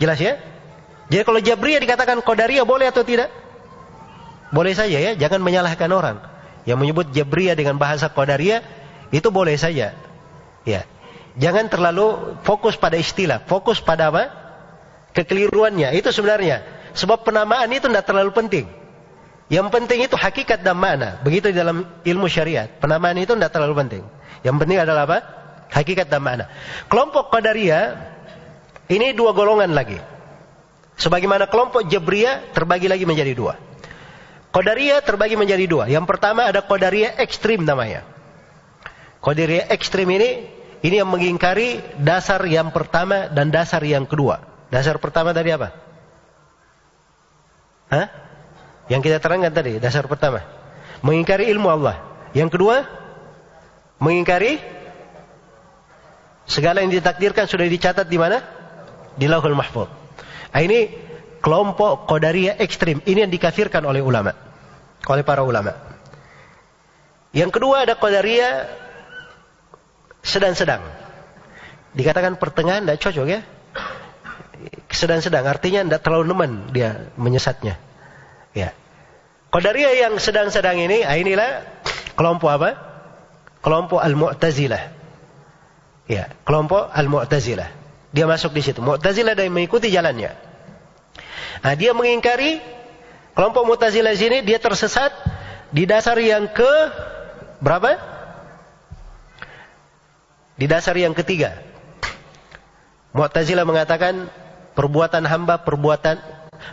Speaker 1: Jelas ya? Jadi kalau Jabriyah dikatakan Qadariyah boleh atau tidak? Boleh saja ya, jangan menyalahkan orang yang menyebut Jabriyah dengan bahasa Qadariyah itu boleh saja. Ya. Jangan terlalu fokus pada istilah, fokus pada apa? Kekeliruannya. Itu sebenarnya. Sebab penamaan itu tidak terlalu penting. Yang penting itu hakikat dan makna. Begitu di dalam ilmu syariat. Penamaan itu tidak terlalu penting. Yang penting adalah apa? Hakikat dan makna. Kelompok Qadariyah ini dua golongan lagi. Sebagaimana kelompok Jabriyah terbagi lagi menjadi dua. Qadariyah terbagi menjadi dua. Yang pertama ada Qadariyah ekstrim namanya. Qadariyah ekstrim ini ini yang mengingkari dasar yang pertama dan dasar yang kedua. Dasar pertama tadi apa? Hah? Yang kita terangkan tadi, dasar pertama. Mengingkari ilmu Allah. Yang kedua, mengingkari segala yang ditakdirkan sudah dicatat di mana? Di Lauhul Mahfuz. Nah, ini kelompok Qadariyah ekstrim. Ini yang dikafirkan oleh ulama. Oleh para ulama. Yang kedua ada Qadariyah sedang-sedang. Dikatakan pertengahan tidak cocok ya. Sedang-sedang artinya tidak terlalu nemen dia menyesatnya. Ya. Qadariyah yang sedang-sedang ini, ah, inilah kelompok apa? Kelompok Al-Mu'tazilah. Ya, kelompok Al-Mu'tazilah. Dia masuk di situ. Mu'tazilah dan mengikuti jalannya. Nah, dia mengingkari kelompok Mu'tazilah sini dia tersesat di dasar yang ke berapa? Di dasar yang ketiga. Mu'tazilah mengatakan perbuatan hamba perbuatan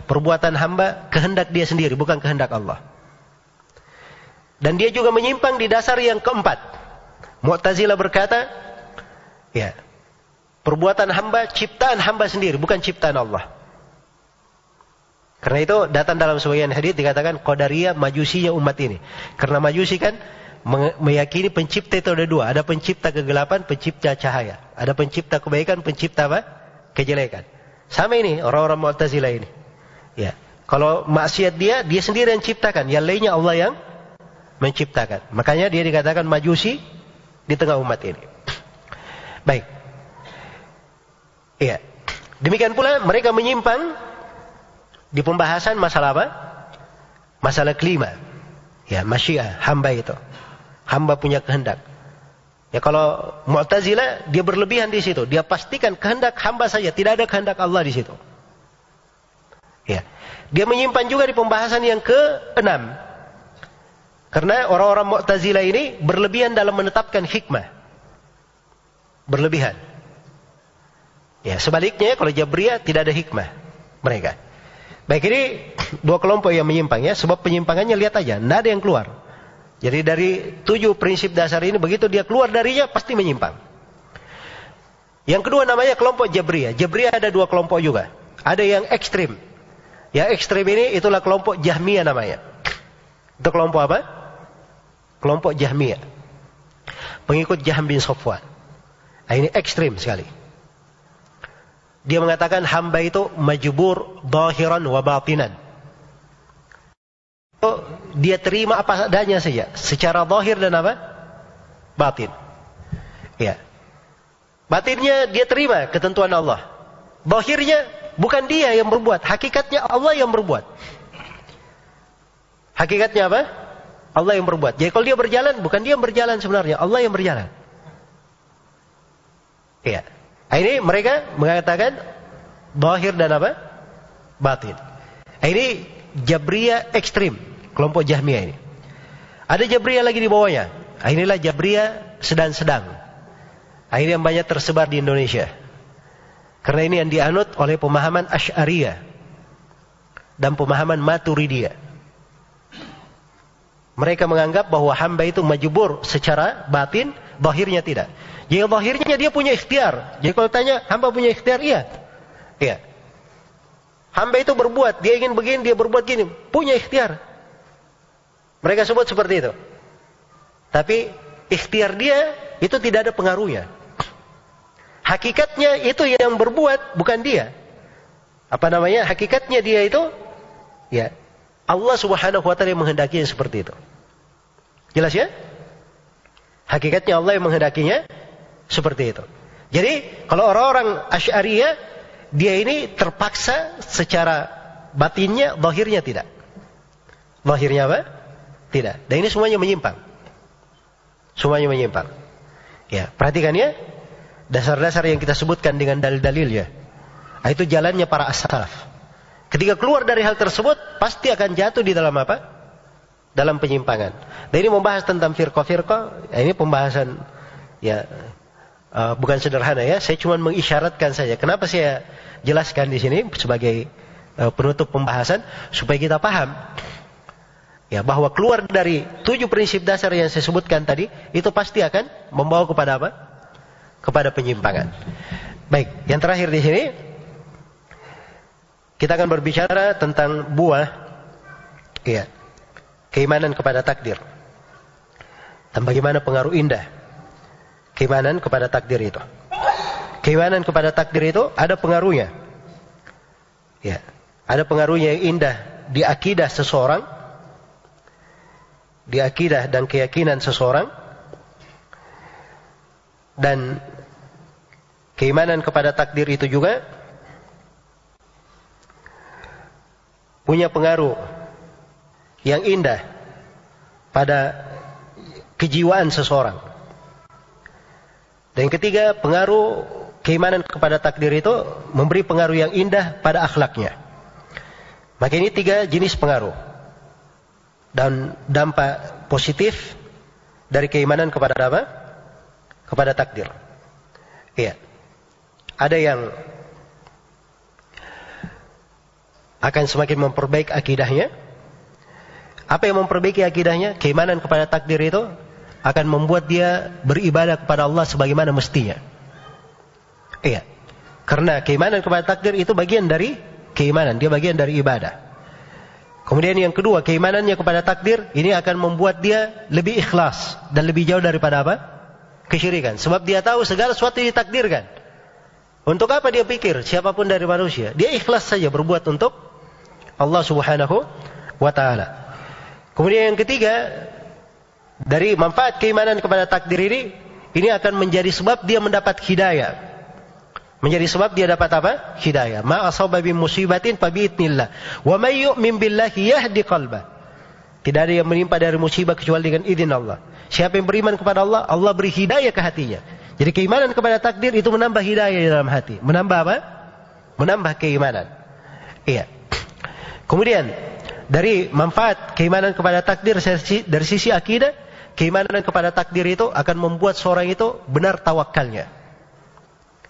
Speaker 1: perbuatan hamba kehendak dia sendiri bukan kehendak Allah. Dan dia juga menyimpang di dasar yang keempat. Mu'tazilah berkata, ya, perbuatan hamba ciptaan hamba sendiri bukan ciptaan Allah. Karena itu datang dalam sebagian hadis dikatakan Qadariyah majusinya umat ini. Karena majusi kan meyakini pencipta itu ada dua. Ada pencipta kegelapan, pencipta cahaya. Ada pencipta kebaikan, pencipta apa? Kejelekan. Sama ini orang-orang Mu'tazilah ini. Ya. Kalau maksiat dia, dia sendiri yang ciptakan. Yang lainnya Allah yang menciptakan. Makanya dia dikatakan majusi di tengah umat ini. Baik. Iya. Demikian pula mereka menyimpang di pembahasan masalah apa? Masalah kelima. Ya, masyiah, hamba itu. Hamba punya kehendak. Ya kalau Mu'tazilah dia berlebihan di situ, dia pastikan kehendak hamba saja, tidak ada kehendak Allah di situ. Ya. Dia menyimpan juga di pembahasan yang keenam. Karena orang-orang Mu'tazilah ini berlebihan dalam menetapkan hikmah. Berlebihan. Ya, sebaliknya kalau Jabriyah tidak ada hikmah mereka. Baik ini [COUGHS] dua kelompok yang menyimpang ya, sebab penyimpangannya lihat aja, tidak ada yang keluar. Jadi dari tujuh prinsip dasar ini begitu dia keluar darinya pasti menyimpang. Yang kedua namanya kelompok Jabriyah. Jabriyah ada dua kelompok juga. Ada yang ekstrim. Yang ekstrim ini itulah kelompok Jahmiyah namanya. Itu kelompok apa? Kelompok Jahmiyah. pengikut Jaham bin Sofwan. Nah, ini ekstrim sekali. Dia mengatakan hamba itu majbur zahiran wa batinan. Dia terima apa adanya saja, secara zahir dan apa? Batin. Ya. Batinnya dia terima ketentuan Allah. Zahirnya bukan dia yang berbuat, hakikatnya Allah yang berbuat. Hakikatnya apa? Allah yang berbuat. Jadi kalau dia berjalan, bukan dia yang berjalan sebenarnya, Allah yang berjalan. Iya. Ini mereka mengatakan bahir dan apa? Batin. Ini Jabriyah ekstrim, kelompok Jahmiyah ini. Ada Jabriyah lagi di bawahnya. Inilah Jabriyah sedang-sedang. Ini yang banyak tersebar di Indonesia. Karena ini yang dianut oleh pemahaman Ash'ariyah dan pemahaman Maturidiyah. Mereka menganggap bahwa hamba itu majbur secara batin, bahirnya tidak. Jadi bahirnya dia punya ikhtiar. Jadi kalau tanya, hamba punya ikhtiar? Iya. Iya. Hamba itu berbuat, dia ingin begini, dia berbuat gini. Punya ikhtiar. Mereka sebut seperti itu. Tapi ikhtiar dia itu tidak ada pengaruhnya. Hakikatnya itu yang berbuat, bukan dia. Apa namanya? Hakikatnya dia itu, ya Allah subhanahu wa ta'ala yang menghendakinya seperti itu. Jelas ya? Hakikatnya Allah yang menghendakinya seperti itu. Jadi kalau orang-orang Asy'ariyah dia ini terpaksa secara batinnya, zahirnya tidak. Zahirnya apa? Tidak. Dan ini semuanya menyimpang. Semuanya menyimpang. Ya, perhatikan ya. Dasar-dasar yang kita sebutkan dengan dalil-dalil ya. Nah, itu jalannya para as-salaf. Ketika keluar dari hal tersebut, pasti akan jatuh di dalam apa? Dalam penyimpangan. Dan ini membahas tentang firqa-firqa, ya ini pembahasan ya uh, bukan sederhana ya. Saya cuma mengisyaratkan saja. Kenapa saya jelaskan di sini sebagai uh, penutup pembahasan supaya kita paham ya bahwa keluar dari tujuh prinsip dasar yang saya sebutkan tadi itu pasti akan membawa kepada apa? Kepada penyimpangan. Baik, yang terakhir di sini kita akan berbicara tentang buah ya, keimanan kepada takdir. Dan bagaimana pengaruh indah keimanan kepada takdir itu. Keimanan kepada takdir itu ada pengaruhnya. Ya, ada pengaruhnya yang indah di akidah seseorang, di akidah dan keyakinan seseorang, dan keimanan kepada takdir itu juga punya pengaruh yang indah pada kejiwaan seseorang. Dan yang ketiga, pengaruh keimanan kepada takdir itu memberi pengaruh yang indah pada akhlaknya. Maka ini tiga jenis pengaruh. Dan dampak positif dari keimanan kepada apa? Kepada takdir. Iya. Ada yang akan semakin memperbaik akidahnya. Apa yang memperbaiki akidahnya? Keimanan kepada takdir itu akan membuat dia beribadah kepada Allah sebagaimana mestinya. Iya. Karena keimanan kepada takdir itu bagian dari keimanan, dia bagian dari ibadah. Kemudian yang kedua, keimanannya kepada takdir ini akan membuat dia lebih ikhlas dan lebih jauh daripada apa? Kesyirikan. Sebab dia tahu segala sesuatu ditakdirkan. Untuk apa dia pikir? Siapa pun dari manusia, dia ikhlas saja berbuat untuk Allah Subhanahu wa taala. Kemudian yang ketiga, dari manfaat keimanan kepada takdir ini, ini akan menjadi sebab dia mendapat hidayah. Menjadi sebab dia dapat apa? Hidayah. Ma asaba bi musibatin fa bi idnillah. Wa may yu'min billahi yahdi qalbah. Tidak ada yang menimpa dari musibah kecuali dengan izin Allah. Siapa yang beriman kepada Allah, Allah beri hidayah ke hatinya. Jadi keimanan kepada takdir itu menambah hidayah di dalam hati. Menambah apa? Menambah keimanan. Iya. Kemudian dari manfaat keimanan kepada takdir dari sisi akidah, keimanan kepada takdir itu akan membuat seorang itu benar tawakalnya.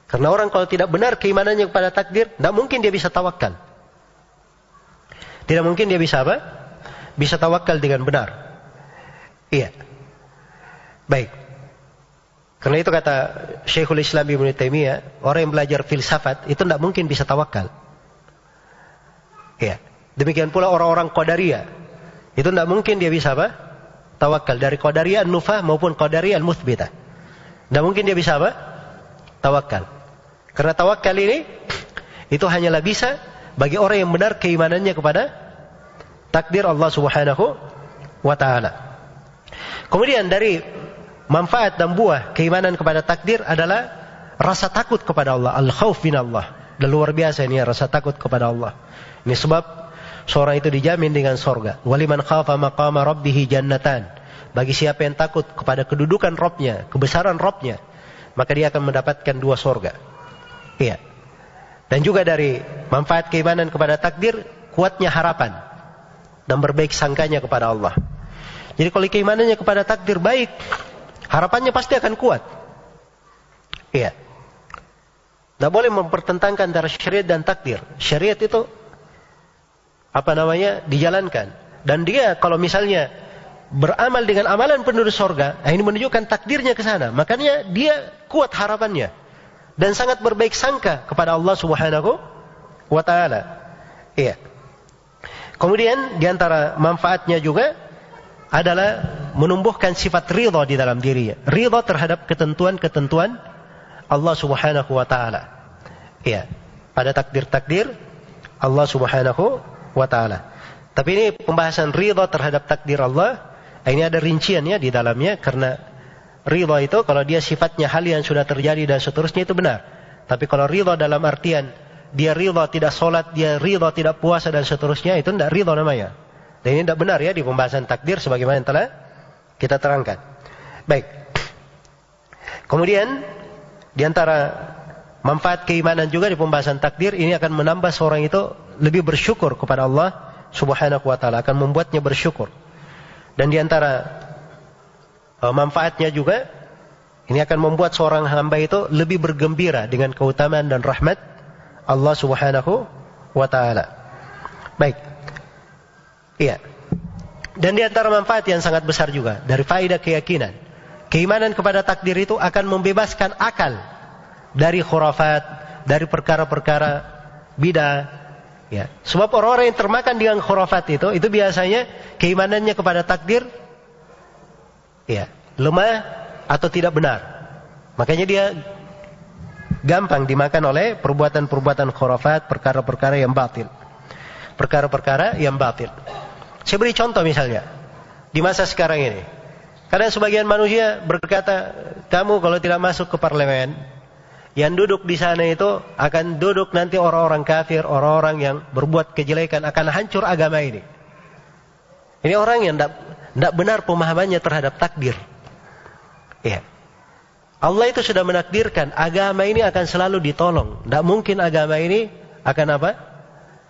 Speaker 1: Karena orang kalau tidak benar keimanannya kepada takdir, tidak mungkin dia bisa tawakal. Tidak mungkin dia bisa apa? Bisa tawakal dengan benar. Iya. Baik. Karena itu kata Syekhul Islam Ibn Taimiyah, orang yang belajar filsafat itu tidak mungkin bisa tawakal. Iya. Demikian pula orang-orang Qadariyah. Itu tidak mungkin dia bisa apa? Tawakal. Dari Qadariyah Nufah maupun Qadariyah Muthbitah. Tidak mungkin dia bisa apa? Tawakal. Karena tawakal ini itu hanyalah bisa bagi orang yang benar keimanannya kepada takdir Allah Subhanahu wa taala. Kemudian dari manfaat dan buah keimanan kepada takdir adalah rasa takut kepada Allah, al-khauf min Allah. Dan luar biasa ini ya, rasa takut kepada Allah. Ini sebab seorang itu dijamin dengan sorga. Waliman khafa maqama rabbihi jannatan. Bagi siapa yang takut kepada kedudukan Robnya, kebesaran Robnya, maka dia akan mendapatkan dua sorga. Iya. Dan juga dari manfaat keimanan kepada takdir, kuatnya harapan dan berbaik sangkanya kepada Allah. Jadi kalau keimanannya kepada takdir baik, harapannya pasti akan kuat. Iya. Tidak boleh mempertentangkan antara syariat dan takdir. Syariat itu apa namanya dijalankan. Dan dia kalau misalnya beramal dengan amalan penduduk sorga, nah ini menunjukkan takdirnya ke sana. Makanya dia kuat harapannya dan sangat berbaik sangka kepada Allah Subhanahu wa taala. Iya. Kemudian di antara manfaatnya juga adalah menumbuhkan sifat ridha di dalam dirinya. Ridha terhadap ketentuan-ketentuan Allah Subhanahu wa taala. Iya. Pada takdir-takdir Allah Subhanahu wa taala. Tapi ini pembahasan ridha terhadap takdir Allah. Ini ada rinciannya di dalamnya karena ridha itu kalau dia sifatnya hal yang sudah terjadi dan seterusnya itu benar. Tapi kalau ridha dalam artian dia ridha tidak sholat, dia ridha tidak puasa dan seterusnya itu tidak ridha namanya. Dan ini tidak benar ya di pembahasan takdir sebagaimana yang telah kita terangkan. Baik. Kemudian di antara manfaat keimanan juga di pembahasan takdir ini akan menambah seorang itu lebih bersyukur kepada Allah Subhanahu wa taala, akan membuatnya bersyukur. Dan di antara uh, manfaatnya juga ini akan membuat seorang hamba itu lebih bergembira dengan keutamaan dan rahmat Allah Subhanahu wa taala. Baik. Iya. Dan di antara manfaat yang sangat besar juga dari faedah keyakinan, keimanan kepada takdir itu akan membebaskan akal dari khurafat, dari perkara-perkara bidah. Ya. Sebab orang-orang yang termakan dengan khurafat itu, itu biasanya keimanannya kepada takdir ya, lemah atau tidak benar. Makanya dia gampang dimakan oleh perbuatan-perbuatan khurafat, perkara-perkara yang batil. Perkara-perkara yang batil. Saya beri contoh misalnya. Di masa sekarang ini. Karena sebagian manusia berkata, kamu kalau tidak masuk ke parlemen, yang duduk di sana itu akan duduk nanti orang-orang kafir, orang-orang yang berbuat kejelekan, akan hancur agama ini. Ini orang yang tidak benar pemahamannya terhadap takdir. Ya. Allah itu sudah menakdirkan agama ini akan selalu ditolong. Tidak mungkin agama ini akan apa?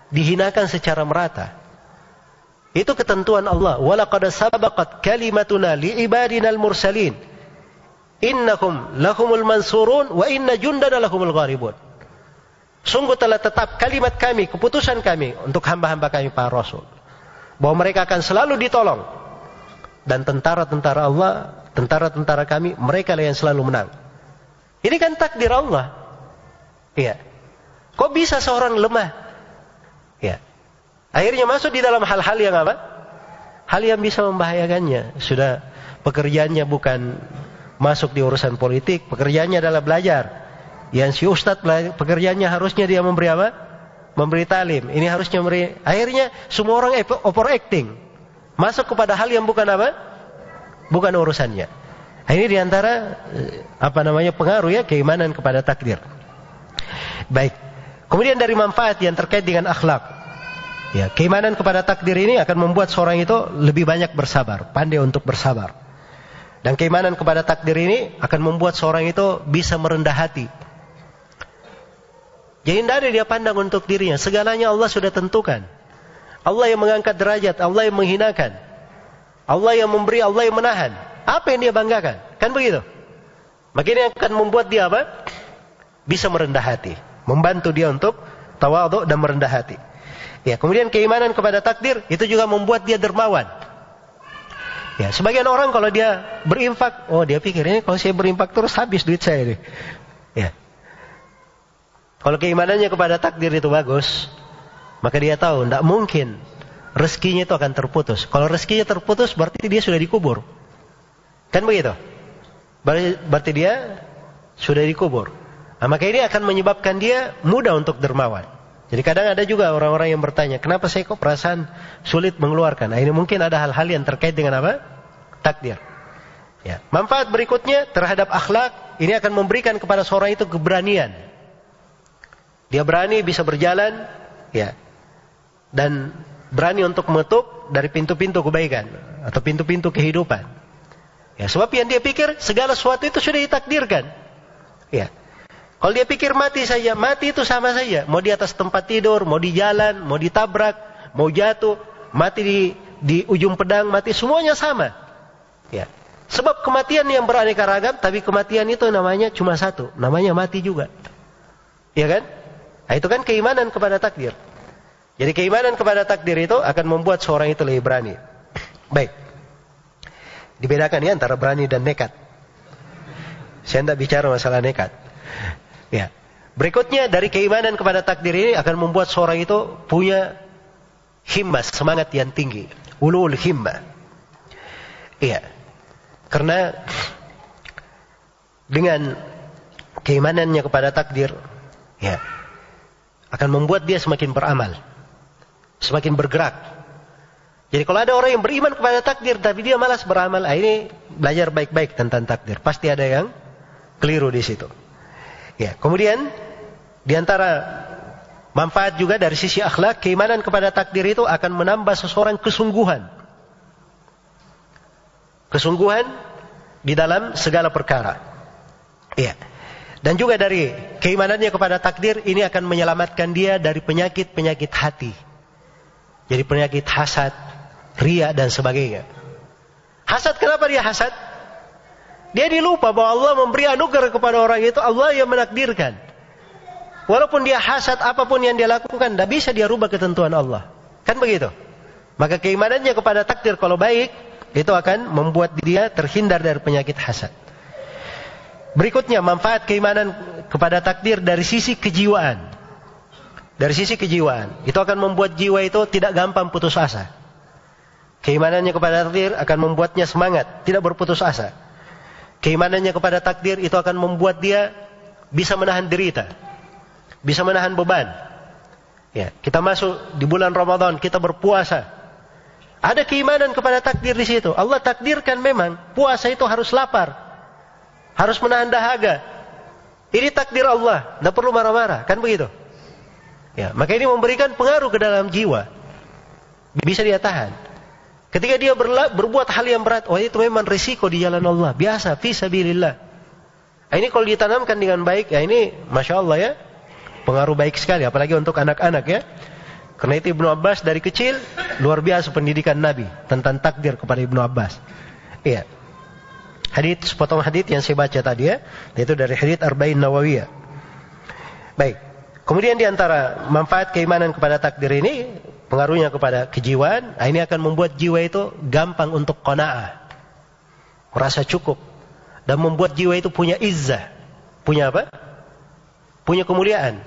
Speaker 1: Dihinakan secara merata. Itu ketentuan Allah. Walaqad kalimatuna li'ibadinal mursalin. Innakum lahumul mansurun wa inna jundana lahumul gharibun. Sungguh telah tetap kalimat kami, keputusan kami untuk hamba-hamba kami para rasul. Bahwa mereka akan selalu ditolong. Dan tentara-tentara Allah, tentara-tentara kami, mereka lah yang selalu menang. Ini kan takdir Allah. Iya. Kok bisa seorang lemah? Ya. Akhirnya masuk di dalam hal-hal yang apa? Hal yang bisa membahayakannya. Sudah pekerjaannya bukan masuk di urusan politik, pekerjaannya adalah belajar. Yang si ustadz pekerjaannya harusnya dia memberi apa? Memberi talim. Ini harusnya memberi. Akhirnya semua orang overacting. Masuk kepada hal yang bukan apa? Bukan urusannya. Nah, ini di antara eh, apa namanya pengaruh ya keimanan kepada takdir. Baik. Kemudian dari manfaat yang terkait dengan akhlak. Ya, keimanan kepada takdir ini akan membuat seorang itu lebih banyak bersabar, pandai untuk bersabar. Dan keimanan kepada takdir ini akan membuat seorang itu bisa merendah hati. Jadi tidak ada dia pandang untuk dirinya. Segalanya Allah sudah tentukan. Allah yang mengangkat derajat, Allah yang menghinakan. Allah yang memberi, Allah yang menahan. Apa yang dia banggakan? Kan begitu? Makanya akan membuat dia apa? Bisa merendah hati. Membantu dia untuk tawaduk dan merendah hati. Ya, kemudian keimanan kepada takdir itu juga membuat dia dermawan. Ya, sebagian orang kalau dia berinfak, oh dia pikir ini kalau saya berinfak terus habis duit saya ini. Ya. Kalau keimanannya kepada takdir itu bagus, maka dia tahu tidak mungkin rezekinya itu akan terputus. Kalau rezekinya terputus berarti dia sudah dikubur. Kan begitu? berarti dia sudah dikubur. Nah, maka ini akan menyebabkan dia mudah untuk dermawan. Jadi kadang ada juga orang-orang yang bertanya, kenapa saya kok perasaan sulit mengeluarkan? Nah, ini mungkin ada hal-hal yang terkait dengan apa? Takdir. Ya. Manfaat berikutnya terhadap akhlak, ini akan memberikan kepada seorang itu keberanian. Dia berani bisa berjalan, ya, dan berani untuk mengetuk dari pintu-pintu kebaikan atau pintu-pintu kehidupan. Ya, sebab yang dia pikir segala sesuatu itu sudah ditakdirkan. Ya. Kalau dia pikir mati saja, mati itu sama saja. Mau di atas tempat tidur, mau di jalan, mau ditabrak, mau jatuh, mati di di ujung pedang, mati semuanya sama. Ya. Sebab kematian yang beraneka ragam, tapi kematian itu namanya cuma satu, namanya mati juga. Ya kan? Nah, itu kan keimanan kepada takdir. Jadi keimanan kepada takdir itu akan membuat seorang itu lebih berani. Baik. Dibedakan ya antara berani dan nekat. Saya tidak bicara masalah nekat. Ya. Berikutnya dari keimanan kepada takdir ini akan membuat seorang itu punya himmah, semangat yang tinggi. Ulul himmah. Iya. Karena dengan keimanannya kepada takdir, ya, akan membuat dia semakin beramal semakin bergerak. Jadi kalau ada orang yang beriman kepada takdir tapi dia malas beramal, ah, ini belajar baik-baik tentang takdir. Pasti ada yang keliru di situ. Ya, kemudian di antara manfaat juga dari sisi akhlak, keimanan kepada takdir itu akan menambah seseorang kesungguhan. Kesungguhan di dalam segala perkara. Iya. Dan juga dari keimanannya kepada takdir ini akan menyelamatkan dia dari penyakit-penyakit hati. Jadi penyakit hasad, ria dan sebagainya. Hasad kenapa dia hasad? Dia dilupa bahwa Allah memberi anugerah kepada orang itu, Allah yang menakdirkan. Walaupun dia hasad apa pun yang dia lakukan, tidak bisa dia rubah ketentuan Allah. Kan begitu? Maka keimanannya kepada takdir kalau baik, itu akan membuat dia terhindar dari penyakit hasad. Berikutnya, manfaat keimanan kepada takdir dari sisi kejiwaan. Dari sisi kejiwaan, itu akan membuat jiwa itu tidak gampang putus asa. Keimanannya kepada takdir akan membuatnya semangat, tidak berputus asa. Keimanannya kepada takdir itu akan membuat dia bisa menahan derita, bisa menahan beban. Ya, kita masuk di bulan Ramadan, kita berpuasa. Ada keimanan kepada takdir di situ. Allah takdirkan memang puasa itu harus lapar, harus menahan dahaga. Ini takdir Allah, tidak perlu marah-marah, kan begitu? Ya, maka ini memberikan pengaruh ke dalam jiwa. Bisa dia tahan. Ketika dia berla, berbuat hal yang berat, oh itu memang risiko di jalan Allah. Biasa, fisabilillah. Nah, ini kalau ditanamkan dengan baik, ya ini Masya Allah ya. Pengaruh baik sekali, apalagi untuk anak-anak ya. Karena itu Ibnu Abbas dari kecil, luar biasa pendidikan Nabi. Tentang takdir kepada Ibnu Abbas. Iya. Hadith, sepotong hadith yang saya baca tadi ya. Itu dari hadith Arba'in Nawawiyah. Baik. Kemudian di antara manfaat keimanan kepada takdir ini, pengaruhnya kepada kejiwaan, nah ini akan membuat jiwa itu gampang untuk kona'ah. Merasa cukup. Dan membuat jiwa itu punya izzah. Punya apa? Punya kemuliaan.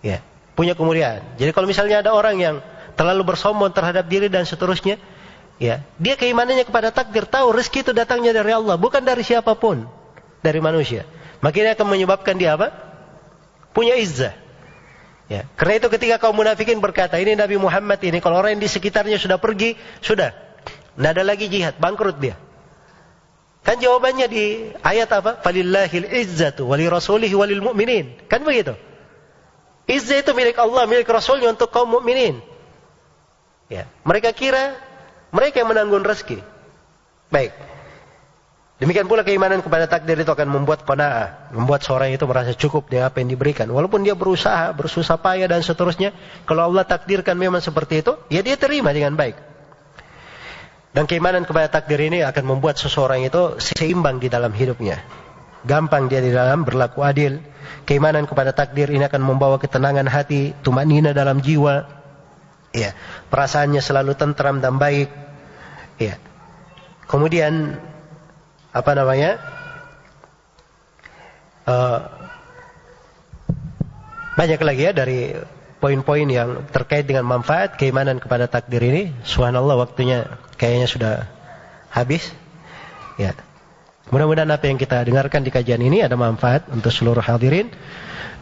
Speaker 1: Ya, punya kemuliaan. Jadi kalau misalnya ada orang yang terlalu bersombong terhadap diri dan seterusnya, ya, dia keimanannya kepada takdir tahu rezeki itu datangnya dari Allah, bukan dari siapa pun, dari manusia. Makanya akan menyebabkan dia apa? Punya izzah. Ya. Karena itu ketika kaum munafikin berkata, ini Nabi Muhammad ini, kalau orang yang di sekitarnya sudah pergi, sudah. Tidak ada lagi jihad, bangkrut dia. Kan jawabannya di ayat apa? Falillahil izzatu wali rasulihi walil mu'minin. Kan begitu? Izzah itu milik Allah, milik Rasulnya untuk kaum mukminin. Ya. Mereka kira mereka yang menanggung rezeki. Baik. Demikian pula keimanan kepada takdir itu akan membuat qanaah, membuat seorang itu merasa cukup dengan apa yang diberikan. Walaupun dia berusaha, bersusah payah dan seterusnya, kalau Allah takdirkan memang seperti itu, ya dia terima dengan baik. Dan keimanan kepada takdir ini akan membuat seseorang itu seimbang di dalam hidupnya. Gampang dia di dalam berlaku adil. Keimanan kepada takdir ini akan membawa ketenangan hati, tumak nina dalam jiwa. Ya, perasaannya selalu tentram dan baik. Ya. Kemudian apa namanya uh, banyak lagi ya dari poin-poin yang terkait dengan manfaat keimanan kepada takdir ini subhanallah waktunya kayaknya sudah habis ya Mudah-mudahan apa yang kita dengarkan di kajian ini ada manfaat untuk seluruh hadirin.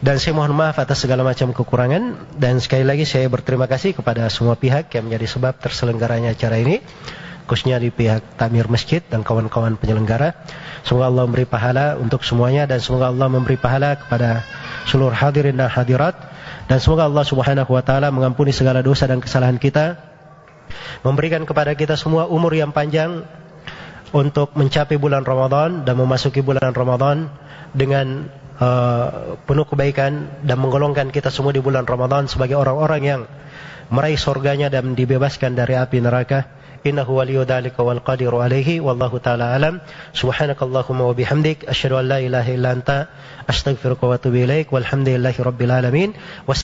Speaker 1: Dan saya mohon maaf atas segala macam kekurangan. Dan sekali lagi saya berterima kasih kepada semua pihak yang menjadi sebab terselenggaranya acara ini. Khususnya di pihak Tamir Masjid dan kawan-kawan penyelenggara. Semoga Allah memberi pahala untuk semuanya. Dan semoga Allah memberi pahala kepada seluruh hadirin dan hadirat. Dan semoga Allah subhanahu wa ta'ala mengampuni segala dosa dan kesalahan kita. Memberikan kepada kita semua umur yang panjang untuk mencapai bulan Ramadan dan memasuki bulan Ramadan dengan uh, penuh kebaikan dan menggolongkan kita semua di bulan Ramadan sebagai orang-orang yang meraih surganya dan dibebaskan dari api neraka. Innahu waliyu dzalika wal qadiru alaihi wallahu taala alam. Subhanakallahumma wa bihamdik asyhadu an la ilaha illa anta astaghfiruka wa atubu ilaik walhamdulillahi rabbil alamin.